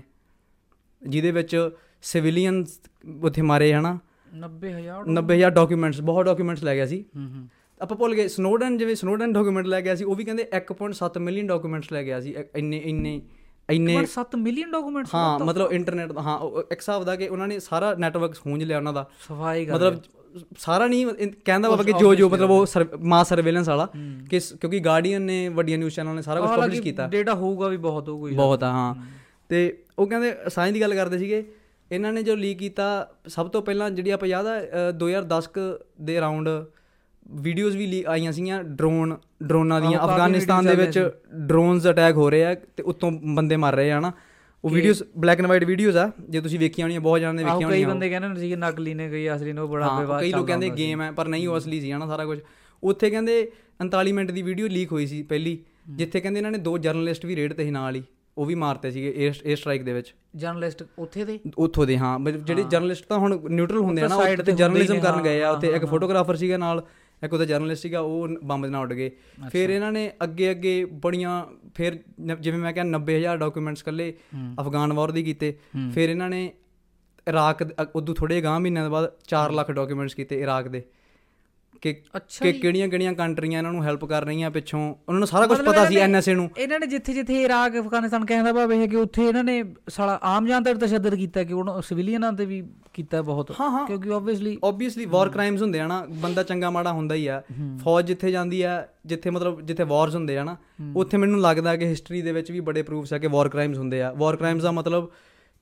ਜਿਹਦੇ ਵਿੱਚ ਸਿਵਿਲੀਅਨਸ ਉੱਥੇ ਮਾਰੇ ਹਨਾ? 90000 90000 ਡਾਕੂਮੈਂਟਸ ਬਹੁਤ ਡਾਕੂਮੈਂਟਸ ਲੈ ਗਿਆ ਸੀ। ਹੂੰ ਹੂੰ। ਆਪਾਂ ਭੁੱਲ ਗਏ ਸਨੋਡਨ ਜਿਵੇਂ ਸਨੋਡਨ ਡਾਕੂਮੈਂਟ ਲੈ ਗਿਆ ਸੀ ਉਹ ਵੀ ਕਹਿੰਦੇ 1.7 ਮਿਲੀਅਨ ਡਾਕੂਮੈਂਟਸ ਲੈ ਗਿਆ ਸੀ ਇੰਨੇ ਇੰਨੇ ਇੰਨੇ। 7 ਮਿਲੀਅਨ ਡਾਕੂਮੈਂਟਸ ਹਾਂ ਮਤਲਬ ਇੰਟਰਨੈਟ ਦਾ ਹਾਂ ਇੱਕ ਹਿਸਾਬ ਦਾ ਕਿ ਉਹਨਾਂ ਨੇ ਸਾਰਾ ਨੈਟਵਰਕ ਖੂੰਜ ਲਿਆ ਉਹਨਾਂ ਦਾ। ਸਫ਼ਾਈ ਕਰ ਮਤਲਬ ਸਾਰਾ ਨਹੀਂ ਕਹਿੰਦਾ ਬਾਬਾ ਕਿ ਜੋ ਜੋ ਮਤਲਬ ਉਹ ਮਾਸ ਸਰਵੇਲੈਂਸ ਵਾਲਾ। ਕਿ ਕਿਉਂਕਿ ਗਾਰਡੀਅਨ ਨੇ ਵੱਡੀਆਂ ਨਿਊਜ਼ ਚੈਨਲ ਨੇ ਸਾਰਾ ਕੁਝ ਪਬਲਿਸ਼ ਕੀਤਾ। ਡੇਟਾ ਹੋਊਗਾ ਵੀ ਬਹੁਤ ਹੋਊਗਾ। ਬਹੁਤ ਹਾਂ। ਤੇ ਉਹ ਕਹਿੰਦੇ ਸਾਇੰਸ ਦੀ ਗੱਲ ਕਰਦੇ ਸੀਗੇ ਇਹਨਾਂ ਨੇ ਜੋ ਲੀਕ ਕੀਤਾ ਸਭ ਤੋਂ ਪਹਿਲਾਂ ਜਿਹੜੀ ਆਪਾਂ ਯਾਦ ਆ ਅ, 2010 ਕੁ ਦੇ ਅਰਾਊਂਡ ਵੀਡੀਓਜ਼ ਵੀ ਆਈਆਂ ਸੀਗੀਆਂ ਡਰੋਨ ਡਰੋਨਾਂ ਦੀਆਂ। ਅਫਗਾਨਿਸਤਾਨ ਦੇ ਵਿੱਚ ਡਰੋਨਸ ਅਟੈਕ ਹੋ ਰਹੇ ਆ ਤੇ ਉੱਤੋਂ ਬੰਦੇ ਮਰ ਰਹੇ ਆ ਹਨਾ? ਉਹ videos black and white videos ਆ ਜੇ ਤੁਸੀਂ ਵੇਖੀਆਂ ਹੋਣੀਆਂ ਬਹੁਤ ਜਣਾਂ ਨੇ ਆਹੋ ਵੇਖੀਆਂ ਕਈ ਹੋਣੀਆਂ। ਬੰਦੇ ਕਹਿੰਦੇ ਨੇ ਸੀ ਨਕਲੀ ਨੇ ਕਈ ਅਸਲੀ ਨੇ ਉਹ ਬੜਾ ਹਾਂ ਵਿਵਾਦ ਕਈ ਲੋਕ ਕਹਿੰਦੇ। ਗੇਮ ਹੈ ਪਰ ਨਹੀਂ ਉਹ ਅਸਲੀ ਸੀ ਹਨਾ ਸਾਰਾ ਕੁਝ ਉੱਥੇ ਕਹਿੰਦੇ 39 ਮਿੰਟ ਦੀ ਵੀਡੀਓ ਲੀਕ ਹੋਈ ਸੀ ਪਹਿਲੀ। ਜਿੱਥੇ ਕਹਿੰਦੇ ਇਹਨਾਂ ਨੇ ਦੋ ਜਰਨਲਿਸਟ ਵੀ ਰੇਡ ਤੇ ਸੀ ਨਾਲ ਹੀ। ਉਹ ਵੀ ਮਾਰਤੇ ਸੀਗੇ 에ਅਰ 에ਅਰ ਸਟ੍ਰਾਈਕ ਦੇ ਵਿੱਚ। ਜਰਨਲਿਸਟ ਉੱਥੇ ਦੇ? ਉੱਥੋਂ ਦੇ ਹਾਂ ਜਿਹੜੇ ਜਰਨਲਿਸਟ ਤਾਂ ਹੁਣ ਨਿਊਟਰਲ ਹੁੰਦੇ ਆ ਨਾ ਉਹ ਤੇ ਜਰਨਲਿਜ਼ਮ ਕਰਨ ਗਏ ਆ ਉੱਥੇ ਇੱਕ ਫੋਟੋਗ੍ਰਾਫਰ ਸੀਗਾ ਨਾਲ ਇੱਕ ਉਹਦਾ ਜਰਨਲਿਸਟ ਸੀਗਾ ਉਹ ਬੰਬ ਦੇ ਨਾਲ ਉੱਡ ਗਏ। ਫਿਰ ਇਹਨਾਂ ਨੇ ਅੱਗੇ ਅੱਗੇ ਬੜੀਆਂ ਫਿਰ ਜਿਵੇਂ ਮੈਂ ਕਿਹਾ 90000 ਡਾਕੂਮੈਂਟਸ ਕੱਲੇ ਅਫਗਾਨ ਵਾਰ ਦੀ ਕੀਤੇ। ਫਿਰ ਇਹਨਾਂ ਨੇ ਇਰਾਕ ਉਦੋਂ ਥੋੜੇ ਗਾਂ ਮਹੀਨਿਆਂ ਦੇ ਬਾਅਦ 4 ਲੱਖ ਡਾਕੂਮੈਂਟਸ ਕੀਤੇ ਇਰਾਕ ਦੇ। ਕਿ ਕਿ ਕਿਹੜੀਆਂ ਕਿਹੜੀਆਂ ਕੰਟਰੀਆਂ ਇਹਨਾਂ ਨੂੰ ਹੈਲਪ ਕਰ ਰਹੀਆਂ ਪਿੱਛੋਂ? ਉਹਨਾਂ ਨੂੰ ਸਾਰਾ ਕੁਝ ਪਤਾ ਸੀ ਐਨਐਸਏ ਨੂੰ। ਇਹਨਾਂ ਨੇ ਜਿੱਥੇ ਜਿੱਥੇ ਇਰਾਕ ਅਫਗਾਨਿਸਤਾਨ ਕਹਿੰਦਾ ਭਾਵੇਂ ਹੈ ਕਿ ਉੱਥੇ ਇਹਨਾਂ ਨੇ ਸਾਲਾ ਆਮ ਜਨਤਾ ਤੇ ਤਸ਼ੱਦਦ ਕੀਤਾ ਕਿ ਉਹਨਾਂ ਸਿਵਿਲੀਅਨਾਂ ਤੇ ਵੀ ਕੀਤਾ ਬਹੁਤ। ਕਿਉਂਕਿ ਆਬਵੀਅਸਲੀ ਆਬਵੀਅਸਲੀ ਵਾਰ ਕ੍ਰਾਈਮਸ ਹੁੰਦੇ ਆ ਨਾ ਬੰਦਾ ਚੰਗਾ ਮਾੜਾ ਹੁੰਦਾ ਹੀ ਆ। ਫੌਜ ਜਿੱਥੇ ਜਾਂਦੀ ਆ ਜਿੱਥੇ ਮਤਲਬ ਜਿੱਥੇ ਵਾਰਸ ਹੁੰਦੇ ਆ ਨਾ ਉੱਥੇ ਮੈਨੂੰ ਲੱਗਦਾ ਕਿ ਹਿਸਟਰੀ ਦੇ ਵਿੱਚ ਵੀ ਬੜੇ ਪ੍ਰੂਫਸ ਆ ਕਿ ਵਾਰ ਕ੍ਰਾਈਮਸ ਹੁੰਦੇ ਆ। ਵਾਰ ਕ੍ਰਾਈਮਸ ਦਾ ਮਤਲਬ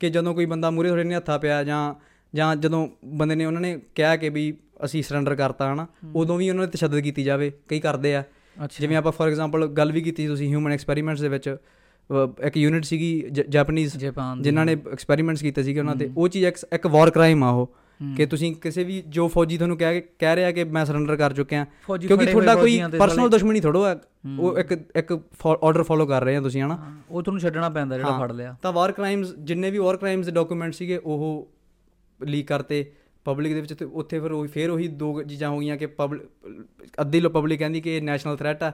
ਕਿ ਜਦੋਂ ਕੋਈ ਬੰਦਾ ਮੂਰੇ ਥੋੜੇ ਨੇ ਹੱਥਾ ਪਿਆ ਜਾਂ ਜਾਂ ਜਦੋਂ ਬੰਦੇ ਨੇ ਉਹਨਾਂ ਨੇ ਕਿਹਾ ਕਿ ਵੀ ਅਸੀਂ ਸਰੈਂਡਰ ਕਰਤਾ ਹਨਾ ਉਦੋਂ ਵੀ ਉਹਨਾਂ ਨੇ ਤਸ਼ੱਦਦ ਕੀਤੀ ਜਾਵੇ ਕਈ ਕਰਦੇ ਆ। ਜਿਵੇਂ ਆਪਾਂ ਫੋਰ ਐਗਜ਼ਾਮਪਲ ਗੱਲ ਵੀ ਕੀਤੀ ਤੁਸੀਂ ਹਿਊਮਨ ਐਕਸਪੈਰੀਮੈਂਟਸ ਦੇ ਵਿੱਚ ਇੱਕ ਯੂਨਿਟ ਸੀਗੀ ਜੈਪਨੀਜ਼। ਜਿਨ੍ਹਾਂ ਨੇ ਐਕਸਪੈਰੀਮੈਂਟਸ ਕੀਤੇ ਸੀਗੇ ਉਹਨਾਂ ਤੇ ਉਹ ਚੀਜ਼ ਇੱਕ ਇੱਕ ਵਾਰ ਕ੍ਰਾਈਮ ਆ ਉਹ ਕਿ ਤੁਸੀਂ ਕਿਸੇ ਵੀ ਜੋ ਫੌਜੀ ਤੁਹਾਨੂੰ ਕਹਿ ਕਹਿ ਰਿਹਾ ਕਿ ਮੈਂ ਸਰੈਂਡਰ ਕਰ ਚੁੱਕਿਆ ਕਿਉਂਕਿ ਤੁਹਾਡਾ ਕੋਈ ਪਰਸਨਲ ਦੁਸ਼ਮਣੀ ਥੋੜੋ ਹੈ। ਉਹ ਇੱਕ ਇੱਕ ਆਰਡਰ ਫੋਲੋ ਕਰ ਰਹੇ ਆ ਤੁਸੀਂ ਹਨਾ। ਉਹ ਤੁਹਾਨੂੰ ਛੱਡਣਾ ਪੈਂਦਾ ਜਿਹੜਾ ਫੜ ਲਿਆ। ਤਾਂ ਵਾਰ ਕ੍ਰਾਈਮਸ ਜਿੰਨੇ ਵੀ ਵਾਰ ਕ੍ਰਾਈਮਸ ਦੇ ਡਾਕੂਮੈਂਟ ਸੀਗੇ ਉਹ ਲੀਕ ਕਰਤੇ। ਪਬਲਿਕ ਦੇ ਵਿੱਚ ਤੇ ਉੱਥੇ ਫਿਰ ਉਹ ਫਿਰ ਉਹੀ ਦੋ ਚੀਜ਼ਾਂ ਹੋ ਗਈਆਂ ਕਿ ਪਬਲਿਕ ਅੱਧੀ ਲੋ ਪਬਲਿਕ ਕਹਿੰਦੀ ਕਿ ਇਹ ਨੈਸ਼ਨਲ ਥ੍ਰੈਟ ਆ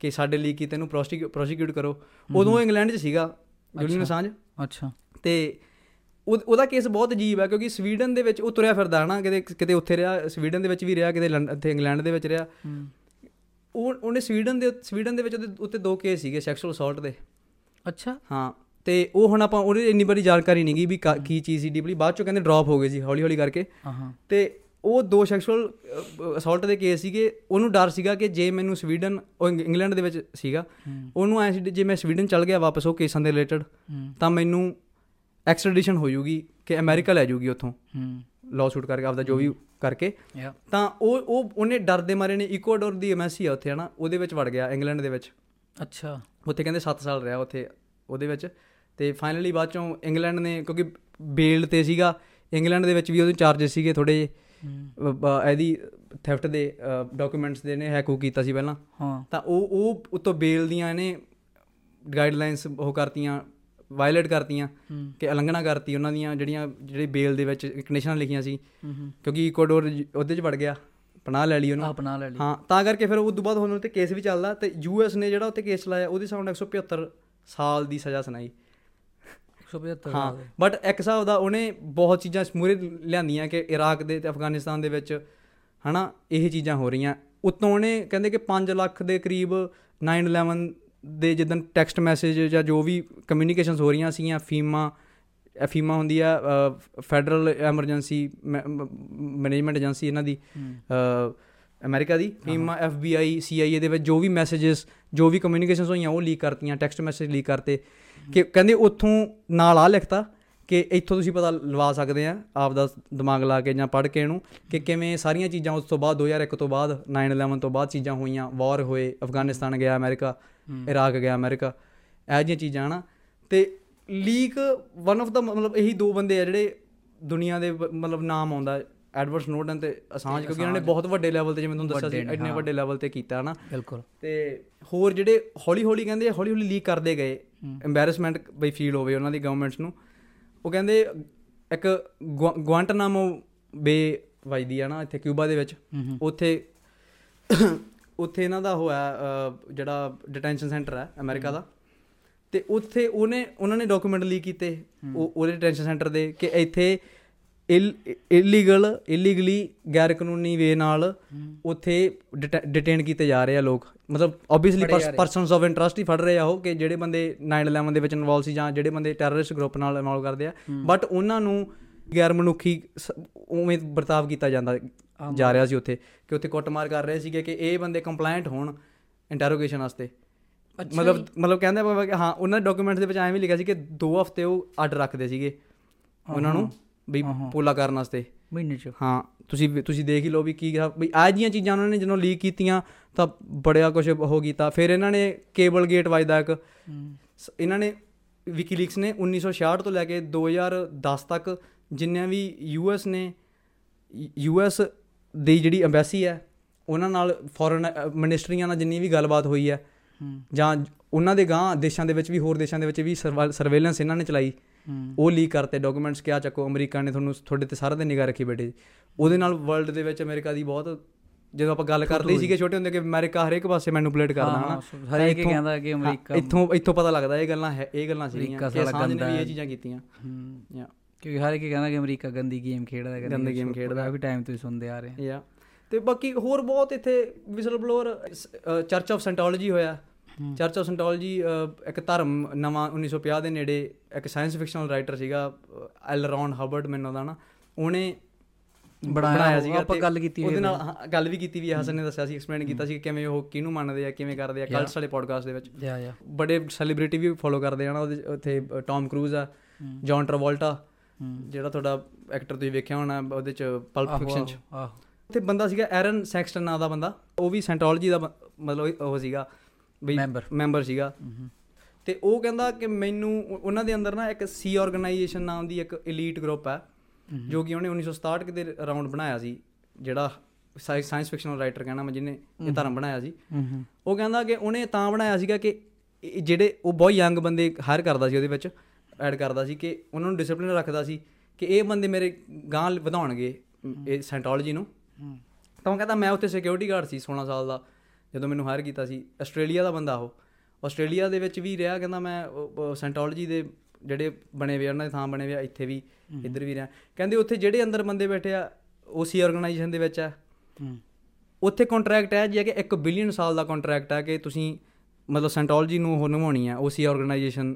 ਕਿ ਸਾਡੇ ਲੀਕ ਕੀਤੇ ਨੂੰ ਪ੍ਰੋਸੀਕਿਊਟ ਕਰੋ। ਉਦੋਂ ਇੰਗਲੈਂਡ 'ਚ ਸੀਗਾ ਜੁਲੀਅਨ ਅਸਾਂਜ ਅੱਛਾ। ਤੇ ਉਹ- ਉਹਦਾ ਕੇਸ ਬਹੁਤ ਅਜੀਬ ਹੈ ਕਿਉਂਕਿ ਸਵੀਡਨ ਦੇ ਵਿੱਚ ਉਹ ਤੁਰਿਆ ਫਿਰਦਾ ਹਨਾ ਕਿਤੇ ਕਿਤੇ ਉੱਥੇ ਰਿਹਾ ਸਵੀਡਨ ਦੇ ਵਿੱਚ ਵੀ ਰਿਹਾ ਕਿਤੇ ਇੱਥੇ ਇੰਗਲੈਂਡ ਦੇ ਵਿੱਚ ਰਿਹਾ। ਉਹ ਉਹਨੇ ਸਵੀਡਨ ਦੇ ਸਵੀਡਨ ਦੇ ਵਿੱਚ ਉਹਦੇ ਉੱਤੇ ਦੋ ਕੇਸ ਸੀਗੇ ਸੈਕਸ਼ੂਅਲ ਅਸੌਲਟ ਦੇ। ਅੱਛਾ। ਹਾਂ। ਤੇ ਉਹ ਹੁਣ ਆਪਾਂ ਉਹਦੇ ਇੰਨੀ ਬੜੀ ਜਾਣਕਾਰੀ ਨਹੀਂ ਗਈ ਵੀ ਕਾ- ਚੀਜ਼ ਸੀ ਡੀਪਲੀ ਬਾਅਦ ਚੋਂ ਕਹਿੰਦੇ ਡ੍ਰੌਪ ਹੋ ਗਏ ਸੀ ਹੌਲੀ ਹੌਲੀ ਕਰਕੇ ਤੇ ਉਹ ਦੋ ਸੈਕਸ਼ੂਅਲ ਅਸੌਲਟ ਦੇ ਕੇਸ ਸੀਗੇ। ਉਹਨੂੰ ਡਰ ਸੀਗਾ ਕਿ ਜੇ ਮੈਨੂੰ ਸਵੀਡਨ ਉਹ ਇੰਗ- ਇੰਗਲੈਂਡ ਦੇ ਵਿੱਚ ਸੀਗਾ। ਉਹਨੂੰ ਐ ਸੀ ਜੇ ਮੈਂ ਸਵੀਡਨ ਚਲ ਗਿਆ ਵਾਪਸ ਉਹ ਕੇਸਾਂ ਦੇ ਰਿਲੇਟਡ ਤਾਂ ਮੈਨੂੰ ਐਕਸਟ੍ਰੈਡੀਸ਼ਨ ਹੋ ਜੂਗੀ ਕਿ ਅਮਰੀਕਾ ਲੈ ਜੂਗੀ ਉੱਥੋਂ। ਲਾਅ ਸੂਟ ਕਰਕੇ ਆਪਦਾ ਜੋ ਵੀ ਕਰਕੇ। ਤਾਂ ਉਹ ਉਹ ਉਹਨੇ ਡਰ ਦੇ ਮਾਰੇ ਨੇ। ਇਕੁਆਡੋਰ ਦੀ ਐਮਐਸਸੀ ਆ ਉੱਥੇ ਹਨਾ? ਉਹਦੇ ਵਿੱਚ ਵੜ ਗਿਆ ਇੰਗਲੈਂਡ ਦੇ ਵਿੱਚ। ਅੱਛਾ। ਉੱਥੇ ਕਹਿੰਦੇ 7 ਸਾਲ ਰਿਹਾ ਉੱਥੇ ਉਹਦੇ ਵਿੱਚ। ਤੇ ਫਾਈਨਲੀ ਬਾਅਦ ਚੋਂ ਇੰਗਲੈਂਡ ਨੇ ਕਿਉਂਕਿ ਬੇਲ ਤੇ ਸੀਗਾ ਇੰਗਲੈਂਡ ਦੇ ਵਿੱਚ ਵੀ ਉਹਦੇ ਚਾਰजेस ਸੀਗੇ ਥੋੜੇ ਹੂੰ। ਇਹਦੀ ਥੈਫਟ ਦੇ ਡਾਕੂਮੈਂਟਸ ਦੇ ਨੇ ਹੈਕ ਕੀਤਾ ਸੀ ਪਹਿਲਾਂ। ਹਾਂ। ਤਾਂ ਉਹ ਉਹ ਉਤੋਂ ਬੇਲ ਦੀਆਂ ਇਹਨੇ ਗਾਈਡਲਾਈਨਸ ਉਹ ਕਰਤੀਆਂ ਵਾਇਲੇਟ ਕਰਤੀਆਂ ਹੂੰ। ਕਿ ਉਲੰਘਣਾ ਕਰਤੀ ਉਹਨਾਂ ਦੀਆਂ ਜਿਹੜੀਆਂ ਜਿਹੜੀ ਬੇਲ ਦੇ ਵਿੱਚ ਕੰਡੀਸ਼ਨਾਂ ਲਿਖੀਆਂ ਸੀ। ਹੂੰ ਕਿਉਂਕਿ ਇਕੁਆਡੋਰ ਉਹਦੇ 'ਚ ਵੜ ਗਿਆ ਪਨਾਹ ਲੈ ਲਈ ਉਹਨੂੰ। ਆਪਣਾ ਲੈ ਲਈ। ਹਾਂ ਤਾਂ ਕਰਕੇ ਫਿਰ ਉਸ ਤੋਂ ਬਾਅਦ ਹੁਣ ਉੱਤੇ ਕੇਸ ਵੀ ਚੱਲਦਾ ਤੇ ਯੂਐਸ ਨੇ ਜਿਹੜਾ ਉੱਤੇ ਕੇਸ ਚਲਾਇਆ ਉਹਦੇ ਸਾਹਮਣੇ 175 ਸਾਲ ਦੀ ਸਜ਼ਾ ਸੁਣਾਈ। 175 ਹਾਂ ਬਟ ਇੱਕ ਹਿਸਾਬ ਦਾ ਉਹਨੇ ਬਹੁਤ ਚੀਜ਼ਾਂ ਮੂਰੇ ਲਿਆਂਦੀਆਂ ਕਿ ਇਰਾਕ ਦੇ ਤੇ ਅਫਗਾਨਿਸਤਾਨ ਦੇ ਵਿੱਚ ਹਨਾ ਇਹ ਚੀਜ਼ਾਂ ਹੋ ਰਹੀਆਂ। ਉਤੋਂ ਉਹਨੇ ਕਹਿੰਦੇ ਕਿ 5 ਲੱਖ ਦੇ ਕਰੀਬ 9/11 ਦੇ ਜਿੱਦਨ ਟੈਕਸਟ ਮੈਸੇਜ ਜਾਂ ਜੋ ਵੀ ਕਮਿਊਨੀਕੇਸ਼ਨਸ ਹੋ ਰਹੀਆਂ ਸੀਗੀਆਂ ਫੀਮਾ ਫੀਮਾ ਹੁੰਦੀ ਆ ਫੈਡਰਲ ਐਮਰਜੈਂਸੀ ਮੈਨੇਜਮੈਂਟ ਏਜੰਸੀ ਇਹਨਾਂ ਦੀ ਅਮਰੀਕਾ ਦੀ ਫੀਮਾ ਐਫਬੀਆਈ ਸੀਆਈਏ ਦੇ ਵਿੱਚ ਜੋ ਵੀ ਮੈਸੇजेस ਜੋ ਵੀ ਕਮਿਊਨੀਕੇਸ਼ਨਸ ਹੋਈਆਂ ਉਹ ਲੀਕ ਕਰਤੀਆਂ ਟੈਕਸਟ ਮੈਸੇਜ ਲੀਕ ਕਰਤੇ। ਕਿ ਕਹਿੰਦੇ ਉੱਥੋਂ ਨਾਲ ਆ ਲਿਖਤਾ ਕਿ ਇੱਥੋਂ ਤੁਸੀਂ ਪਤਾ ਲਵਾ ਸਕਦੇ ਆ ਆਪ ਦਾ ਦਿਮਾਗ ਲਾ ਕੇ ਜਾਂ ਪੜ੍ਹ ਕੇ ਇਹਨੂੰ ਕਿ ਕਿਵੇਂ ਸਾਰੀਆਂ ਚੀਜ਼ਾਂ ਉਸ ਤੋਂ ਬਾਅਦ 2001 ਤੋਂ ਬਾਅਦ 9/11 ਤੋਂ ਬਾਅਦ ਚੀਜ਼ਾਂ ਹੋਈਆਂ ਵਾਰ ਹੋਏ ਅਫਗਾਨਿਸਤਾਨ ਗਿਆ ਅਮਰੀਕਾ ਇਰਾਕ ਗਿਆ ਅਮਰੀਕਾ ਇਹ ਜਿਹੀਆਂ ਚੀਜ਼ਾਂ ਹਨਾ ਤੇ ਲੀਕ ਵਨ ਆਫ ਦਾ ਮਤਲਬ ਇਹੀ ਦੋ ਬੰਦੇ ਆ ਜਿਹੜੇ ਦੁਨੀਆ ਦੇ ਮਤਲਬ ਨਾਮ ਆਉਂਦਾ। ਐਡਵਰਡ ਸਨੋਡਨ ਤੇ ਅਸਾਂਜ ਕਿਉਂਕਿ ਇਹਨਾਂ ਨੇ ਬਹੁਤ ਵੱਡੇ ਲੈਵਲ ਤੇ ਜਿਵੇਂ ਤੁਹਾਨੂੰ ਦੱਸਿਆ ਸੀ ਇੰਨੇ ਵੱਡੇ ਲੈਵਲ ਤੇ ਕੀਤਾ ਹਨਾ। ਬਿਲਕੁਲ। ਤੇ ਹੋਰ ਜਿਹੜੇ ਹੌਲੀ ਹੌਲੀ ਕਹਿੰਦੇ ਹੌਲੀ ਹੌਲੀ ਲੀਕ ਕਰਦੇ ਗਏ। ਐਮਬੈਰਸਮੈਂਟ ਬਈ ਫੀਲ ਹੋਵੇ ਉਹਨਾਂ ਦੀ ਗਵਰਨਮੈਂਟਸ ਨੂੰ। ਉਹ ਕਹਿੰਦੇ ਇੱਕ ਗੁਆਂਟਨਾਮੋ ਬੇ ਵਜਦੀ ਆ ਨਾ ਇੱਥੇ ਕਿਊਬਾ ਦੇ ਵਿੱਚ। ਉੱਥੇ ਉੱਥੇ ਇਹਨਾਂ ਦਾ ਹੋਇਆ ਜਿਹੜਾ ਡਿਟੈਂਸ਼ਨ ਸੈਂਟਰ ਹੈ ਅਮਰੀਕਾ ਦਾ। ਤੇ ਉੱਥੇ ਉਹਨੇ ਉਹਨਾਂ ਨੇ ਡਾਕੂਮੈਂਟ ਲੀਕ ਕੀਤੇ ਉਹ ਉਹਦੇ ਡਿਟੈਂਸ਼ਨ ਸੈਂਟਰ ਦੇ ਕਿ ਇੱਥੇ ਇਲੀਗਲ ਇਲੀਗਲੀ ਗੈਰ ਕਾਨੂੰਨੀ ਵੇ ਨਾਲ ਉੱਥੇ ਡਿਟੇਨ ਕੀਤੇ ਜਾ ਰਹੇ ਆ ਲੋਕ। ਮਤਲਬ ਆਬਵੀਅਸਲੀ ਪਰਸਨਸ ਆਫ ਇੰਟਰਸਟ ਹੀ ਫੜ ਰਹੇ ਆ ਉਹ ਕਿ ਜਿਹੜੇ ਬੰਦੇ 9/11 ਦੇ ਵਿੱਚ ਇਨਵੋਲਵ ਸੀ ਜਾਂ ਜਿਹੜੇ ਬੰਦੇ ਟੈਰਰਿਸਟ ਗਰੁੱਪ ਨਾਲ ਇਨਵੋਲਵ ਕਰਦੇ ਆ। ਬਟ ਉਹਨਾਂ ਨੂੰ ਗੈਰ ਮਨੁੱਖੀ ਉਵੇਂ ਵਰਤਾਵ ਕੀਤਾ ਜਾਂਦਾ ਜਾ ਰਿਹਾ ਸੀ ਉੱਥੇ ਕਿ ਉੱਥੇ ਕੁੱਟਮਾਰ ਕਰ ਰਹੇ ਸੀਗੇ ਕਿ ਇਹ ਬੰਦੇ ਕੰਪਲਾਇੰਟ ਹੋਣ ਇੰਟਰੋਗੇਸ਼ਨ ਵਾਸਤੇ। ਮਤਲਬ ਮਤਲਬ ਕਹਿੰਦੇ ਬਾਬਾ ਕਿ ਹਾਂ ਉਹਨਾਂ ਦੇ ਡਾਕੂਮੈਂਟਸ ਦੇ ਵਿੱਚ ਐਵੇਂ ਲਿਖਿਆ ਸੀ ਕਿ 2 ਹਫ਼ਤੇ ਉਹ ਅੱਡ ਰੱਖਦੇ ਸੀਗੇ। ਉਹਨਾਂ ਨੂੰ ਵੀ ਪੋਲਾ ਕਰਨ ਵਾਸਤੇ। ਮਹੀਨੇ ਚ। ਹਾਂ ਤੁਸੀਂ ਤੁਸੀਂ ਦੇਖ ਹੀ ਲਓ ਵੀ ਕੀ ਆ ਵੀ ਆਹ ਜੀਆਂ ਚੀਜ਼ਾਂ ਉਹਨਾਂ ਨੇ ਜਦੋਂ ਲੀਕ ਕੀਤੀਆਂ ਤਾਂ ਬੜਿਆ ਕੁਝ ਹੋ ਕੀਤਾ। ਫਿਰ ਇਹਨਾਂ ਨੇ ਕੇਬਲ ਗੇਟ ਵਜਦਾ ਇੱਕ। ਇਹਨਾਂ ਨੇ ਵਿਕੀਲੀਕਸ ਨੇ 1966 ਤੋਂ ਲੈ ਕੇ 2010 ਤੱਕ ਜਿੰਨਿਆਂ ਵੀ ਯੂਐਸ ਨੇ ਯੂਐਸ ਦੀ ਜਿਹੜੀ ਐਮਬੈਸੀ ਹੈ ਉਹਨਾਂ ਨਾਲ ਫੋਰਨ ਮਿਨਿਸਟਰੀਆਂ ਨਾਲ ਜਿੰਨੀ ਵੀ ਗੱਲਬਾਤ ਹੋਈ ਹੈ ਜਾਂ ਉਹਨਾਂ ਦੇ ਗਾਂ ਦੇਸ਼ਾਂ ਦੇ ਵਿੱਚ ਵੀ ਹੋਰ ਦੇਸ਼ਾਂ ਦੇ ਵਿੱਚ ਵੀ ਸਰਵੇਲੈਂਸ ਇਹਨਾਂ ਨੇ ਚਲਾਈ। ਉਹ ਲੀਕ ਕਰਤੇ ਡਾਕੂਮੈਂਟਸ ਕਿਆ ਚੱਕੋ ਅਮਰੀਕਾ ਨੇ ਤੁਹਾਨੂੰ ਤੁਹਾਡੇ ਤੇ ਸਾਰਾ ਦਿਨ ਨਿਗਾਹ ਰੱਖੀ ਬੈਠੇ ਉਹਦੇ ਨਾਲ ਵਰਲਡ ਦੇ ਵਿੱਚ ਅਮਰੀਕਾ ਦੀ ਬਹੁਤ ਜਦੋਂ ਆਪਾਂ ਗੱਲ ਕਰਦੇ ਸੀਗੇ ਛੋਟੇ ਹੁੰਦੇ ਕਿ ਅਮਰੀਕਾ ਹਰੇਕ ਪਾਸੇ ਮੈਨੂਪੂਲੇਟ ਕਰਦਾ ਹਨਾ? ਹਰੇਕ ਹੀ ਕਹਿੰਦਾ ਕਿ ਅਮਰੀਕਾ ਇੱਥੋਂ ਇੱਥੋਂ ਪਤਾ ਲੱਗਦਾ ਇਹ ਗੱਲਾਂ ਹੈ ਇਹ ਗੱਲਾਂ ਸੀਗੀਆਂ ਕਿ ਅਸਾਂਜ ਨੇ ਵੀ। ਇਹ ਚੀਜ਼ਾਂ ਕੀਤੀਆਂ। ਹੂੰ। ਕਿਉਂਕਿ ਹਰ ਇੱਕ ਕਹਿੰਦਾ ਕਿ ਅਮਰੀਕਾ ਗੰਦੀ ਗੇਮ ਖੇਡਦਾ ਹੈ ਗੰਦੀ game ਖੇਡਦਾ। ਕਾਫੀ ਟਾਈਮ ਤੋਂ ਹੀ ਸੁਣਦੇ ਆ ਰਹੇ ਯਾ। ਤੇ ਬਾਕੀ ਹੋਰ ਬਹੁਤ ਇੱਥੇ whistle blower church of Scientology ਹੋਇਆ। ਚਰਚ ਆਫ ਸੈਂਟੋਲੋਜੀ ਇੱਕ ਧਰਮ ਨਵਾਂ 1950 ਦੇ ਨੇੜੇ ਇੱਕ ਸਾਇੰਸ ਫਿਕਸ਼ਨਲ ਰਾਈਟਰ ਸੀਗਾ ਐਲ ਰੌਨ ਹਬਰਟ ਮੈਨੂੰ ਦਾ ਨਾ ਉਹਨੇ ਬਣਾਇਆ ਸੀਗਾ ਆਪਾਂ ਤੇ ਗੱਲ ਕੀਤੀ ਉਹਦੇ ਨਾਲ ਗੱਲ ਵੀ ਕੀਤੀ ਵੀ ਹਸਨ ਨੇ ਦੱਸਿਆ ਸੀ ਐਕਸਪਲੇਨ ਕੀਤਾ ਸੀ ਕਿਵੇਂ ਉਹ ਕਿਹਨੂੰ ਮੰਨਦੇ ਆ ਕਿਵੇਂ ਕਰਦੇ ਆ ਕਲਟਸ ਵਾਲੇ ਪੋਡਕਾਸਟ ਦੇ ਵਿੱਚ। ਯਾ ਯਾ। ਬੜੇ ਸੈਲੀਬ੍ਰਿਟੀ ਵੀ ਫੋਲੋ ਕਰਦੇ ਆ ਨਾ ਉਹਦੇ ਉੱਥੇ ਟਾਮ ਕਰੂਜ਼ ਆ ਜੌਨ ਟਰਵੋਲਟਾ ਜਿਹੜਾ ਤੁਹਾਡਾ ਐਕਟਰ ਤੁਸੀਂ ਵੇਖਿਆ ਹੋਣਾ ਉਹਦੇ ਚ ਪਲਪ ਫਿਕਸ਼ਨ ਚ। ਆਹੋ ਉੱਥੇ ਬੰਦਾ ਸੀਗਾ ਐਰਨ ਸੈਕਸਟਨ ਨਾਂ ਦਾ ਬੰਦਾ ਉਹ ਵੀ ਸੈਂਟੋਲੋਜੀ ਦਾ ਮਤਲਬ ਉਹ ਸੀਗਾ। Member. ਮੈਂਬਰ ਸੀਗਾ। ਤੇ ਉਹ ਕਹਿੰਦਾ ਕਿ ਮੈਨੂੰ ਉਹ- ਉਹਨਾਂ ਦੇ ਅੰਦਰ ਨਾ ਇੱਕ ਸੀ ਆਰਗੇਨਾਈਜੇਸ਼ਨ ਨਾਮ ਦੀ ਇੱਕ ਐਲੀਟ ਗਰੁੱਪ ਹੈ ਜੋ ਕਿ ਉਹਨੇ 1967 ਦੇ ਅਰਾਊਂਡ ਬਣਾਇਆ ਸੀ ਜਿਹੜਾ ਸਾਇੰਸ ਫਿਕਸ਼ਨਲ ਰਾਈਟਰ ਕਹਿੰਦਾ ਮੈਂ ਜਿਹਨੇ ਇਹ ਧਰਮ ਬਣਾਇਆ ਸੀ। ਉਹ ਕਹਿੰਦਾ ਕਿ ਉਹਨੇ ਤਾਂ ਬਣਾਇਆ ਸੀਗਾ ਕਿ ਜਿਹੜੇ ਉਹ ਬਹੁਤ ਯੰਗ ਬੰਦੇ ਹਾਇਰ ਕਰਦਾ ਸੀ ਉਹਦੇ ਵਿੱਚ ਐਡ ਕਰਦਾ ਸੀ ਕਿ ਉਹਨਾਂ ਨੂੰ ਡਿਸਪਲਿਨ ਰੱਖਦਾ ਸੀ ਕਿ ਇਹ ਬੰਦੇ ਮੇਰੇ ਗਾਂ ਵਧਾਉਣਗੇ ਇਹ ਸਾਇੰਟੋਲੋਜੀ ਨੂੰ। ਤਾਂ ਉਹ ਕਹਿੰਦਾ ਮੈਂ ਉੱਥੇ ਸਿਕਿਉਰਿਟੀ ਗਾਰਡ ਸੀ 16 ਸਾਲ ਦਾ। ਜਦੋਂ ਮੈਨੂੰ ਹਾਇਰ ਕੀਤਾ ਸੀ ਆਸਟ੍ਰੇਲੀਆ ਦਾ ਬੰਦਾ ਉਹ। ਆਸਟ੍ਰੇਲੀਆ ਦੇ ਵਿੱਚ ਵੀ ਰਿਹਾ ਕਹਿੰਦਾ ਮੈਂ ਸਾਇੰਟੋਲੋਜੀ ਦੇ ਜਿਹੜੇ ਬਣੇ ਆ, ਉਹਨਾਂ ਦੇ ਥਾਂ ਬਣੇ ਆ ਇੱਥੇ ਵੀ ਇੱਧਰ ਵੀ ਰਿਹਾ। ਕਹਿੰਦੇ ਉੱਥੇ ਜਿਹੜੇ ਅੰਦਰ ਬੰਦੇ ਬੈਠੇ ਆ ਉਸੀ ਆਰਗੇਨਾਈਜੇਸ਼ਨ ਦੇ ਵਿੱਚ ਆ। ਉੱਥੇ ਕੰਟਰੈਕਟ ਹੈ ਜੀ ਕਿ 1 ਬਿਲੀਅਨ ਸਾਲ ਦਾ ਕੰਟਰੈਕਟ ਹੈ ਕਿ ਤੁਸੀਂ ਮਤਲਬ ਸਾਇੰਟੋਲੋਜੀ ਨੂੰ ਉਹ ਨਿਭਾਉਣੀ ਹੈ ਉਸੀ ਆਰਗੇਨਾਈਜੇਸ਼ਨ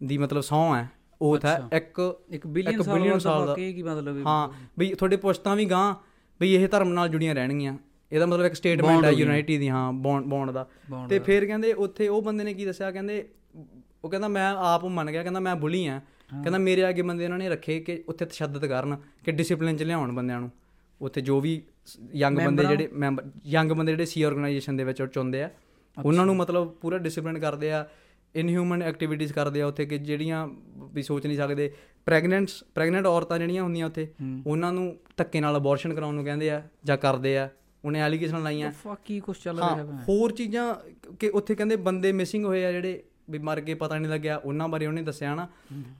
ਦੀ ਮਤਲਬ ਸੌ ਹੈ। ਉਹ ਹੈ ਇੱਕ ਇੱਕ ਬਿਲੀਅਨ ਸਾਲ ਦਾ ਕੀ ਮਤਲਬ ਹੈ? ਹਾਂ ਵੀ ਤੁਹਾਡੇ ਪੁਸ਼ਤਾਂ ਵੀ ਗਾਂ ਵੀ ਇਹ ਧਰਮ ਨਾਲ ਜੁੜੀਆਂ ਰਹਿਣਗੀਆਂ। ਇਹਦਾ ਮਤਲਬ ਇੱਕ ਸਟੇਟਮੈਂਟ ਹੈ ਯੂਨਾਈਟੀ ਦੀ ਹਾਂ ਬੌਂਡ ਬੌਂਡ ਦਾ। ਤੇ ਫਿਰ ਕਹਿੰਦੇ ਉੱਥੇ ਉਹ ਬੰਦੇ ਨੇ ਕੀ ਦੱਸਿਆ ਕਹਿੰਦੇ ਉਹ ਕਹਿੰਦਾ ਮੈਂ ਆਪ ਮੰਨ ਗਿਆ ਕਹਿੰਦਾ ਮੈਂ ਬੁਲੀ ਆ ਕਹਿੰਦਾ ਮੇਰੇ ਅੱਗੇ ਬੰਦੇ ਇਹਨਾਂ ਨੇ ਰੱਖੇ ਕਿ ਉੱਥੇ ਤਸ਼ੱਦਦ ਕਰਨ ਕਿ ਡਿਸਪਲਿਨ ਚ ਲਿਆਉਣ ਬੰਦਿਆਂ ਨੂੰ। ਉੱਥੇ ਜੋ ਵੀ ਯੰਗ ਬੰਦੇ ਜਿਹੜੇ ਮੈਂਬਰ ਯੰਗ ਬੰਦੇ ਜਿਹੜੇ ਸੀ ਆਰਗੇਨਾਈਜੇਸ਼ਨ ਦੇ ਵਿੱਚ ਚੁਣਦੇ ਆ। ਉਹਨਾਂ ਨੂੰ ਮਤਲਬ ਪੂਰਾ ਡਿਸਪਲਿਨ ਕਰਦੇ ਆ ਇਨਹਿਊਮਨ ਐਕਟੀਵਿਟੀਜ਼ ਕਰਦੇ ਆ ਉੱਥੇ ਕਿ ਜਿਹੜੀਆਂ ਵੀ ਸੋਚ ਨਹੀਂ ਸਕਦੇ। ਪ੍ਰੈਗਨੈਂਟਸ ਪ੍ਰੈਗਨੈਂਟ ਔਰਤਾਂ ਜਿਹੜੀਆਂ ਹੁੰਦੀਆਂ ਉੱਥੇ ਉਹਨਾਂ ਨੂੰ ਧੱਕੇ ਨਾਲ ਅਬੋਰਸ਼ਨ ਕਰਾਉਣ ਨੂੰ ਕਹਿੰਦੇ ਆ ਜਾਂ ਕਰਦੇ ਆ। ਉਹਨੇ ਐਲੀਗੇਸ਼ਨ ਲਾਈਆਂ। ਫੱਕ ਕੀ ਕੁਝ ਚੱਲ ਰਿਹਾ ਹਾਂ ਹੋਰ ਚੀਜ਼ਾਂ ਕਿ ਉੱਥੇ ਕਹਿੰਦੇ ਬੰਦੇ ਮਿਸਿੰਗ ਹੋਏ ਆ ਜਿਹੜੇ ਵੀ ਮਰ ਗਏ ਪਤਾ ਨਹੀਂ ਲੱਗਿਆ ਉਹਨਾਂ ਬਾਰੇ ਉਹਨੇ ਦੱਸਿਆ ਨਾ।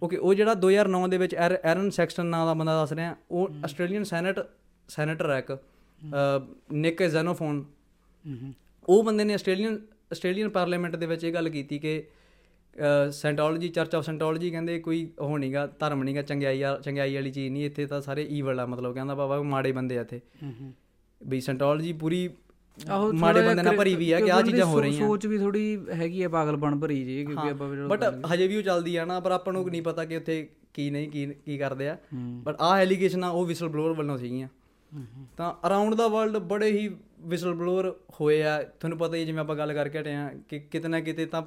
ਓਕੇ ਉਹ ਜਿਹੜਾ 2009 ਦੇ ਵਿੱਚ ਐਰ- ਐਰਨ ਸੈਕਸਟਨ ਨਾਂ ਦਾ ਬੰਦਾ ਦੱਸ ਰਿਹਾ ਉਹ ਆਸਟ੍ਰੇਲੀਅਨ ਸੈਨੇਟ ਸੈਨੇਟਰ ਹੈ। ਇੱਕ ਨਿਕ ਜ਼ੈਨੋਫੋਨ ਉਹ ਬੰਦੇ ਨੇ ਆਸਟ੍ਰੇਲੀਅਨ ਆਸਟ੍ਰੇਲੀਅਨ ਪਾਰਲੀਮੈਂਟ ਦੇ ਵਿੱਚ ਇਹ ਗੱਲ ਕੀਤੀ ਕਿ ਸੈਂਟੋਲੋਜੀ ਚਰਚ ਆਫ ਸੈਂਟੋਲੋਜੀ ਕਹਿੰਦੇ ਕੋਈ ਉਹ ਨਹੀਂਗਾ ਧਰਮ ਨਹੀਂਗਾ ਚੰਗਿਆਈ ਚੰਗਿਆਈ ਵਾਲੀ ਚੀਜ਼ ਨਹੀਂ ਇੱਥੇ ਤਾਂ ਸਾਰੇ ਈਵਲ ਆ ਮਤਲਬ ਕਹਿੰਦਾ ਬਾਬਾ ਮਾੜੇ ਬੰਦੇ ਆ ਇੱਥੇ। ਵੀ ਸੈਂਟੋਲੋਜੀ ਪੂਰੀ ਮਾੜੇ ਬੰਦੇ ਨਾਲ ਭਰੀ ਵੀ ਆ ਕਿ ਆ ਚੀਜ਼ਾਂ ਹੋ ਰਹੀਆਂ। ਸੋਚ ਵੀ ਥੋੜੀ ਹੈਗੀ ਆ ਪਾਗਲਪਣ ਭਰੀ ਜੀ ਕਿਉਂਕਿ ਆਪਾਂ ਵੀ ਬਟ ਹਜੇ ਵੀ ਉਹ ਚੱਲਦੀ ਆ ਨਾ ਪਰ ਆਪਾਂ ਨੂੰ ਨਹੀਂ ਪਤਾ ਕਿ ਉੱਥੇ ਕੀ ਨਹੀਂ ਕੀ ਕੀ ਕਰਦੇ ਆ। ਬਟ ਆਹ ਐਲੀਗੇਸ਼ਨ ਆ ਉਹ ਵਿਸਲ ਬਲੋਅਰ ਵੱਲੋਂ ਸੀਗੀਆਂ। ਤਾਂ ਅਰਾਊਂਡ ਦਾ ਵਰਲਡ ਬੜੇ ਹੀ ਵਿਸਲ ਬਲੋਅਰ ਹੋਏ ਆ। ਤੁਹਾਨੂੰ ਪਤਾ ਹੀ ਜਿਵੇਂ ਆਪਾਂ ਗੱਲ ਕਰਕੇ ਹਟੇ ਆ ਕਿ ਕਿਤੇ ਨਾ ਕਿਤੇ ਤਾਂ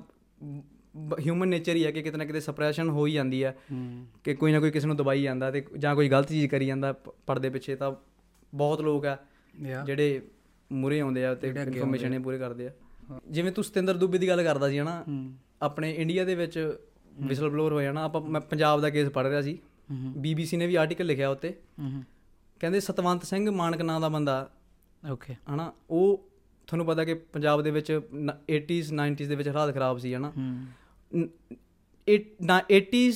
ਹਿਊਮਨ ਨੇਚਰ ਹੀ ਹੈ ਕਿ ਕਿਤੇ ਨਾ ਕਿਤੇ ਸਪਰੈਸ਼ਨ ਹੋ ਹੀ ਜਾਂਦੀ ਹੈ। ਕਿ ਕੋਈ ਨਾ ਕੋਈ ਕਿਸੇ ਨੂੰ ਦਬਾਈ ਜਾਂਦਾ ਤੇ ਜਾਂ ਕੋਈ ਗਲਤ ਚੀਜ਼ ਕਰੀ ਜਾਂਦਾ ਪਰਦੇ ਪਿੱਛੇ ਤਾਂ ਬਹੁਤ ਲੋਕ ਆ। ਜਿਹੜੇ ਮੂਰੇ ਆਉਂਦੇ ਆ ਤੇ ਇਨਫੋਰਮੇਸ਼ਨ ਇਹ ਪੂਰੇ ਕਰਦੇ ਆ। ਜਿਵੇਂ ਤੂੰ ਸਤਿੰਦਰ ਦੁਬੇ ਦੀ ਗੱਲ ਕਰਦਾ ਸੀ ਹਨਾ ਆਪਣੇ ਇੰਡੀਆ ਦੇ ਵਿੱਚ ਵਿਸਲ ਬਲੋਅਰ ਹੋਇਆ ਨਾ ਆਪਾਂ ਮੈਂ ਪੰਜਾਬ ਦਾ ਕੇਸ ਪੜ੍ਹ ਰਿਹਾ ਸੀ। ਬੀਬੀਸੀ ਨੇ ਵੀ ਆਰਟੀਕਲ ਲਿਖਿਆ ਉੱਤੇ। ਕਹਿੰਦੇ ਸਤਵੰਤ ਸਿੰਘ ਮਾਨਕ ਨਾਂ ਦਾ ਬੰਦਾ। ਓਕੇ ਹਨਾ ਉਹ ਤੁਹਾਨੂੰ ਪਤਾ ਕਿ ਪੰਜਾਬ ਦੇ ਵਿੱਚ 80s 90s ਦੇ ਵਿੱਚ ਹਾਲਾਤ ਖਰਾਬ ਸੀ ਹਨਾ। 80s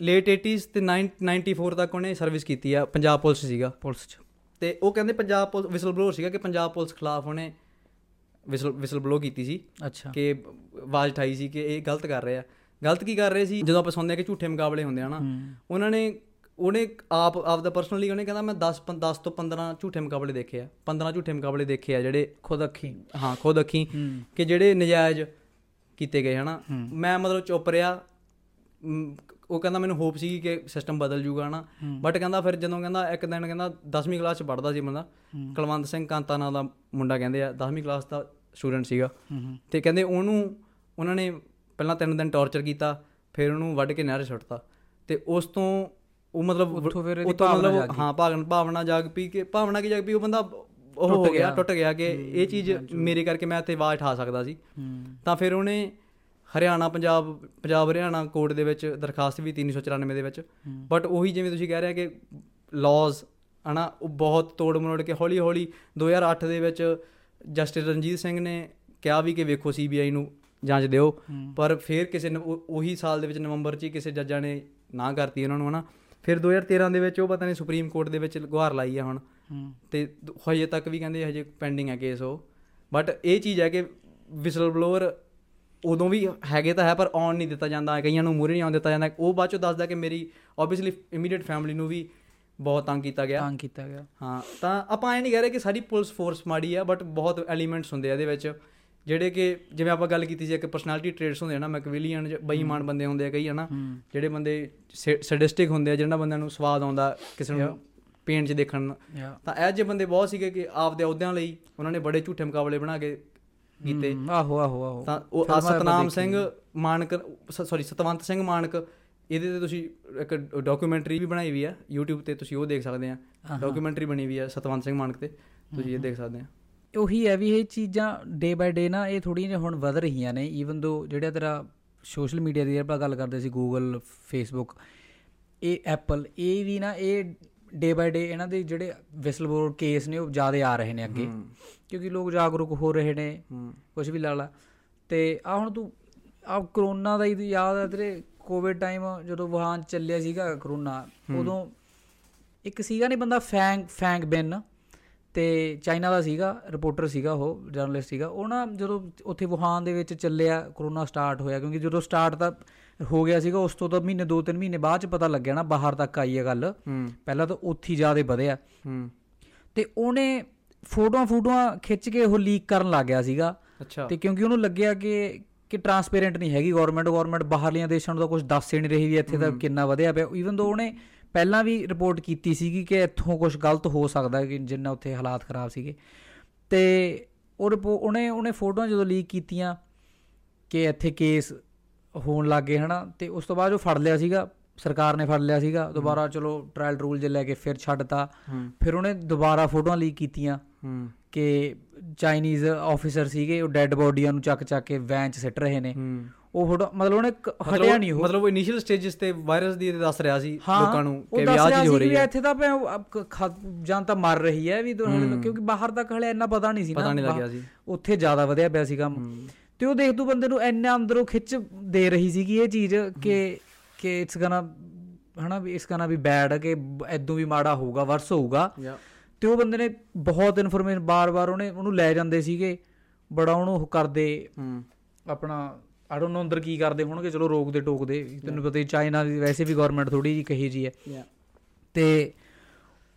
ਲੇਟ 80s ਤੇ 94 ਤੱਕ ਉਹਨੇ ਸਰਵਿਸ ਕੀਤੀ ਆ ਪੰਜਾਬ ਪੁਲਿਸ ਸੀਗਾ। ਪੁਲਿਸ ਚ। ਤੇ ਉਹ ਕਹਿੰਦੇ ਪੰਜਾਬ ਪੁਲਿਸ ਵਿਸਲ ਬਲੋਅਰ ਸੀਗਾ ਕਿ ਪੰਜਾਬ ਪੁਲਿਸ ਖਿਲਾਫ ਉਹਨੇ ਵਿਸਲ ਵਿਸਲ ਬਲੋ ਕੀਤੀ ਸੀ ਅੱਛਾ। ਕਿ ਆਵਾਜ਼ ਉਠਾਈ ਸੀ ਕਿ ਇਹ ਗਲਤ ਕਰ ਰਹੇ। ਆ ਗਲਤ ਕੀ ਕਰ ਰਹੇ ਸੀ? ਜਦੋਂ ਆਪਾਂ ਸੁਣਦੇ ਆ ਕਿ ਝੂਠੇ ਮੁਕਾਬਲੇ ਹੁੰਦੇ ਆ ਨਾ ਉਹਨਾਂ ਨੇ ਉਹਨੇ ਆਪ ਆਪ ਦਾ ਪਰਸਨਲੀ ਉਹਨੇ ਕਹਿੰਦਾ ਮੈਂ 10 10 ਤੋਂ 15 ਝੂਠੇ ਮੁਕਾਬਲੇ ਦੇਖੇ ਆ। 15 ਝੂਠੇ ਮੁਕਾਬਲੇ ਦੇਖੇ ਆ ਜਿਹੜੇ ਖੁਦ ਅੱਖੀ। ਹਾਂ ਖੁਦ ਅੱਖੀ ਕਿ ਜਿਹੜੇ ਨਜਾਇਜ਼ ਕੀਤੇ ਗਏ ਹਨਾ। ਮੈਂ ਮਤਲਬ ਚੁੱਪ ਰਿਹਾ ਉਹ ਕਹਿੰਦਾ ਮੈਨੂੰ ਹੋਪ ਸੀ ਕਿ ਸਿਸਟਮ ਬਦਲ ਜੂਗਾ ਹਨਾ। ਬਟ ਕਹਿੰਦਾ ਫਿਰ ਜਦੋਂ ਕਹਿੰਦਾ ਇੱਕ ਦਿਨ ਕਹਿੰਦਾ 10ਵੀਂ ਕਲਾਸ ਚ ਪੜਦਾ ਸੀ ਬੰਦਾ ਕੁਲਵੰਤ ਸਿੰਘ ਕਾਂਤਾ ਨਾਂ ਦਾ ਮੁੰਡਾ ਕਹਿੰਦੇ ਆ 10ਵੀਂ ਕਲਾਸ ਦਾ ਸਟੂਡੈਂਟ ਸੀਗਾ। ਤੇ ਕਹਿੰਦੇ ਉਹਨੂੰ ਉਹਨਾਂ ਨੇ ਪਹਿਲਾਂ ਤਿੰਨ ਦਿਨ ਟੌਰਚਰ ਕੀਤਾ ਫਿਰ ਉਹਨੂੰ ਵੱਢ ਕੇ ਨਹਿਰ ਸੁੱਟਤਾ। ਤੇ ਉਸ ਤੋਂ ਉਹ ਮਤਲਬ ਉੱਥੋਂ ਫਿਰ ਇਹਦੀ ਭਾਵਨਾ। ਹਾਂ ਭਾਵਨਾ ਭਾਵਨਾ ਜਾਗ ਪੀ ਕੇ ਭਾਵਨਾ ਕੀ ਜਾਗ ਪੀ ਉਹ ਬੰਦਾ ਉਹ ਹੋ ਗਿਆ ਟੁੱਟ ਗਿਆ ਕਿ ਇਹ ਚੀਜ਼ ਮੇਰੇ ਕਰਕੇ ਮੈਂ ਇੱਥੇ ਆਵਾਜ਼ ਉਠਾ ਸਕਦਾ ਸੀ। ਤਾਂ ਫਿਰ ਉਹਨੇ ਹਰਿਆਣਾ ਪੰਜਾਬ ਪੰਜਾਬ ਹਰਿਆਣਾ ਕੋਰਟ ਦੇ ਵਿੱਚ ਦਰਖਾਸਤ ਵੀ 394 ਦੇ ਵਿੱਚ। ਬਟ ਉਹੀ ਜਿਵੇਂ ਤੁਸੀਂ ਕਹਿ ਰਹੇ ਕਿ ਲਾਜ਼ ਹਨਾ ਉਹ ਬਹੁਤ ਤੋੜ ਮਰੋੜ ਕੇ ਹੌਲੀ ਹੌਲੀ 2008 ਦੇ ਵਿੱਚ ਜਸਟਿਸ ਰਣਜੀਤ ਸਿੰਘ ਨੇ ਕਿਹਾ ਵੀ ਕਿ ਵੇਖੋ ਸੀਬੀਆਈ ਨੂੰ ਜਾਂਚ ਦਿਓ। ਪਰ ਫਿਰ ਕਿਸੇ ਨੇ ਉਹ- ਸਾਲ ਦੇ ਵਿੱਚ ਨਵੰਬਰ 'ਚ ਕਿਸੇ ਜੱਜਾਂ ਨੇ ਨਾ ਕਰਤੀ ਉਹਨਾਂ ਨੂੰ ਹਨਾ। ਫਿਰ 2013 ਦੇ ਵਿੱਚ ਉਹ ਪਤਾ ਨਹੀਂ ਸੁਪਰੀਮ ਕੋਰਟ ਦੇ ਵਿੱਚ ਗੁਹਾਰ ਲਾਈ ਆ ਹੁਣ। ਤੇ ਹਜੇ ਤੱਕ ਵੀ ਕਹਿੰਦੇ ਹਜੇ ਪੈਂਡਿੰਗ ਹੈ ਕੇਸ ਉਹ। ਬਟ ਇਹ ਚੀਜ਼ ਹੈ ਕਿ ਵਿਸਲ ਬਲੋਅਰ ਉਦੋਂ ਵੀ ਹੈਗੇ ਤਾਂ ਹੈ ਪਰ ਆਨ ਨਹੀਂ ਦਿੱਤਾ ਜਾਂਦਾ ਕਈਆਂ ਨੂੰ ਮੂਰੇ ਨਹੀਂ ਆਉਣ ਦਿੱਤਾ ਜਾਂਦਾ। ਉਹ ਬਾਅਦ ਚੋਂ ਦੱਸਦਾ ਕਿ ਮੇਰੀ ਆਬਵੀਅਸਲੀ ਇਮੀਡੀਏਟ ਫੈਮਿਲੀ ਨੂੰ ਵੀ ਬਹੁਤ ਤੰਗ ਕੀਤਾ ਗਿਆ। ਤੰਗ ਕੀਤਾ ਗਿਆ। ਹਾਂ ਤਾਂ ਆਪਾਂ ਐ ਨਹੀਂ ਕਹਿ ਰਹੇ ਕਿ ਸਾਰੀ ਪੁਲਿਸ ਫੋਰਸ ਮਾੜੀ ਆ ਬਟ ਬਹੁਤ ਐਲੀਮੈਂਟਸ ਹੁੰਦੇ ਆ ਇਹਦੇ ਵਿੱਚ। ਜਿਹੜੇ ਕਿ ਜਿਵੇਂ ਆਪਾਂ ਗੱਲ ਕੀਤੀ ਸੀ ਕਿ ਪਰਸਨੈਲਿਟੀ ਟ੍ਰੇਟਸ ਹੁੰਦੇ ਆ ਨਾ ਮੈਕਵਿਲੀਅਨ ਬੇਈਮਾਨ ਬੰਦੇ ਹੁੰਦੇ ਆ ਕਈ ਹਨਾ? ਜਿਹੜੇ ਬੰਦੇ ਸੈਡਿਸਟਿਕ ਹੁੰਦੇ ਆ ਜਿਹਨਾਂ ਬੰਦਿਆਂ ਨੂੰ ਸਵਾਦ ਆਉਂਦਾ ਕਿਸੇ ਨੂੰ ਪੇਨ 'ਚ ਦੇਖਣ ਤਾਂ ਇਹ ਜਿਹੇ ਬੰਦੇ ਬਹੁਤ ਸੀਗੇ ਕਿ ਆਪਦੇ ਅਹੁਦਿਆਂ ਲਈ ਉਹਨਾਂ ਨੇ ਬੜੇ ਝੂਠੇ ਮੁਕਾਬਲੇ ਬਣਾ ਕੇ ਕੀਤੇ ਆਹੋ ਆਹੋ ਆਹੋ। ਤਾਂ ਉਹ ਸਤਨਾਮ ਸਿੰਘ ਮਾਨਕ ਸੌਰੀ ਸਤਵੰਤ ਸਿੰਘ ਮਾਨਕ ਇਹਦੇ ਤੇ ਤੁਸੀਂ ਇੱਕ ਡਾਕੂਮੈਂਟਰੀ ਵੀ ਬਣਾਈ ਵੀ ਆ YouTube ਤੇ ਤੁਸੀਂ ਉਹ ਦੇਖ ਸਕਦੇ ਆ। ਡਾਕੂਮੈਂਟਰੀ ਬਣੀ ਵੀ ਆ ਸਤਵੰਤ ਸਿੰਘ ਮਾਨਕ ਤੇ ਤੁਸੀਂ ਇਹ ਦੇਖ ਸਕਦੇ ਆ। ਉਹੀ ਹੈ ਵੀ ਇਹ ਚੀਜ਼ਾਂ ਡੇ ਬਾਈ ਡੇ ਨਾ ਇਹ ਥੋੜੀਆਂ ਹੁਣ ਵਧ ਰਹੀਆਂ ਨੇ ਈਵਨ ਦੋ ਜਿਹੜਾ ਤੇਰਾ ਸੋਸ਼ਲ ਮੀਡੀਆ ਦੀ ਆਪਾਂ ਗੱਲ ਕਰਦੇ ਸੀ ਗੂਗਲ ਫੇਸਬੁੱਕ ਇਹ ਐਪਲ ਇਹ ਵੀ ਨਾ ਇਹ ਡੇ ਬਾਈ ਡੇ ਇਹਨਾਂ ਦੇ ਜਿਹੜੇ ਵਿਸਲਬਲੋਅਰ ਕੇਸ ਨੇ ਉਹ ਜ਼ਿਆਦਾ ਆ ਰਹੇ ਨੇ ਅੱਗੇ। ਕਿਉਂਕਿ ਲੋਕ ਜਾਗਰੂਕ ਹੋ ਰਹੇ ਨੇ ਕੁਝ ਵੀ ਲਾ ਲਾ। ਤੇ ਆ ਹੁਣ ਤੂੰ ਆ ਕਰੋਨਾ ਦਾ ਹੀ ਯਾਦ ਹੈ ਤੇਰੇ ਕੋਵਿਡ ਟਾਈਮ ਜਦੋਂ ਵੁਹਾਨ ਚੱਲਿਆ ਸੀਗਾ ਕਰੋਨਾ ਉਦੋਂ ਇੱਕ ਸੀਗਾ ਨਹੀਂ ਬੰਦਾ ਫੈਂਗ ਫੈਂਗ ਬਿਨ ਤੇ ਚਾਈਨਾ ਦਾ ਸੀਗਾ ਰਿਪੋਰਟਰ ਸੀਗਾ ਉਹ ਜਰਨਲਿਸਟ ਸੀਗਾ। ਉਹ ਨਾ ਜਦੋਂ ਉੱਥੇ ਵੁਹਾਨ ਦੇ ਵਿੱਚ ਚੱਲਿਆ ਕਰੋਨਾ ਸਟਾਰਟ ਹੋਇਆ ਕਿਉਂਕਿ ਜਦੋਂ ਸਟਾਰਟ ਤਾਂ ਹੋ ਗਿਆ ਸੀਗਾ ਉਸ ਤੋਂ ਤਾਂ ਮਹੀਨੇ ਦੋ ਤਿੰਨ ਮਹੀਨੇ ਬਾਅਦ ਚ ਪਤਾ ਲੱਗਿਆ ਨਾ ਬਾਹਰ ਤੱਕ ਆਈ ਹੈ ਗੱਲ। ਪਹਿਲਾਂ ਤਾਂ ਉੱਥੇ ਹੀ ਜ਼ਿਆਦਾ ਵਧਿਆ। ਤੇ ਉਹਨੇ ਫੋਟੋਆਂ ਫੋਟੋਆਂ ਖਿੱਚ ਕੇ ਉਹ ਲੀਕ ਕਰਨ ਲੱਗ ਗਿਆ ਸੀਗਾ। ਤੇ ਕਿਉਂਕਿ ਉਹਨੂੰ ਲੱਗਿਆ ਕਿ ਕਿ ਟਰਾਂਸਪੇਰੈਂਟ ਨਹੀਂ ਹੈਗੀ ਗਵਰਨਮੈਂਟ ਗਵਰਨਮੈਂਟ ਬਾਹਰਲੀਆਂ ਦੇਸ਼ਾਂ ਨੂੰ ਤਾਂ ਕੁਝ ਦੱਸ ਹੀ ਨਹੀਂ ਰਹੀ ਵੀ ਇੱਥੇ ਤਾਂ ਕਿੰਨਾ ਵਧਿਆ ਪਿਆ। ਈਵਨ ਦੋ ਉਹਨੇ ਪਹਿਲਾਂ ਵੀ ਰਿਪੋਰਟ ਕੀਤੀ ਸੀਗੀ ਕਿ ਇੱਥੋਂ ਕੁਝ ਗਲਤ ਹੋ ਸਕਦਾ ਕਿ ਜਿੰਨਾ ਉੱਥੇ ਹਾਲਾਤ ਖਰਾਬ ਸੀਗੇ। ਤੇ ਉਹ ਉਹਨੇ ਉਹਨੇ ਫੋਟੋਆਂ ਜਦੋਂ ਲੀਕ ਕੀਤੀਆਂ ਕਿ ਇੱਥੇ ਕੇਸ ਹੋਣ ਲੱਗੇ ਹਨਾ? ਤੇ ਉਸ ਤੋਂ ਬਾਅਦ ਉਹ ਫੜ ਲਿਆ ਸੀਗਾ ਸਰਕਾਰ ਨੇ ਫੜ ਲਿਆ ਸੀਗਾ। ਦੁਬਾਰਾ ਚਲੋ ਟ੍ਰਾਇਲ ਰੂਲ ਜੇ ਲੈ ਕੇ ਫਿਰ ਛੱਡਤਾ। ਫਿਰ ਉਹਨੇ ਦੁਬਾਰਾ ਫੋਟੋਆਂ ਲੀਕ ਕੀਤੀਆਂ ਕਿ ਚਾਈਨੀਜ਼ ਆਫੀਸਰ ਸੀਗੇ ਉਹ ਡੈੱਡ ਬੋਡੀਆਂ ਨੂੰ ਚੱਕ ਚੱਕ ਕੇ ਵੈਨ 'ਚ ਸਿੱਟ ਰਹੇ ਨੇ। ਉਹ ਫੋਟੋ ਮਤਲਬ ਉਹਨੇ ਹਟਿਆ ਨਹੀਂ ਉਹ। ਮਤਲਬ ਉਹ ਇਨੀਸ਼ੀਅਲ ਸਟੇजेस ਤੇ ਵਾਇਰਸ ਦੀ ਦੱਸ ਰਿਹਾ ਸੀ ਲੋਕਾਂ ਨੂੰ ਕਿ ਵੀ ਦੱਸ ਆਹ ਰਿਹਾ ਚੀਜ਼ ਹੋ ਰਹੀ ਹੈ। ਇੱਥੇ ਤਾਂ ਖ- ਜਾਂ ਤਾਂ ਮਰ ਰਹੀ ਹੈ ਵੀ ਕਿਉਂਕਿ ਬਾਹਰ ਤੱਕ ਹਲੇ ਇੰਨਾ ਪਤਾ ਨਹੀਂ ਸੀ ਨਾ। ਪਤਾ ਨਹੀਂ ਲੱਗਿਆ ਸੀ। ਉੱਥੇ ਜ਼ਿਆਦਾ ਵਧਿਆ ਪਿਆ ਸੀ ਕੰਮ ਤੇ ਉਹ ਦੇਖ ਤੂੰ ਬੰਦੇ ਨੂੰ ਇੰਨਾ ਅੰਦਰੋਂ ਖਿੱਚ ਦੇ ਰਹੀ ਸੀ ਕਿ ਇਹ ਚੀਜ਼ ਕਿ ਕਿ ਇਟਸ ਗਨਾ ਹਨਾ ਵੀ ਇਸ ਗਨਾ ਵੀ ਬੈਡ ਕਿ ਐਦੋਂ ਵੀ ਮਾੜਾ ਹੋਊਗਾ ਵਰਸ ਹੋਊਗਾ। ਤੇ ਉਹ ਬੰਦੇ ਨੇ ਬਹੁਤ ਇਨਫੋਰਮੇਸ਼ਨ ਬਾਰ-ਬਾਰ ਉਹਨੇ ਉਹਨੂੰ ਲੈ ਜਾਂਦੇ ਸੀਗੇ ਬੜਾ ਉਹਨੂੰ ਉਹ ਕਰਦੇ ਆਪਣਾ ਆਈ ਡੋਨਟ ਨੋ ਅੰਦਰ ਕੀ ਕਰਦੇ ਹੋਣਗੇ ਚਲੋ ਰੋਕਦੇ ਟੋਕਦੇ ਤੈਨੂੰ ਪਤਾ ਹੀ ਚਾਈਨਾ ਦੀ ਵੈਸੇ ਵੀ ਗਵਰਨਮੈਂਟ ਥੋੜੀ ਜੀ ਕਹੀ ਜੀ ਹੈ। ਤੇ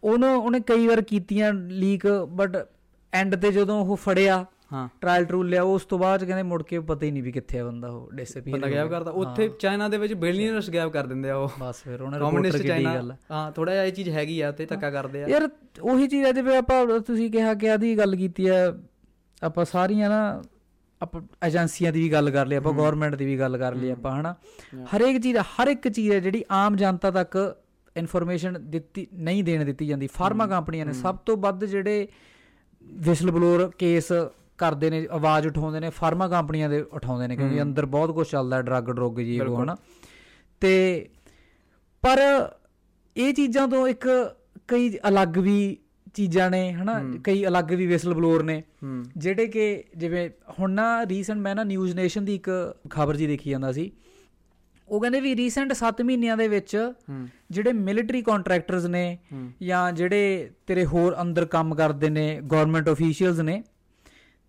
ਉਹਨੂੰ ਉਹਨੇ ਕਈ ਵਾਰ ਕੀਤੀਆਂ ਲੀਕ ਬਟ ਐਂਡ ਤੇ ਜਦੋਂ ਉਹ ਫੜਿਆ ਹਾਂ। ਟ੍ਰਾਇਲ ਟਰੂਲ ਲਿਆ ਉਸ ਤੋਂ ਬਾਅਦ ਕਹਿੰਦੇ ਮੁੜ ਕੇ ਪਤਾ ਹੀ ਨਹੀਂ ਵੀ ਕਿੱਥੇ ਆ ਬੰਦਾ ਉਹ ਡਿਸਪੀਅਰ ਬੰਦਾ ਗੈਪ ਕਰਦਾ। ਉੱਥੇ ਚਾਈਨਾ ਦੇ ਵਿੱਚ ਬਿਲੀਅਨਰਸ ਗੈਪ ਕਰ ਦਿੰਦੇ ਆ ਉਹ। ਬਸ ਫਿਰ ਉਹਨਾਂ ਰਿਪੋਰਟਰ ਚਾਈਨਾ। ਗੱਲ। ਆ। ਹਾਂ ਥੋੜਾ ਜਿਹਾ ਇਹ ਚੀਜ਼ ਹੈਗੀ ਆ ਤੇ ਧੱਕਾ ਕਰਦੇ ਆ। ਯਾਰ ਉਹੀ ਚੀਜ਼ ਹੈ ਜਿਵੇਂ ਆਪਾਂ ਤੁਸੀਂ ਕਿਹਾ ਕਿ ਆਦੀ ਗੱਲ ਕੀਤੀ ਹੈ ਆਪਾਂ ਸਾਰੀਆਂ ਨਾ ਆਪਾਂ ਏਜੰਸੀਆਂ ਦੀ ਵੀ ਗੱਲ ਕਰ ਲਈ ਆਪਾਂ ਗਵਰਨਮੈਂਟ ਦੀ ਵੀ ਗੱਲ ਕਰ ਲਈ ਆਪਾਂ ਹਨਾ? ਹਰੇਕ ਚੀਜ਼ ਹਰ ਇੱਕ ਚੀਜ਼ ਹੈ ਜਿਹੜੀ ਆਮ ਜਨਤਾ ਤੱਕ ਇਨਫੋਰਮੇਸ਼ਨ ਦਿੱਤੀ ਨਹੀਂ ਦੇਣ ਦਿੱਤੀ ਜਾਂਦੀ। ਫਾਰਮਾ ਕੰਪਨੀਆਂ ਨੇ ਸਭ ਤੋਂ ਵੱਧ ਜਿਹੜੇ ਵਿਸਲ ਬਲੋਰ ਕੇਸ ਕਰਦੇ ਨੇ ਆਵਾਜ਼ ਉਠਾਉਂਦੇ ਨੇ ਫਾਰਮਾ ਕੰਪਨੀਆਂ ਦੇ ਉਠਾਉਂਦੇ ਨੇ ਕਿਉਂਕਿ ਅੰਦਰ ਬਹੁਤ ਕੁਝ ਚੱਲਦਾ ਡਰੱਗ ਡਰੁੱਗ ਜੀ ਉਹ ਹਨਾ। ਤੇ ਪਰ ਇਹ ਚੀਜ਼ਾਂ ਤੋਂ ਇੱਕ ਕਈ ਅਲੱਗ ਵੀ ਚੀਜ਼ਾਂ ਨੇ ਹਨਾ। ਕਈ ਅਲੱਗ ਵੀ ਵਿਸਲ ਬਲੋਰ ਨੇ ਜਿਹੜੇ ਕਿ ਜਿਵੇਂ ਹੁਣ ਨਾ ਰੀਸੈਂਟ ਮੈਂ ਨਾ ਨਿਊਜ਼ ਨੇਸ਼ਨ ਦੀ ਇੱਕ ਖਬਰ ਜੀ ਦੇਖੀ ਜਾਂਦਾ ਸੀ। ਉਹ ਕਹਿੰਦੇ ਵੀ ਰੀਸੈਂਟ 7 ਮਹੀਨਿਆਂ ਦੇ ਵਿੱਚ ਜਿਹੜੇ ਮਿਲਟਰੀ ਕੰਟਰੈਕਟਰਸ ਨੇ ਜਾਂ ਜਿਹੜੇ ਤੇਰੇ ਹੋਰ ਅੰਦਰ ਕੰਮ ਕਰਦੇ ਨੇ ਗਵਰਨਮੈਂਟ ਅਫੀਸ਼ੀਅਲਸ ਨੇ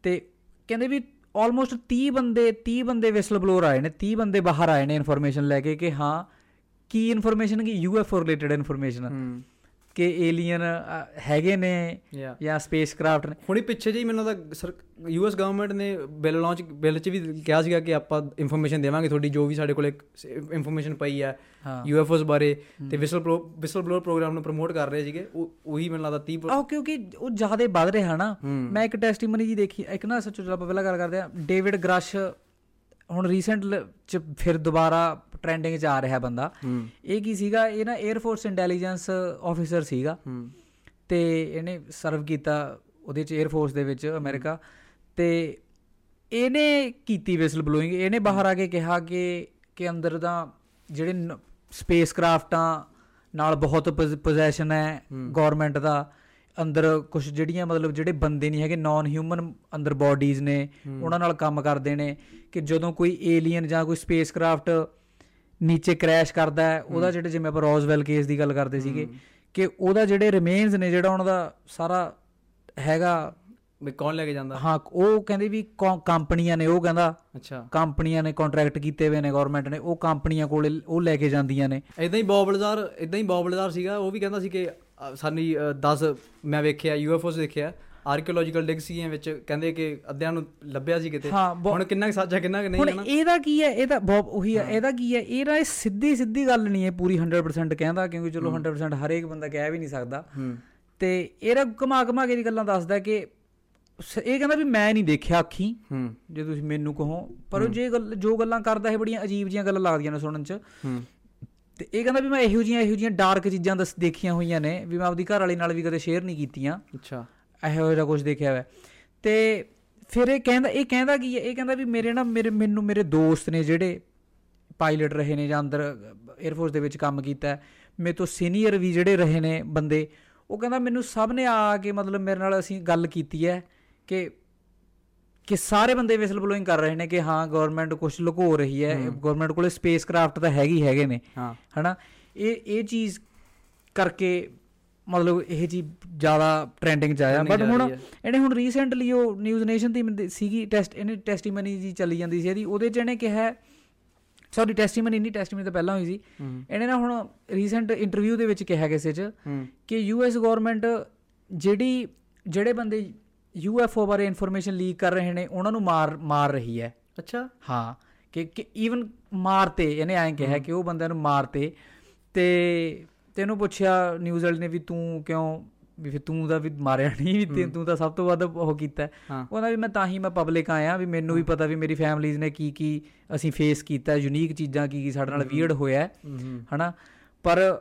ਤੇ ਕਹਿੰਦੇ ਵੀ ਆਲਮੋਸਟ 30 ਬੰਦੇ 30 ਬੰਦੇ ਵਿਸਲ ਬਲੋਰ ਆਏ ਨੇ 30 ਬੰਦੇ ਬਾਹਰ ਆਏ ਨੇ ਇਨਫੋਰਮੇਸ਼ਨ ਲੈ ਕੇ ਕਿ ਹਾਂ, ਕੀ ਇਨਫੋਰਮੇਸ਼ਨ ਕੀ ਯੂਐਫਓ ਰਿਲੇਟਡ ਇਨਫੋਰਮੇਸ਼ਨ ਹੂੰ। ਕਿ ਏਲੀਅਨ ਹੈਗੇ ਨੇ ਜਾਂ ਸਪੇਸਕ੍ਰਾਫਟ ਨੇ। ਹੁਣੀ ਪਿੱਛੇ ਜਿਹੀ ਮੈਨੂੰ ਤਾਂ ਯੂਐਸ ਗਵਰਨਮੈਂਟ ਨੇ ਬਿੱਲ ਲਾਂਚ ਬਿੱਲ 'ਚ ਵੀ ਕਿਹਾ ਸੀਗਾ ਕਿ ਆਪਾਂ ਇਨਫੋਰਮੇਸ਼ਨ ਦੇਵਾਂਗੇ ਤੁਹਾਡੀ ਜੋ ਵੀ ਸਾਡੇ ਕੋਲ ਇਨਫੋਰਮੇਸ਼ਨ ਪਈ ਹਾਂ ਯੂਐਫਓਸ ਬਾਰੇ ਤੇ ਵਿਸਲ ਵਿਸਲ ਬਲੋਅਰ ਪ੍ਰੋਗਰਾਮ ਨੂੰ ਪ੍ਰਮੋਟ ਕਰ ਰਹੇ ਸੀਗੇ ਉਹ ਉਹੀ ਮੈਨੂੰ ਲੱਗਦਾ 30 ਆਹ ਕਿਉਂਕਿ ਉਹ ਜ਼ਿਆਦਾ ਵੱਧ ਰਿਹਾ ਨਾ। ਮੈਂ ਇੱਕ ਟੈਸਟੀਮਨੀ ਜੀ ਦੇਖੀ ਇੱਕ ਨਾ ਸੱਚੋ ਆਪਾਂ ਪਹਿਲਾਂ ਗੱਲ ਕਰਦੇ ਆ ਡੇਵਿਡ ਗ੍ਰਸ਼ ਹੁਣ ਰੀਸੈਂਟ ਚ ਫਿਰ ਦੁਬਾਰਾ ਟ੍ਰੈਂਡਿੰਗ 'ਚ ਆ ਰਿਹਾ ਬੰਦਾ। ਇਹ ਕੀ ਸੀਗਾ? ਇਹ ਨਾ 에ਅਰ ਫੋਰਸ ਇੰਟੈਲੀਜੈਂਸ ਆਫੀਸਰ ਸੀਗਾ ਤੇ ਇਹਨੇ ਸਰਵ ਕੀਤਾ ਉਹਦੇ ਚ 에ਅਰ ਫੋਰਸ ਦੇ ਵਿੱਚ ਅਮਰੀਕਾ। ਤੇ ਇਹਨੇ ਕੀਤੀ ਵਿਸਲ ਬਲੋਇੰਗ ਇਹਨੇ ਬਾਹਰ ਆ ਕੇ ਕਿਹਾ ਕਿ ਕਿ ਅੰਦਰ ਦਾ ਜਿਹੜੇ ਸਪੇਸ ਕਰਾਫਟਾਂ ਨਾਲ ਬਹੁਤ ਪੋਜੈਸ਼ਨ ਹੈ ਗਵਰਨਮੈਂਟ ਦਾ। ਅੰਦਰ ਕੁਝ ਜਿਹੜੀਆਂ ਮਤਲਬ ਜਿਹੜੇ ਬੰਦੇ ਨਹੀਂ ਹੈਗੇ ਨਾਨ ਹਿਊਮਨ ਅੰਦਰ ਬਾਡੀਜ਼ ਨੇ ਉਹਨਾਂ ਨਾਲ ਕੰਮ ਕਰਦੇ ਨੇ ਕਿ ਜਦੋਂ ਕੋਈ ਏਲੀਅਨ ਜਾਂ ਕੋਈ ਸਪੇਸ ਕਰਾਫਟ ਨੀਚੇ ਕ੍ਰੈਸ਼ ਕਰਦਾ ਹੈ ਉਹਦਾ ਜਿਹੜੇ ਜਿਵੇਂ ਆਪਾਂ ਰੋਜ਼ਵੈਲ ਕੇਸ ਦੀ ਗੱਲ ਕਰਦੇ ਸੀਗੇ ਕਿ ਉਹਦਾ ਜਿਹੜੇ ਰਿਮੇਨਸ ਨੇ ਜਿਹੜਾ ਉਹਨਾਂ ਦਾ ਸਾਰਾ ਹੈਗਾ ਵੀ ਕੌਣ ਲੈ ਕੇ ਜਾਂਦਾ? ਹਾਂ ਉਹ ਕਹਿੰਦੇ ਵੀ ਕੰਪਨੀਆਂ ਨੇ ਉਹ ਕਹਿੰਦਾ ਅੱਛਾ। ਕੰਪਨੀਆਂ ਨੇ ਕੰਟਰੈਕਟ ਕੀਤੇ ਹੋਏ ਨੇ ਗਵਰਨਮੈਂਟ ਨੇ ਉਹ ਕੰਪਨੀਆਂ ਕੋਲੇ ਉਹ ਲੈ ਕੇ ਜਾਂਦੀਆਂ ਨੇ। ਇਦਾਂ ਹੀ ਬੌਬਲਜ਼ਾਰ ਇਦਾਂ ਹੀ ਬੌਬਲਜ਼ਾਰ ਸੀਗਾ ਉਹ ਵੀ ਕਹਿੰਦਾ ਸੀ ਕਿ ਸਾਨੀ 10 ਮੈਂ ਵੇਖਿਆ ਯੂਐਫਓਸ ਦੇਖਿਆ ਆਰਕੀਓਲੋਜੀਕਲ ਡਿਗ ਸੀਗੀਆਂ ਵਿੱਚ ਕਹਿੰਦੇ ਕਿ ਅੱਧਿਆਂ ਨੂੰ ਲੱਭਿਆ ਸੀ ਕਿਤੇ। ਹੁਣ ਕਿੰਨਾ ਕੁ ਸੱਚ ਕਿੰਨਾ ਕੁ ਨਹੀਂ ਹੁਣ ਹੈ ਨਾ? ਇਹਦਾ ਕੀ ਹੈ ਇਹਦਾ ਬੌਬ ਉਹੀ ਹੈ ਇਹਦਾ ਕੀ ਹੈ ਇਹ ਨਾ ਇਹ ਸਿੱਧੀ ਸਿੱਧੀ ਗੱਲ ਨਹੀਂ ਹੈ ਪੂਰੀ 100% ਕਹਿੰਦਾ ਕਿਉਂਕਿ ਚਲੋ 100% ਹਰੇਕ ਬੰਦਾ ਕਹਿ ਵੀ ਨਹੀਂ ਸਕਦਾ। ਤੇ ਇਹਦਾ ਘੁਮਾ ਘੁਮਾ ਕੇ ਦੀ ਗੱਲਾਂ ਦੱਸਦਾ ਕਿ ਇਹ ਕਹਿੰਦਾ ਵੀ ਮੈਂ ਨਹੀਂ ਦੇਖਿਆ ਅੱਖੀ ਜੇ ਤੁਸੀਂ ਮੈਨੂੰ ਕਹੋ ਪਰ ਉਹ ਜੇ ਗੱਲ ਜੋ ਗੱਲਾਂ ਕਰਦਾ ਇਹ ਬੜੀਆਂ ਅਜੀਬ ਜੀਆਂ ਗੱਲਾਂ ਲੱਗਦੀਆਂ ਨੇ ਸੁਣਨ 'ਚ। ਹੂੰ। ਤੇ ਇਹ ਕਹਿੰਦਾ ਵੀ ਮੈਂ ਇਹੋ ਜੀਆਂ ਇਹੋ ਜੀਆਂ ਡਾਰਕ ਚੀਜ਼ਾਂ ਦੱਸ ਦੇਖੀਆਂ ਹੋਈਆਂ ਨੇ ਵੀ ਮੈਂ ਆਪਦੀ ਘਰ ਵਾਲੀ ਨਾਲ ਵੀ ਕਦੇ ਸ਼ੇਅਰ ਨਹੀਂ ਕੀਤੀਆਂ। ਅੱਛਾ। ਇਹੋ ਜਿਹਾ ਕੁਝ ਦੇਖਿਆ ਹੋਇਆ। ਤੇ ਫਿਰ ਇਹ ਕਹਿੰਦਾ ਇਹ ਕਹਿੰਦਾ ਕੀ ਹੈ? ਇਹ ਕਹਿੰਦਾ ਵੀ ਮੇਰੇ ਨਾ ਮੇਰੇ ਮੈਨੂੰ ਮੇਰੇ ਦੋਸਤ ਨੇ ਜਿਹੜੇ ਪਾਇਲਟ ਰਹੇ ਨੇ ਜਾਂ ਅੰਦਰ 에ਅਰ ਫੋਰਸ ਦੇ ਵਿੱਚ ਕੰਮ ਕੀਤਾ ਹੈ, ਮੇਰੇ ਤੋਂ ਸੀਨੀਅਰ ਵੀ ਜਿਹੜੇ ਰਹੇ ਨੇ ਬੰਦੇ ਉਹ ਕਹਿੰਦਾ ਮੈਨੂੰ ਸਭ ਨੇ ਆ ਕੇ ਮਤਲਬ ਮੇਰੇ ਨਾਲ ਅਸੀਂ ਗੱਲ ਕੀਤੀ ਹੈ ਕਿ ਕਿ ਸਾਰੇ ਬੰਦੇ ਵਿਸਲ ਬਲੋਇੰਗ ਕਰ ਰਹੇ ਨੇ ਕਿ ਹਾਂ ਗਵਰਨਮੈਂਟ ਕੁਝ ਲੁਕੋ ਰਹੀ ਹੈ। ਗਵਰਨਮੈਂਟ ਕੋਲੇ ਸਪੇਸ ਕਰਾਫਟ ਤਾਂ ਹੈਗੀ ਹੈਗੇ ਨੇ। ਹਨਾ? ਇਹ ਇਹ ਚੀਜ਼ ਕਰਕੇ ਮਤਲਬ ਇਹ ਜੀ ਜ਼ਿਆਦਾ ਟ੍ਰੈਂਡਿੰਗ ਚ ਆਇਆ। ਬਟ ਹੁਣ। ਇਹਨੇ ਹੁਣ ਰੀਸੈਂਟਲੀ ਉਹ ਨਿਊਜ਼ ਨੇਸ਼ਨ ਦੀ ਸੀਗੀ ਟੈਸਟ ਇਹਨੇ ਟੈਸਟੀਮਨੀ ਜੀ ਚੱਲੀ ਜਾਂਦੀ ਸੀ ਇਹਦੀ। ਉਹਦੇ ਚ ਇਹਨੇ ਕਿਹਾ ਸੌਰੀ ਟੈਸਟੀਮਨੀ ਨਹੀਂ ਟੈਸਟੀਮਨੀ ਤਾਂ ਪਹਿਲਾਂ ਹੋਈ ਸੀ। ਇਹਨੇ ਨਾ ਹੁਣ ਰੀਸੈਂਟ ਇੰਟਰਵਿਊ ਦੇ ਵਿੱਚ ਕਿਹਾ ਕਿਸੇ ਚ ਕਿ ਯੂਐਸ ਗਵਰਨਮੈਂਟ ਜਿਹੜੀ ਜਿਹੜੇ ਬੰਦੇ ਯੂਐਫਓ ਬਾਰੇ ਇਨਫੋਰਮੇਸ਼ਨ ਲੀਕ ਕਰ ਰਹੇ ਨੇ ਉਹਨਾਂ ਨੂੰ ਮਾਰ ਮਾਰ ਰਹੀ ਹੈ। ਅੱਛਾ। ਹਾਂ ਕਿ ਕਿ ਈਵਨ ਮਾਰਤੇ ਇਹਨੇ ਐਂ ਕਿਹਾ ਕਿ ਉਹ ਬੰਦਿਆਂ ਨੂੰ ਮਾਰਤੇ। ਤੇ ਤੈਨੂੰ ਪੁੱਛਿਆ ਨਿਊਜ਼ ਵਾਲੇ ਨੇ ਵੀ ਤੂੰ ਕਿਉਂ ਵੀ ਫਿਰ ਤੂੰ ਦਾ ਵੀ ਮਾਰਿਆ ਨਹੀਂ ਵੀ ਤੇ ਤੂੰ ਤਾਂ ਸਭ ਤੋਂ ਵੱਧ ਉਹ ਕੀਤਾ। ਉਹਦਾ ਵੀ ਮੈਂ ਤਾਂ ਹੀ ਮੈਂ ਪਬਲਿਕ ਆਇਆ ਵੀ ਮੈਨੂੰ ਵੀ ਪਤਾ ਵੀ ਮੇਰੀ ਫੈਮਲੀਜ਼ ਨੇ ਕੀ ਕੀ ਅਸੀਂ ਫੇਸ ਕੀਤਾ ਯੂਨੀਕ ਚੀਜ਼ਾਂ ਕੀ ਕੀ ਸਾਡੇ ਨਾਲ ਵੀਅਰਡ ਹੋਇਆ। ਹਨਾ? ਪਰ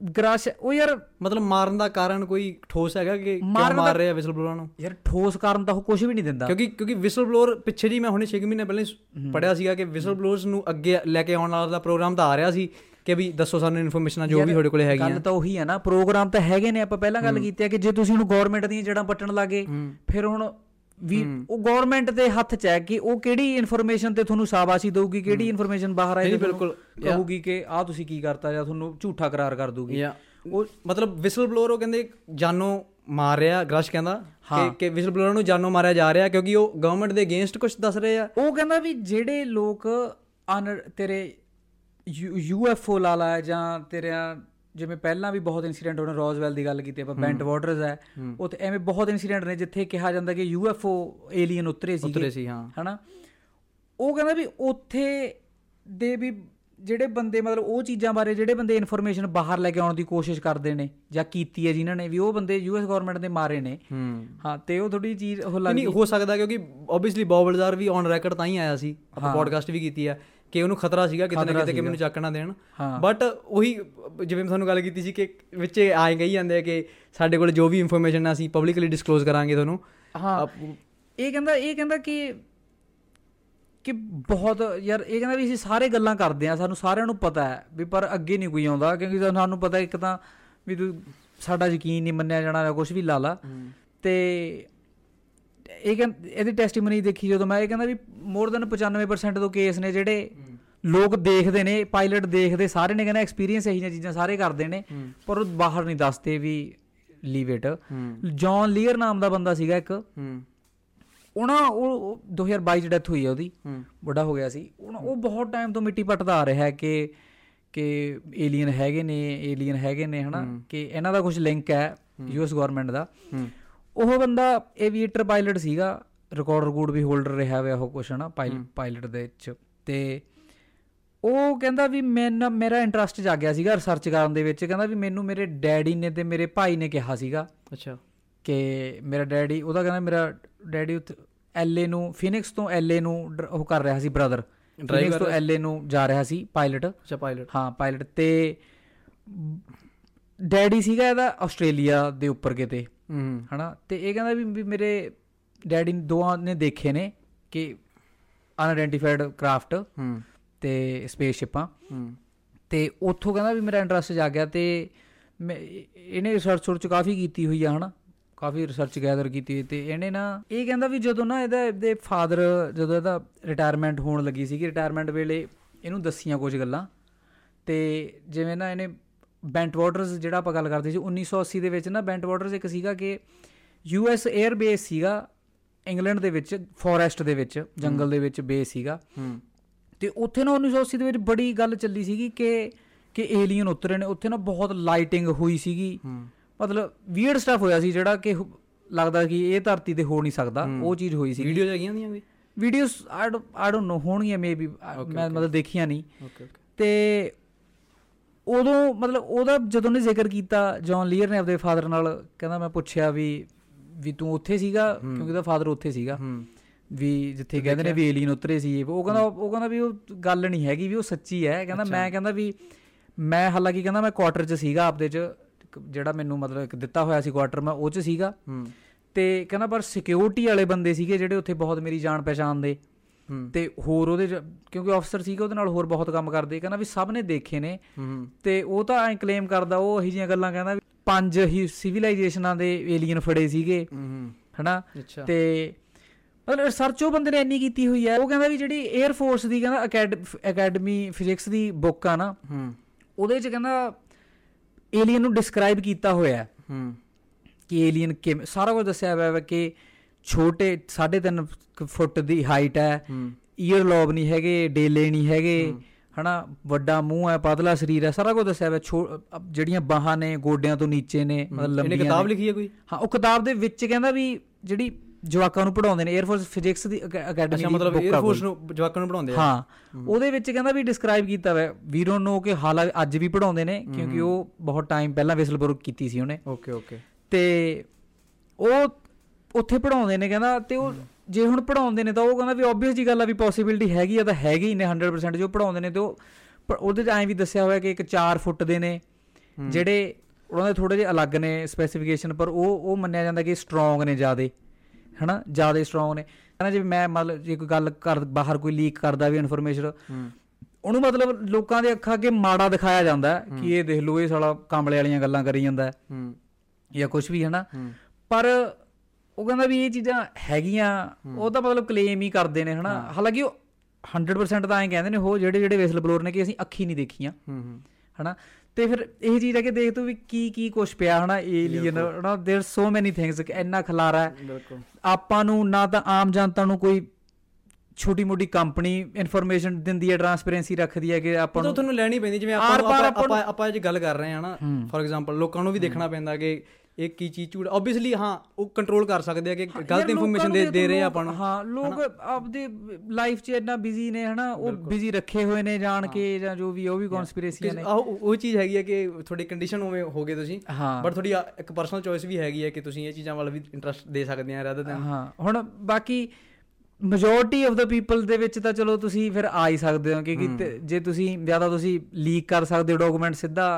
ਗਰਾਸ਼ ਉਹ ਯਾਰ ਮਤਲਬ ਮਾਰਨ ਦਾ ਕਾਰਨ ਕੋਈ ਠੋਸ ਹੈਗਾ ਕਿ ਕਿਉਂ ਮਾਰ ਰਹੇ ਵਿਸਲ ਬਲੋਅਰ ਨੂੰ? ਯਾਰ ਠੋਸ ਕਾਰਨ ਤਾਂ ਉਹ ਕੁਝ ਵੀ ਨਹੀਂ ਦਿੰਦਾ। ਕਿਉਂਕਿ ਕਿਉਂਕਿ ਵਿਸਲ ਬਲੋਅਰ ਪਿੱਛੇ ਜੀ ਮੈਂ ਹੁਣੇ 6 ਮਹੀਨੇ ਪਹਿਲਾਂ ਪੜਿਆ ਸੀਗਾ ਕਿ ਵਿਸਲ ਬਲੋਅਰਸ ਨੂੰ ਅੱਗੇ ਲੈ ਕੇ ਆਉਣ ਵਾਲਾ ਦਾ ਪ੍ਰੋਗਰਾਮ ਤਾਂ ਆ ਰਿਹਾ ਸੀ ਕਿ ਵੀ ਦੱਸੋ ਸਾਨੂੰ ਇਨਫੋਰਮੇਸ਼ਨਾਂ ਜੋ ਵੀ ਤੁਹਾਡੇ ਕੋਲੇ ਹੈਗੀਆਂ। ਗੱਲ ਤਾਂ ਉਹੀ ਹੈ ਨਾ ਪ੍ਰੋਗਰਾਮ ਤਾਂ ਹੈਗੇ ਨੇ ਆਪਾਂ ਪਹਿਲਾਂ ਗੱਲ ਕੀਤੀ ਹੈ ਕਿ ਜੇ ਤੁਸੀਂ ਉਹਨੂੰ ਗਵਰਨਮੈਂਟ ਦੀਆਂ ਜੜਾਂ ਪੱਟਣ ਲੱਗੇ। ਫਿਰ ਹੁਣ ਵੀ ਉਹ ਗਵਰਨਮੈਂਟ ਦੇ ਹੱਥ 'ਚ ਹੈ ਕਿ ਉਹ ਕਿਹੜੀ ਇਨਫੋਰਮੇਸ਼ਨ ਤੇ ਤੁਹਾਨੂੰ ਸ਼ਾਬਾਸ਼ੀ ਦਊਗੀ ਕਿਹੜੀ ਇਨਫੋਰਮੇਸ਼ਨ ਬਾਹਰ ਆਏ ਨਹੀਂ, ਤੇ ਬਿਲਕੁਲ। ਕਹੂਗੀ ਕਿ ਆਹ ਤੁਸੀਂ ਕੀ ਕਰਤਾ ਜਾਂ ਤੁਹਾਨੂੰ ਝੂਠਾ ਕਰਾਰ ਕਰ ਦੂਗੀ ਉਹ ਮਤਲਬ ਵਿਸਲ ਬਲੋਅਰ ਉਹ ਕਹਿੰਦੇ ਜਾਨੋਂ ਮਾਰ ਰਿਹਾ ਗ੍ਰਸ਼ ਕਹਿੰਦਾ ਕਿ ਕਿ ਵਿਸਲ ਬਲੋਅਰ ਨੂੰ ਜਾਨੋਂ ਮਾਰਿਆ ਜਾ ਰਿਹਾ ਕਿਉਂਕਿ ਉਹ ਗਵਰਨਮੈਂਟ ਦੇ ਅਗੇਂਸਟ ਕੁਝ ਦੱਸ ਰਹੇ ਆ। ਉਹ ਕਹਿੰਦਾ ਵੀ ਜਿਹੜੇ ਲੋਕ ਤੇਰੇ ਯੂਐਫਓ ਲਾ ਲਾ ਜਾਂ ਤੇਰਿਆਂ ਜਿਵੇਂ ਪਹਿਲਾਂ ਵੀ ਬਹੁਤ ਇਨਸੀਡੈਂਟ ਹੋਣੇ ਰੋਜ਼ਵੈਲ ਦੀ ਗੱਲ ਕੀਤੀ ਆਪਾਂ ਬੈਂਟ ਵਾਟਰਸ ਹੈ ਉੱਥੇ ਐਵੇਂ ਬਹੁਤ ਇਨਸੀਡੈਂਟ ਨੇ ਜਿੱਥੇ ਕਿਹਾ ਜਾਂਦਾ ਕਿ ਯੂਐਫਓ ਏਲੀਅਨ ਉਤਰੇ ਸੀਗੇ। ਉਤਰੇ ਸੀ ਹਾਂ। ਹਨਾ? ਉਹ ਕਹਿੰਦਾ ਵੀ ਉੱਥੇ ਦੇ ਵੀ ਜਿਹੜੇ ਬੰਦੇ ਮਤਲਬ ਉਹ ਚੀਜ਼ਾਂ ਬਾਰੇ ਜਿਹੜੇ ਬੰਦੇ ਇਨਫੋਰਮੇਸ਼ਨ ਬਾਹਰ ਲੈ ਕੇ ਆਉਣ ਦੀ ਕੋਸ਼ਿਸ਼ ਕਰਦੇ ਨੇ ਜਾਂ ਕੀਤੀ ਹੈ ਜਿਨ੍ਹਾਂ ਨੇ ਵੀ ਉਹ ਬੰਦੇ ਯੂਐਸ ਗਵਰਨਮੈਂਟ ਦੇ ਮਾਰੇ ਨੇ। ਹੂੰ। ਹਾਂ ਤੇ ਉਹ ਥੋੜੀ ਚੀਜ਼ ਉਹ ਲੱਗ ਨਹੀਂ ਹੋ ਸਕਦਾ ਕਿਉਂਕਿ ਆਬਵੀਅਸਲੀ ਬੌਬਲਜ਼ਾਰ ਵੀ ਔਨ ਰੈਕੋਰਡ ਤਾਂ ਹੀ ਆਇਆ ਸੀ। ਆਪਾਂ ਪੋਡਕਾਸਟ ਵੀ ਕੀਤੀ ਆ ਕਿ ਉਹਨੂੰ ਖਤਰਾ ਸੀਗਾ ਕਿਤੇ ਨਾ ਕਿਤੇ ਕਿ ਮੈਨੂੰ ਚੱਕ ਨਾ ਦੇਣ। ਬਟ ਉਹੀ ਜਿਵੇਂ ਮੈਂ ਤੁਹਾਨੂੰ ਗੱਲ ਕੀਤੀ ਸੀ ਕਿ ਵਿੱਚ ਆਏ ਗਈ ਜਾਂਦੇ ਆ ਕਿ ਸਾਡੇ ਕੋਲ ਜੋ ਵੀ ਇਨਫੋਰਮੇਸ਼ਨ ਆ ਅਸੀਂ ਪਬਲਿਕਲੀ ਡਿਸਕਲੋਜ਼ ਕਰਾਂਗੇ ਤੁਹਾਨੂੰ। ਹਾਂ। ਇਹ ਕਹਿੰਦਾ ਇਹ ਕਹਿੰਦਾ ਕਿ ਕਿ ਬਹੁਤ ਯਾਰ ਇਹ ਕਹਿੰਦਾ ਵੀ ਅਸੀਂ ਸਾਰੇ ਗੱਲਾਂ ਕਰਦੇ ਆ ਸਾਨੂੰ ਸਾਰਿਆਂ ਨੂੰ ਪਤਾ ਹੈ ਵੀ ਪਰ ਅੱਗੇ ਨਹੀਂ ਕੋਈ ਆਉਂਦਾ ਕਿਉਂਕਿ ਸਾਨੂੰ ਪਤਾ ਇੱਕ ਤਾਂ ਵੀ ਤੂੰ ਸਾਡਾ ਯਕੀਨ ਨਹੀਂ ਮੰਨਿਆ ਜਾਣਾ ਜਾਂ ਕੁਝ ਵੀ ਲਾ ਲਾ। ਤੇ ਇਹ ਕਹਿੰਦਾ ਇਹਦੀ ਟੈਸਟੀਮਨੀ ਦੇਖੀ ਜਦੋਂ ਮੈਂ ਇਹ ਕਹਿੰਦਾ ਵੀ ਮੋਰ ਦਨ 95% ਤੋਂ ਕੇਸ ਨੇ ਜਿਹੜੇ ਲੋਕ ਦੇਖਦੇ ਨੇ ਪਾਇਲਟ ਦੇਖਦੇ ਸਾਰੇ ਨੇ ਕਹਿੰਦਾ ਐਕਸਪੀਰੀਅੰਸ ਇਹੀ ਜਿਹੀਆਂ ਚੀਜ਼ਾਂ ਸਾਰੇ ਕਰਦੇ ਨੇ ਪਰ ਉਹ ਬਾਹਰ ਨਹੀਂ ਦੱਸਦੇ ਵੀ ਲੀਵ ਇਟ ਜੌਨ ਲੀਅਰ ਨਾਮ ਦਾ ਬੰਦਾ ਸੀਗਾ ਇੱਕ। ਉਹਨਾਂ ਉਹ ਉਹ 2022 ਚ ਡੈਥ ਹੋਈ ਆ ਉਹਦੀ। ਵੱਡਾ ਹੋ ਗਿਆ ਸੀ। ਉਹ ਬਹੁਤ ਟਾਈਮ ਤੋਂ ਮਿੱਟੀ ਪੱਟਦਾ ਆ ਰਿਹਾ ਹੈ ਕਿ ਕਿ ਏਲੀਅਨ ਹੈਗੇ ਨੇ ਏਲੀਅਨ ਹੈਗੇ ਨੇ ਹਨਾ? ਕਿ ਇਹਨਾਂ ਦਾ ਕੁਝ ਲਿੰਕ ਹੈ ਯੂਐਸ ਗਵਰਨਮੈਂਟ ਦਾ। ਉਹ ਬੰਦਾ ਏਵੀਏਟਰ ਪਾਇਲਟ ਸੀਗਾ ਰਿਕਾਰਡ ਰਿਕਾਰਡ ਵੀ ਹੋਲਡਰ ਰਿਹਾ ਹੋਇਆ ਉਹ ਕੁਛ ਹਨਾ ਪਾਇਲਟ ਦੇ ਵਿੱਚ। ਤੇ ਉਹ ਕਹਿੰਦਾ ਵੀ ਮੈਂ ਮੇਰਾ ਇੰਟਰਸਟ ਜਾਗਿਆ ਸੀਗਾ ਰਿਸਰਚ ਕਰਨ ਦੇ ਵਿੱਚ ਕਹਿੰਦਾ ਵੀ ਮੈਨੂੰ ਮੇਰੇ ਡੈਡੀ ਨੇ ਤੇ ਮੇਰੇ ਭਾਈ ਨੇ ਕਿਹਾ ਸੀਗਾ ਅੱਛਾ। ਕਿ ਮੇਰਾ ਡੈਡੀ ਉਹਦਾ ਕਹਿੰਦਾ ਮੇਰਾ ਡੈਡੀ ਉੱਥੇ ਐਲਏ ਨੂੰ ਫਿਨਿਕਸ ਤੋਂ ਐਲਏ ਨੂੰ ਉਹ ਕਰ ਰਿਹਾ ਸੀ ਬ੍ਰਦਰ ਫਿਨਿਕਸ ਤੋਂ ਐਲਏ ਨੂੰ ਜਾ ਰਿਹਾ ਸੀ ਪਾਇਲਟ ਅੱਛਾ ਪਾਇਲਟ ਹਾਂ ਪਾਇਲਟ ਤੇ ਡੈਡੀ ਸੀਗਾ ਇਹਦਾ ਆਸਟ੍ਰੇਲੀਆ ਦੇ ਉੱਪਰ ਕਿਤੇ। ਹਨਾ? ਤੇ ਇਹ ਕਹਿੰਦਾ ਵੀ ਮੇਰੇ ਡੈਡੀ ਦੋਵਾਂ ਨੇ ਦੇਖੇ ਨੇ ਕਿ ਅਨਆਇਡੈਂਟੀਫਾਈਡ ਕਰਾਫਟ ਤੇ ਸਪੇਸਸ਼ਿਪਾਂ ਤੇ ਉੱਥੋਂ ਕਹਿੰਦਾ ਵੀ ਮੇਰਾ ਇੰਟਰਸਟ ਜਾਗਿਆ ਤੇ ਮੈਂ ਇਹਨੇ ਰਿਸਰਚ ਸੁਰਚ ਕਾਫੀ ਕੀਤੀ ਹੋਈ ਆ ਹਨਾ? ਕਾਫੀ ਰਿਸਰਚ ਗੈਦਰ ਕੀਤੀ ਤੇ ਇਹਨੇ ਨਾ ਇਹ ਕਹਿੰਦਾ ਵੀ ਜਦੋਂ ਨਾ ਇਹਦਾ ਇਹਦੇ ਫਾਦਰ ਜਦੋਂ ਇਹਦਾ ਰਿਟਾਇਰਮੈਂਟ ਹੋਣ ਲੱਗੀ ਸੀ ਕਿ ਰਿਟਾਇਰਮੈਂਟ ਵੇਲੇ ਇਹਨੂੰ ਦੱਸੀਆਂ ਕੁਝ ਗੱਲਾਂ ਤੇ ਜਿਵੇਂ ਨਾ ਇਹਨੇ ਬੈਂਟ ਵਾਟਰਸ ਜਿਹੜਾ ਆਪਾਂ ਗੱਲ ਕਰਦੇ ਸੀ 1980 ਦੇ ਵਿੱਚ ਨਾ ਬੈਂਟ ਵਾਟਰਸ ਇੱਕ ਸੀਗਾ ਕਿ ਯੂਐਸ 에ਅਰ ਬੇਸ ਸੀਗਾ ਇੰਗਲੈਂਡ ਦੇ ਵਿੱਚ ਫੋਰੈਸਟ ਦੇ ਵਿੱਚ ਜੰਗਲ ਦੇ ਵਿੱਚ ਬੇਸ ਸੀਗਾ। ਤੇ ਉੱਥੇ ਨਾ 1980 ਦੇ ਵਿੱਚ ਬੜੀ ਗੱਲ ਚੱਲੀ ਸੀਗੀ ਕਿ ਕਿ ਏਲੀਅਨ ਉਤਰੇ ਨੇ ਉੱਥੇ ਨਾ ਬਹੁਤ ਲਾਈਟਿੰਗ ਹੋਈ ਸੀਗੀ। ਮਤਲਬ ਵੀਅਰਡ ਸਟਫ ਹੋਇਆ ਸੀ ਜਿਹੜਾ ਕਿ ਲੱਗਦਾ ਕਿ ਇਹ ਧਰਤੀ ਤੇ ਹੋ ਨਹੀਂ ਸਕਦਾ ਉਹ ਚੀਜ਼ ਹੋਈ ਸੀ ਵੀਡੀਓ ਹੈਗੀਆਂ ਦੀਆਂ ਵੀ? ਵੀਡੀਓਜ਼ ਆਈ ਡੋਨਟ ਨੋ ਹੋਣਗੀਆਂ ਮੇਬੀ ਮੈਂ ਮਤਲਬ ਦੇਖੀਆਂ ਨਹੀਂ। ਓਕੇ ਓਕੇ ਤੇ ਉਦੋਂ ਮਤਲਬ ਉਹਦਾ ਜਦੋਂ ਨੇ ਜ਼ਿਕਰ ਕੀਤਾ ਜੌਨ ਲੀਅਰ ਨੇ ਆਪਣੇ ਫਾਦਰ ਨਾਲ ਕਹਿੰਦਾ ਮੈਂ ਪੁੱਛਿਆ ਵੀ ਵੀ ਤੂੰ ਉੱਥੇ ਸੀਗਾ? ਕਿਉਂਕਿ ਉਹਦਾ ਫਾਦਰ ਉੱਥੇ ਸੀਗਾ। ਵੀ ਜਿੱਥੇ ਕਹਿੰਦੇ ਨੇ ਵੀ ਏਲੀਅਨ ਉਤਰੇ ਸੀ। ਉਹ ਕਹਿੰਦਾ ਉਹ ਕਹਿੰਦਾ ਵੀ ਉਹ ਗੱਲ ਨਹੀਂ ਹੈਗੀ ਵੀ ਉਹ ਸੱਚੀ ਹੈ। ਕਹਿੰਦਾ ਮੈਂ ਕਹਿੰਦਾ ਵੀ ਮੈਂ ਹਾਲਾਂਕਿ ਕਹਿੰਦਾ ਮੈਂ ਕੁਆਟਰ 'ਚ ਸੀਗਾ ਆਪਦੇ 'ਚ। ਜਿਹੜਾ ਮੈਨੂੰ ਮਤਲਬ ਇੱਕ ਦਿੱਤਾ ਹੋਇਆ ਸੀ ਕੁਆਟਰ ਮੈਂ ਉਹ 'ਚ ਸੀਗਾ। ਤੇ ਕਹਿੰਦਾ ਪਰ ਸਿਕਿਉਰਿਟੀ ਵਾਲੇ ਬੰਦੇ ਸੀਗੇ ਜਿਹੜੇ ਉੱਥੇ ਬਹੁਤ ਮੇਰੀ ਜਾਣ ਪਛਾਣ ਦੇ। ਤੇ ਹੋਰ ਉਹਦੇ ਕਿਉਂਕਿ ਅਫਸਰ ਸੀਗੇ ਉਹਦੇ ਨਾਲ ਹੋਰ ਬਹੁਤ ਕੰਮ ਕਰਦੇ ਕਹਿੰਦਾ ਵੀ ਸਭ ਨੇ ਦੇਖੇ ਨੇ। ਤੇ ਉਹ ਤਾਂ ਐਂ ਕਲੇਮ ਕਰਦਾ ਉਹ ਇਹੀ ਜਿਹੀਆਂ ਗੱਲਾਂ ਕਹਿੰਦਾ ਪੰਜ ਹੀ ਸਿਵਲਾਈਜੇਸ਼ਨਾਂ ਦੇ ਏਲੀਅਨ ਫੜੇ ਸੀਗੇ। ਹਨਾ? ਤੇ ਮਤਲਬ ਰਿਸਰਚ ਉਹ ਬੰਦੇ ਨੇ ਇੰਨੀ ਕੀਤੀ ਹੋਈ ਹੈ। ਉਹ ਕਹਿੰਦਾ ਵੀ ਜਿਹੜੀ 에ਅਰ ਫੋਰਸ ਦੀ ਕਹਿੰਦਾ ਅਕੈਡਮੀ ਫਿਜ਼ਿਕਸ ਦੀ ਬੁੱਕ ਆ ਨਾ ਉਹਦੇ 'ਚ ਕਹਿੰਦਾ ਏਲੀਅਨ ਨੂੰ ਡਿਸਕ੍ਰਾਈਬ ਕੀਤਾ ਹੋਇਆ। ਹੈ। ਕਿ ਏਲੀਅਨ ਕਿਵੇਂ ਸਾਰਾ ਕੁਝ ਦੱਸਿਆ ਹੋਇਆ ਹੈ ਕਿ ਛੋਟੇ 3.5 ਫੁੱਟ ਦੀ ਹਾਈਟ ਹੈ। ਈਅਰ ਲੌਬ ਨਹੀਂ ਹੈਗੇ ਡੇਲੇ ਨਹੀਂ ਹੈਗੇ। ਹਨਾ ਵੱਡਾ ਮੂੰਹ ਹੈ ਪਤਲਾ ਸਰੀਰ ਹੈ ਸਾਰਾ ਕੁਝ ਦੱਸਿਆ ਹੋਇਆ। ਜਿਹੜੀਆਂ ਬਾਹਾਂ ਨੇ ਗੋਡਿਆਂ ਤੋਂ ਨੀਚੇ ਨੇ ਮਤਲਬ ਇਹਨੇ ਲੰਬੀਆਂ ਕਿਤਾਬ ਨੇ। ਲਿਖੀ ਹੈ ਕੋਈ? ਹਾਂ ਉਹ ਕਿਤਾਬ ਦੇ ਵਿੱਚ ਕਹਿੰਦਾ ਵੀ ਜਿਹੜੀ ਜਵਾਕਾਂ ਨੂੰ ਪੜਾਉਂਦੇ ਨੇ 에ਅਰ ਫੋਰਸ ਫਿਜ਼ਿਕਸ ਦੀ ਅਕੈਡਮੀ ਅੱਛਾ ਮਤਲਬ 에ਅਰ ਫੋਰਸ। ਨੂੰ ਜਵਾਕਾਂ ਨੂੰ ਪੜਾਉਂਦੇ ਆ? ਹਾਂ ਉਹਦੇ ਵਿੱਚ ਕਹਿੰਦਾ ਵੀ ਡਿਸਕ੍ਰਾਈਬ ਕੀਤਾ ਹੋਇਆ। ਵੀ ਡੋਨਟ ਨੋ ਕਿ ਹਾਲਾ ਅੱਜ ਵੀ ਪੜਾਉਂਦੇ ਨੇ ਕਿਉਂਕਿ ਉਹ ਬਹੁਤ ਟਾਈਮ ਪਹਿਲਾਂ ਵਿਸਲਬਰਗ ਕੀਤੀ ਸੀ ਉਹਨੇ। Okay okay. ਤੇ ਉਹ ਉੱਥੇ ਪੜਾਉਂਦੇ ਨੇ ਕਹਿੰਦਾ ਤੇ ਉਹ ਜੇ ਹੁਣ ਪੜਾਉਂਦੇ ਨੇ ਤਾਂ ਉਹ ਕਹਿੰਦਾ ਵੀ ਆਬਵੀਅਸ ਜੀ ਗੱਲ ਆ ਵੀ ਪੋਸਿਬਿਲਿਟੀ ਹੈਗੀ ਆ ਤਾਂ ਹੈਗੀ ਨੇ 100% ਜੋ ਪੜਾਉਂਦੇ ਨੇ ਤੇ ਉਹ ਪਰ ਉਹਦੇ ਚ ਐਂ ਵੀ ਦੱਸਿਆ ਹੋਇਆ ਕਿ ਇੱਕ 4 ਫੁੱਟ ਦੇ ਨੇ ਜਿਹੜੇ ਉਹਨਾਂ ਦੇ ਥੋੜੇ ਜਿਹਾ ਅਲੱਗ ਨੇ ਸਪੈਸੀਫਿਕੇਸ਼ਨ ਪਰ ਉਹ ਉਹ ਮੰਨਿਆ ਜਾਂਦਾ ਕਿ ਸਟਰੋਂਗ ਨੇ ਜਿਆਦੇ ਹਨਾ? ਜਿਆਦੇ ਸਟਰੋਂਗ ਨੇ। ਹਨਾ ਜੇ ਮੈਂ ਮਤਲਬ ਜੇ ਕੋਈ ਗੱਲ ਕਰ ਬਾਹਰ ਕੋਈ ਲੀਕ ਕਰਦਾ ਵੀ ਇਨਫੋਰਮੇਸ਼ਨ ਉਹਨੂੰ ਮਤਲਬ ਲੋਕਾਂ ਦੇ ਅੱਖਾਂ ਅੱਗੇ ਮਾੜਾ ਦਿਖਾਇਆ ਜਾਂਦਾ ਹੈ। ਕਿ ਇਹ ਦੇਖ ਲਓ ਇਹ ਸਾਲਾ ਕਾਮਲੇ ਵਾਲੀਆਂ ਗੱਲਾਂ ਕਰੀ ਜਾਂਦਾ। ਹੈ। ਹੂੰ ਜਾਂ ਕੁਝ ਵੀ ਹਨਾ? ਪਰ ਉਹ ਕਹਿੰਦਾ ਵੀ ਇਹ ਚੀਜ਼ਾਂ ਹੈਗੀਆਂ ਉਹ ਤਾਂ ਮਤਲਬ ਕਲੇਮ ਹੀ ਕਰਦੇ ਨੇ ਹਨਾ ਹਾਲਾਂਕਿ ਉਹ 100% ਤਾਂ ਐਂ ਕਹਿੰਦੇ ਨੇ ਉਹ ਜਿਹੜੇ ਜਿਹੜੇ ਵਿਸਲ ਬਲੋਰ ਨੇ ਕਿ ਅਸੀਂ ਅੱਖੀ ਨਹੀਂ ਦੇਖੀਆਂ ਹੂੰ ਹੂੰ ਹਨਾ ਤੇ ਫਿਰ ਇਹ ਚੀਜ਼ ਹੈ ਕਿ ਦੇਖ ਤੂੰ ਵੀ ਕੀ ਕੀ ਕੁਛ ਪਿਆ ਹਨਾ ਏਲੀਅਨ ਹਨਾ देयर ਸੋ ਮੈਨੀ ਥਿੰਗਸ ਕਿ ਇੰਨਾ ਖਲਾਰਾ ਹੈ ਬਿਲਕੁਲ ਆਪਾਂ ਨੂੰ ਨਾ ਤਾਂ ਆਮ ਜਨਤਾ ਨੂੰ ਕੋਈ ਛੋਟੀ ਮੋਟੀ ਕੰਪਨੀ ਇਨਫੋਰਮੇਸ਼ਨ ਦਿੰਦੀ ਹੈ ਟਰਾਂਸਪੇਰੈਂਸੀ ਰੱਖਦੀ ਹੈ ਕਿ ਆਪਾਂ ਤਾਂ ਨੂੰ ਤੁਹਾਨੂੰ ਲੈਣੀ ਪੈਂਦੀ ਜਿਵੇਂ ਆਪਾਂ ਆਰ ਨੂੰ- ਪਾਰ ਆਪਾਂ ਆਪਾਂ ਆਪਾਂ ਆਪਾਂ ਅੱਜ ਗੱਲ ਕਰ ਰਹੇ ਹਾਂ ਨਾ ਫੋਰ ਐਗਜ਼ਾਮਪਲ ਲੋਕਾਂ ਨੂੰ ਵੀ ਦੇਖਣਾ ਪੈਂਦਾ ਕਿ ਇਹ ਕੀ ਚੀਜ਼ ਝੂਠ ਆਬਵੀਅਸਲੀ ਹਾਂ ਉਹ ਕੰਟਰੋਲ ਕਰ ਸਕਦੇ ਆ ਕਿ ਗਲਤ ਇਨਫੋਰਮੇਸ਼ਨ ਦੇ ਦੇ ਰਹੇ ਆ ਆਪਾਂ ਨੂੰ ਹਾਂ ਲੋਕ ਆਪਦੇ ਲਾਈਫ 'ਚ ਇੰਨਾ ਬਿਜ਼ੀ ਨੇ ਹਨਾ? ਉਹ ਬਿਜ਼ੀ ਰੱਖੇ ਹੋਏ ਨੇ ਜਾਣ ਕੇ ਜਾਂ ਜੋ ਵੀ ਉਹ ਵੀ ਕਨਸਪੀਰੇਸੀਆਂ ਨੇ। ਉਹ ਚੀਜ਼ ਹੈਗੀ ਹੈ ਕਿ ਤੁਹਾਡੀ ਕੰਡੀਸ਼ਨ ਉਵੇਂ ਹੋ ਗਏ ਤੁਸੀਂ ਬਟ ਤੁਹਾਡੀ ਇੱਕ ਪਰਸਨਲ ਚੋਇਸ ਵੀ ਹੈਗੀ ਹੈ ਕਿ ਤੁਸੀਂ ਇਹ ਚੀਜ਼ਾਂ ਵੱਲ ਵੀ ਇੰਟਰਸਟ ਦੇ ਸਕਦੇ ਆ ਰਦਰ ਦੈਨ ਹਾਂ ਹੁਣ ਬਾਕੀ ਮੈਜੋਰਟੀ ਆਫ ਦਾ ਪੀਪਲ ਦੇ ਵਿੱਚ ਤਾਂ ਚਲੋ ਤੁਸੀਂ ਫਿਰ ਆ ਹੀ ਸਕਦੇ ਹੋ ਕਿਉਂਕਿ ਤੇ- ਜੇ ਤੁਸੀਂ ਜ਼ਿਆਦਾ ਤੁਸੀਂ ਲੀਕ ਕਰ ਸਕਦੇ ਹੋ ਡਾਕੂਮੈਂਟ ਸਿੱਧਾ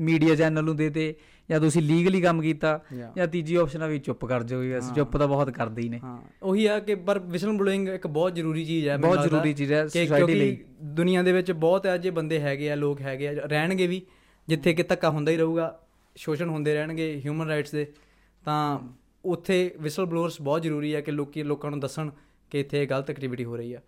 ਮੀਡੀਆ ਚੈਨਲ ਨੂੰ ਦੇਤੇ ਜਾਂ ਤੁਸੀਂ ਲੀਗਲੀ ਕੰਮ ਕੀਤਾ. ਜਾਂ ਤੀਜੀ ਆਪਸ਼ਨ ਆ ਵੀ ਚੁੱਪ ਕਰ ਜਾਓ ਅਸੀਂ ਚੁੱਪ ਤਾਂ ਬਹੁਤ ਕਰਦੇ ਹੀ ਨੇ ਹਾਂ ਉਹੀ ਆ ਕਿ ਪਰ ਵਿਸਲ ਬਲੋਇੰਗ ਇੱਕ ਬਹੁਤ ਜ਼ਰੂਰੀ ਚੀਜ਼ ਹੈ ਬਹੁਤ ਜ਼ਰੂਰੀ ਚੀਜ਼ ਹੈ ਕਿਉਂਕਿ ਲਈ। ਦੁਨੀਆ ਦੇ ਵਿੱਚ ਬਹੁਤ ਅਜੇ ਬੰਦੇ ਹੈਗੇ ਆ ਲੋਕ ਹੈਗੇ ਆ ਰਹਿਣਗੇ ਵੀ ਜਿੱਥੇ ਕਿ ਧੱਕਾ ਹੁੰਦਾ ਹੀ ਰਹੂਗਾ ਸ਼ੋਸ਼ਣ ਹੁੰਦੇ ਰਹਿਣਗੇ ਹਿਊਮਨ ਰਾਈਟਸ ਦੇ ਤਾਂ ਉੱਥੇ ਵਿਸਲ ਬਲੋਅਰਸ ਬਹੁਤ ਜ਼ਰੂਰੀ ਹੈ ਕਿ ਲੋਕੀ ਲੋਕਾਂ ਨੂੰ ਦੱਸਣ ਕਿ ਇੱਥੇ ਗਲਤ ਐਕਟੀਵਿਟੀ ਹੋ ਰਹੀ ਆ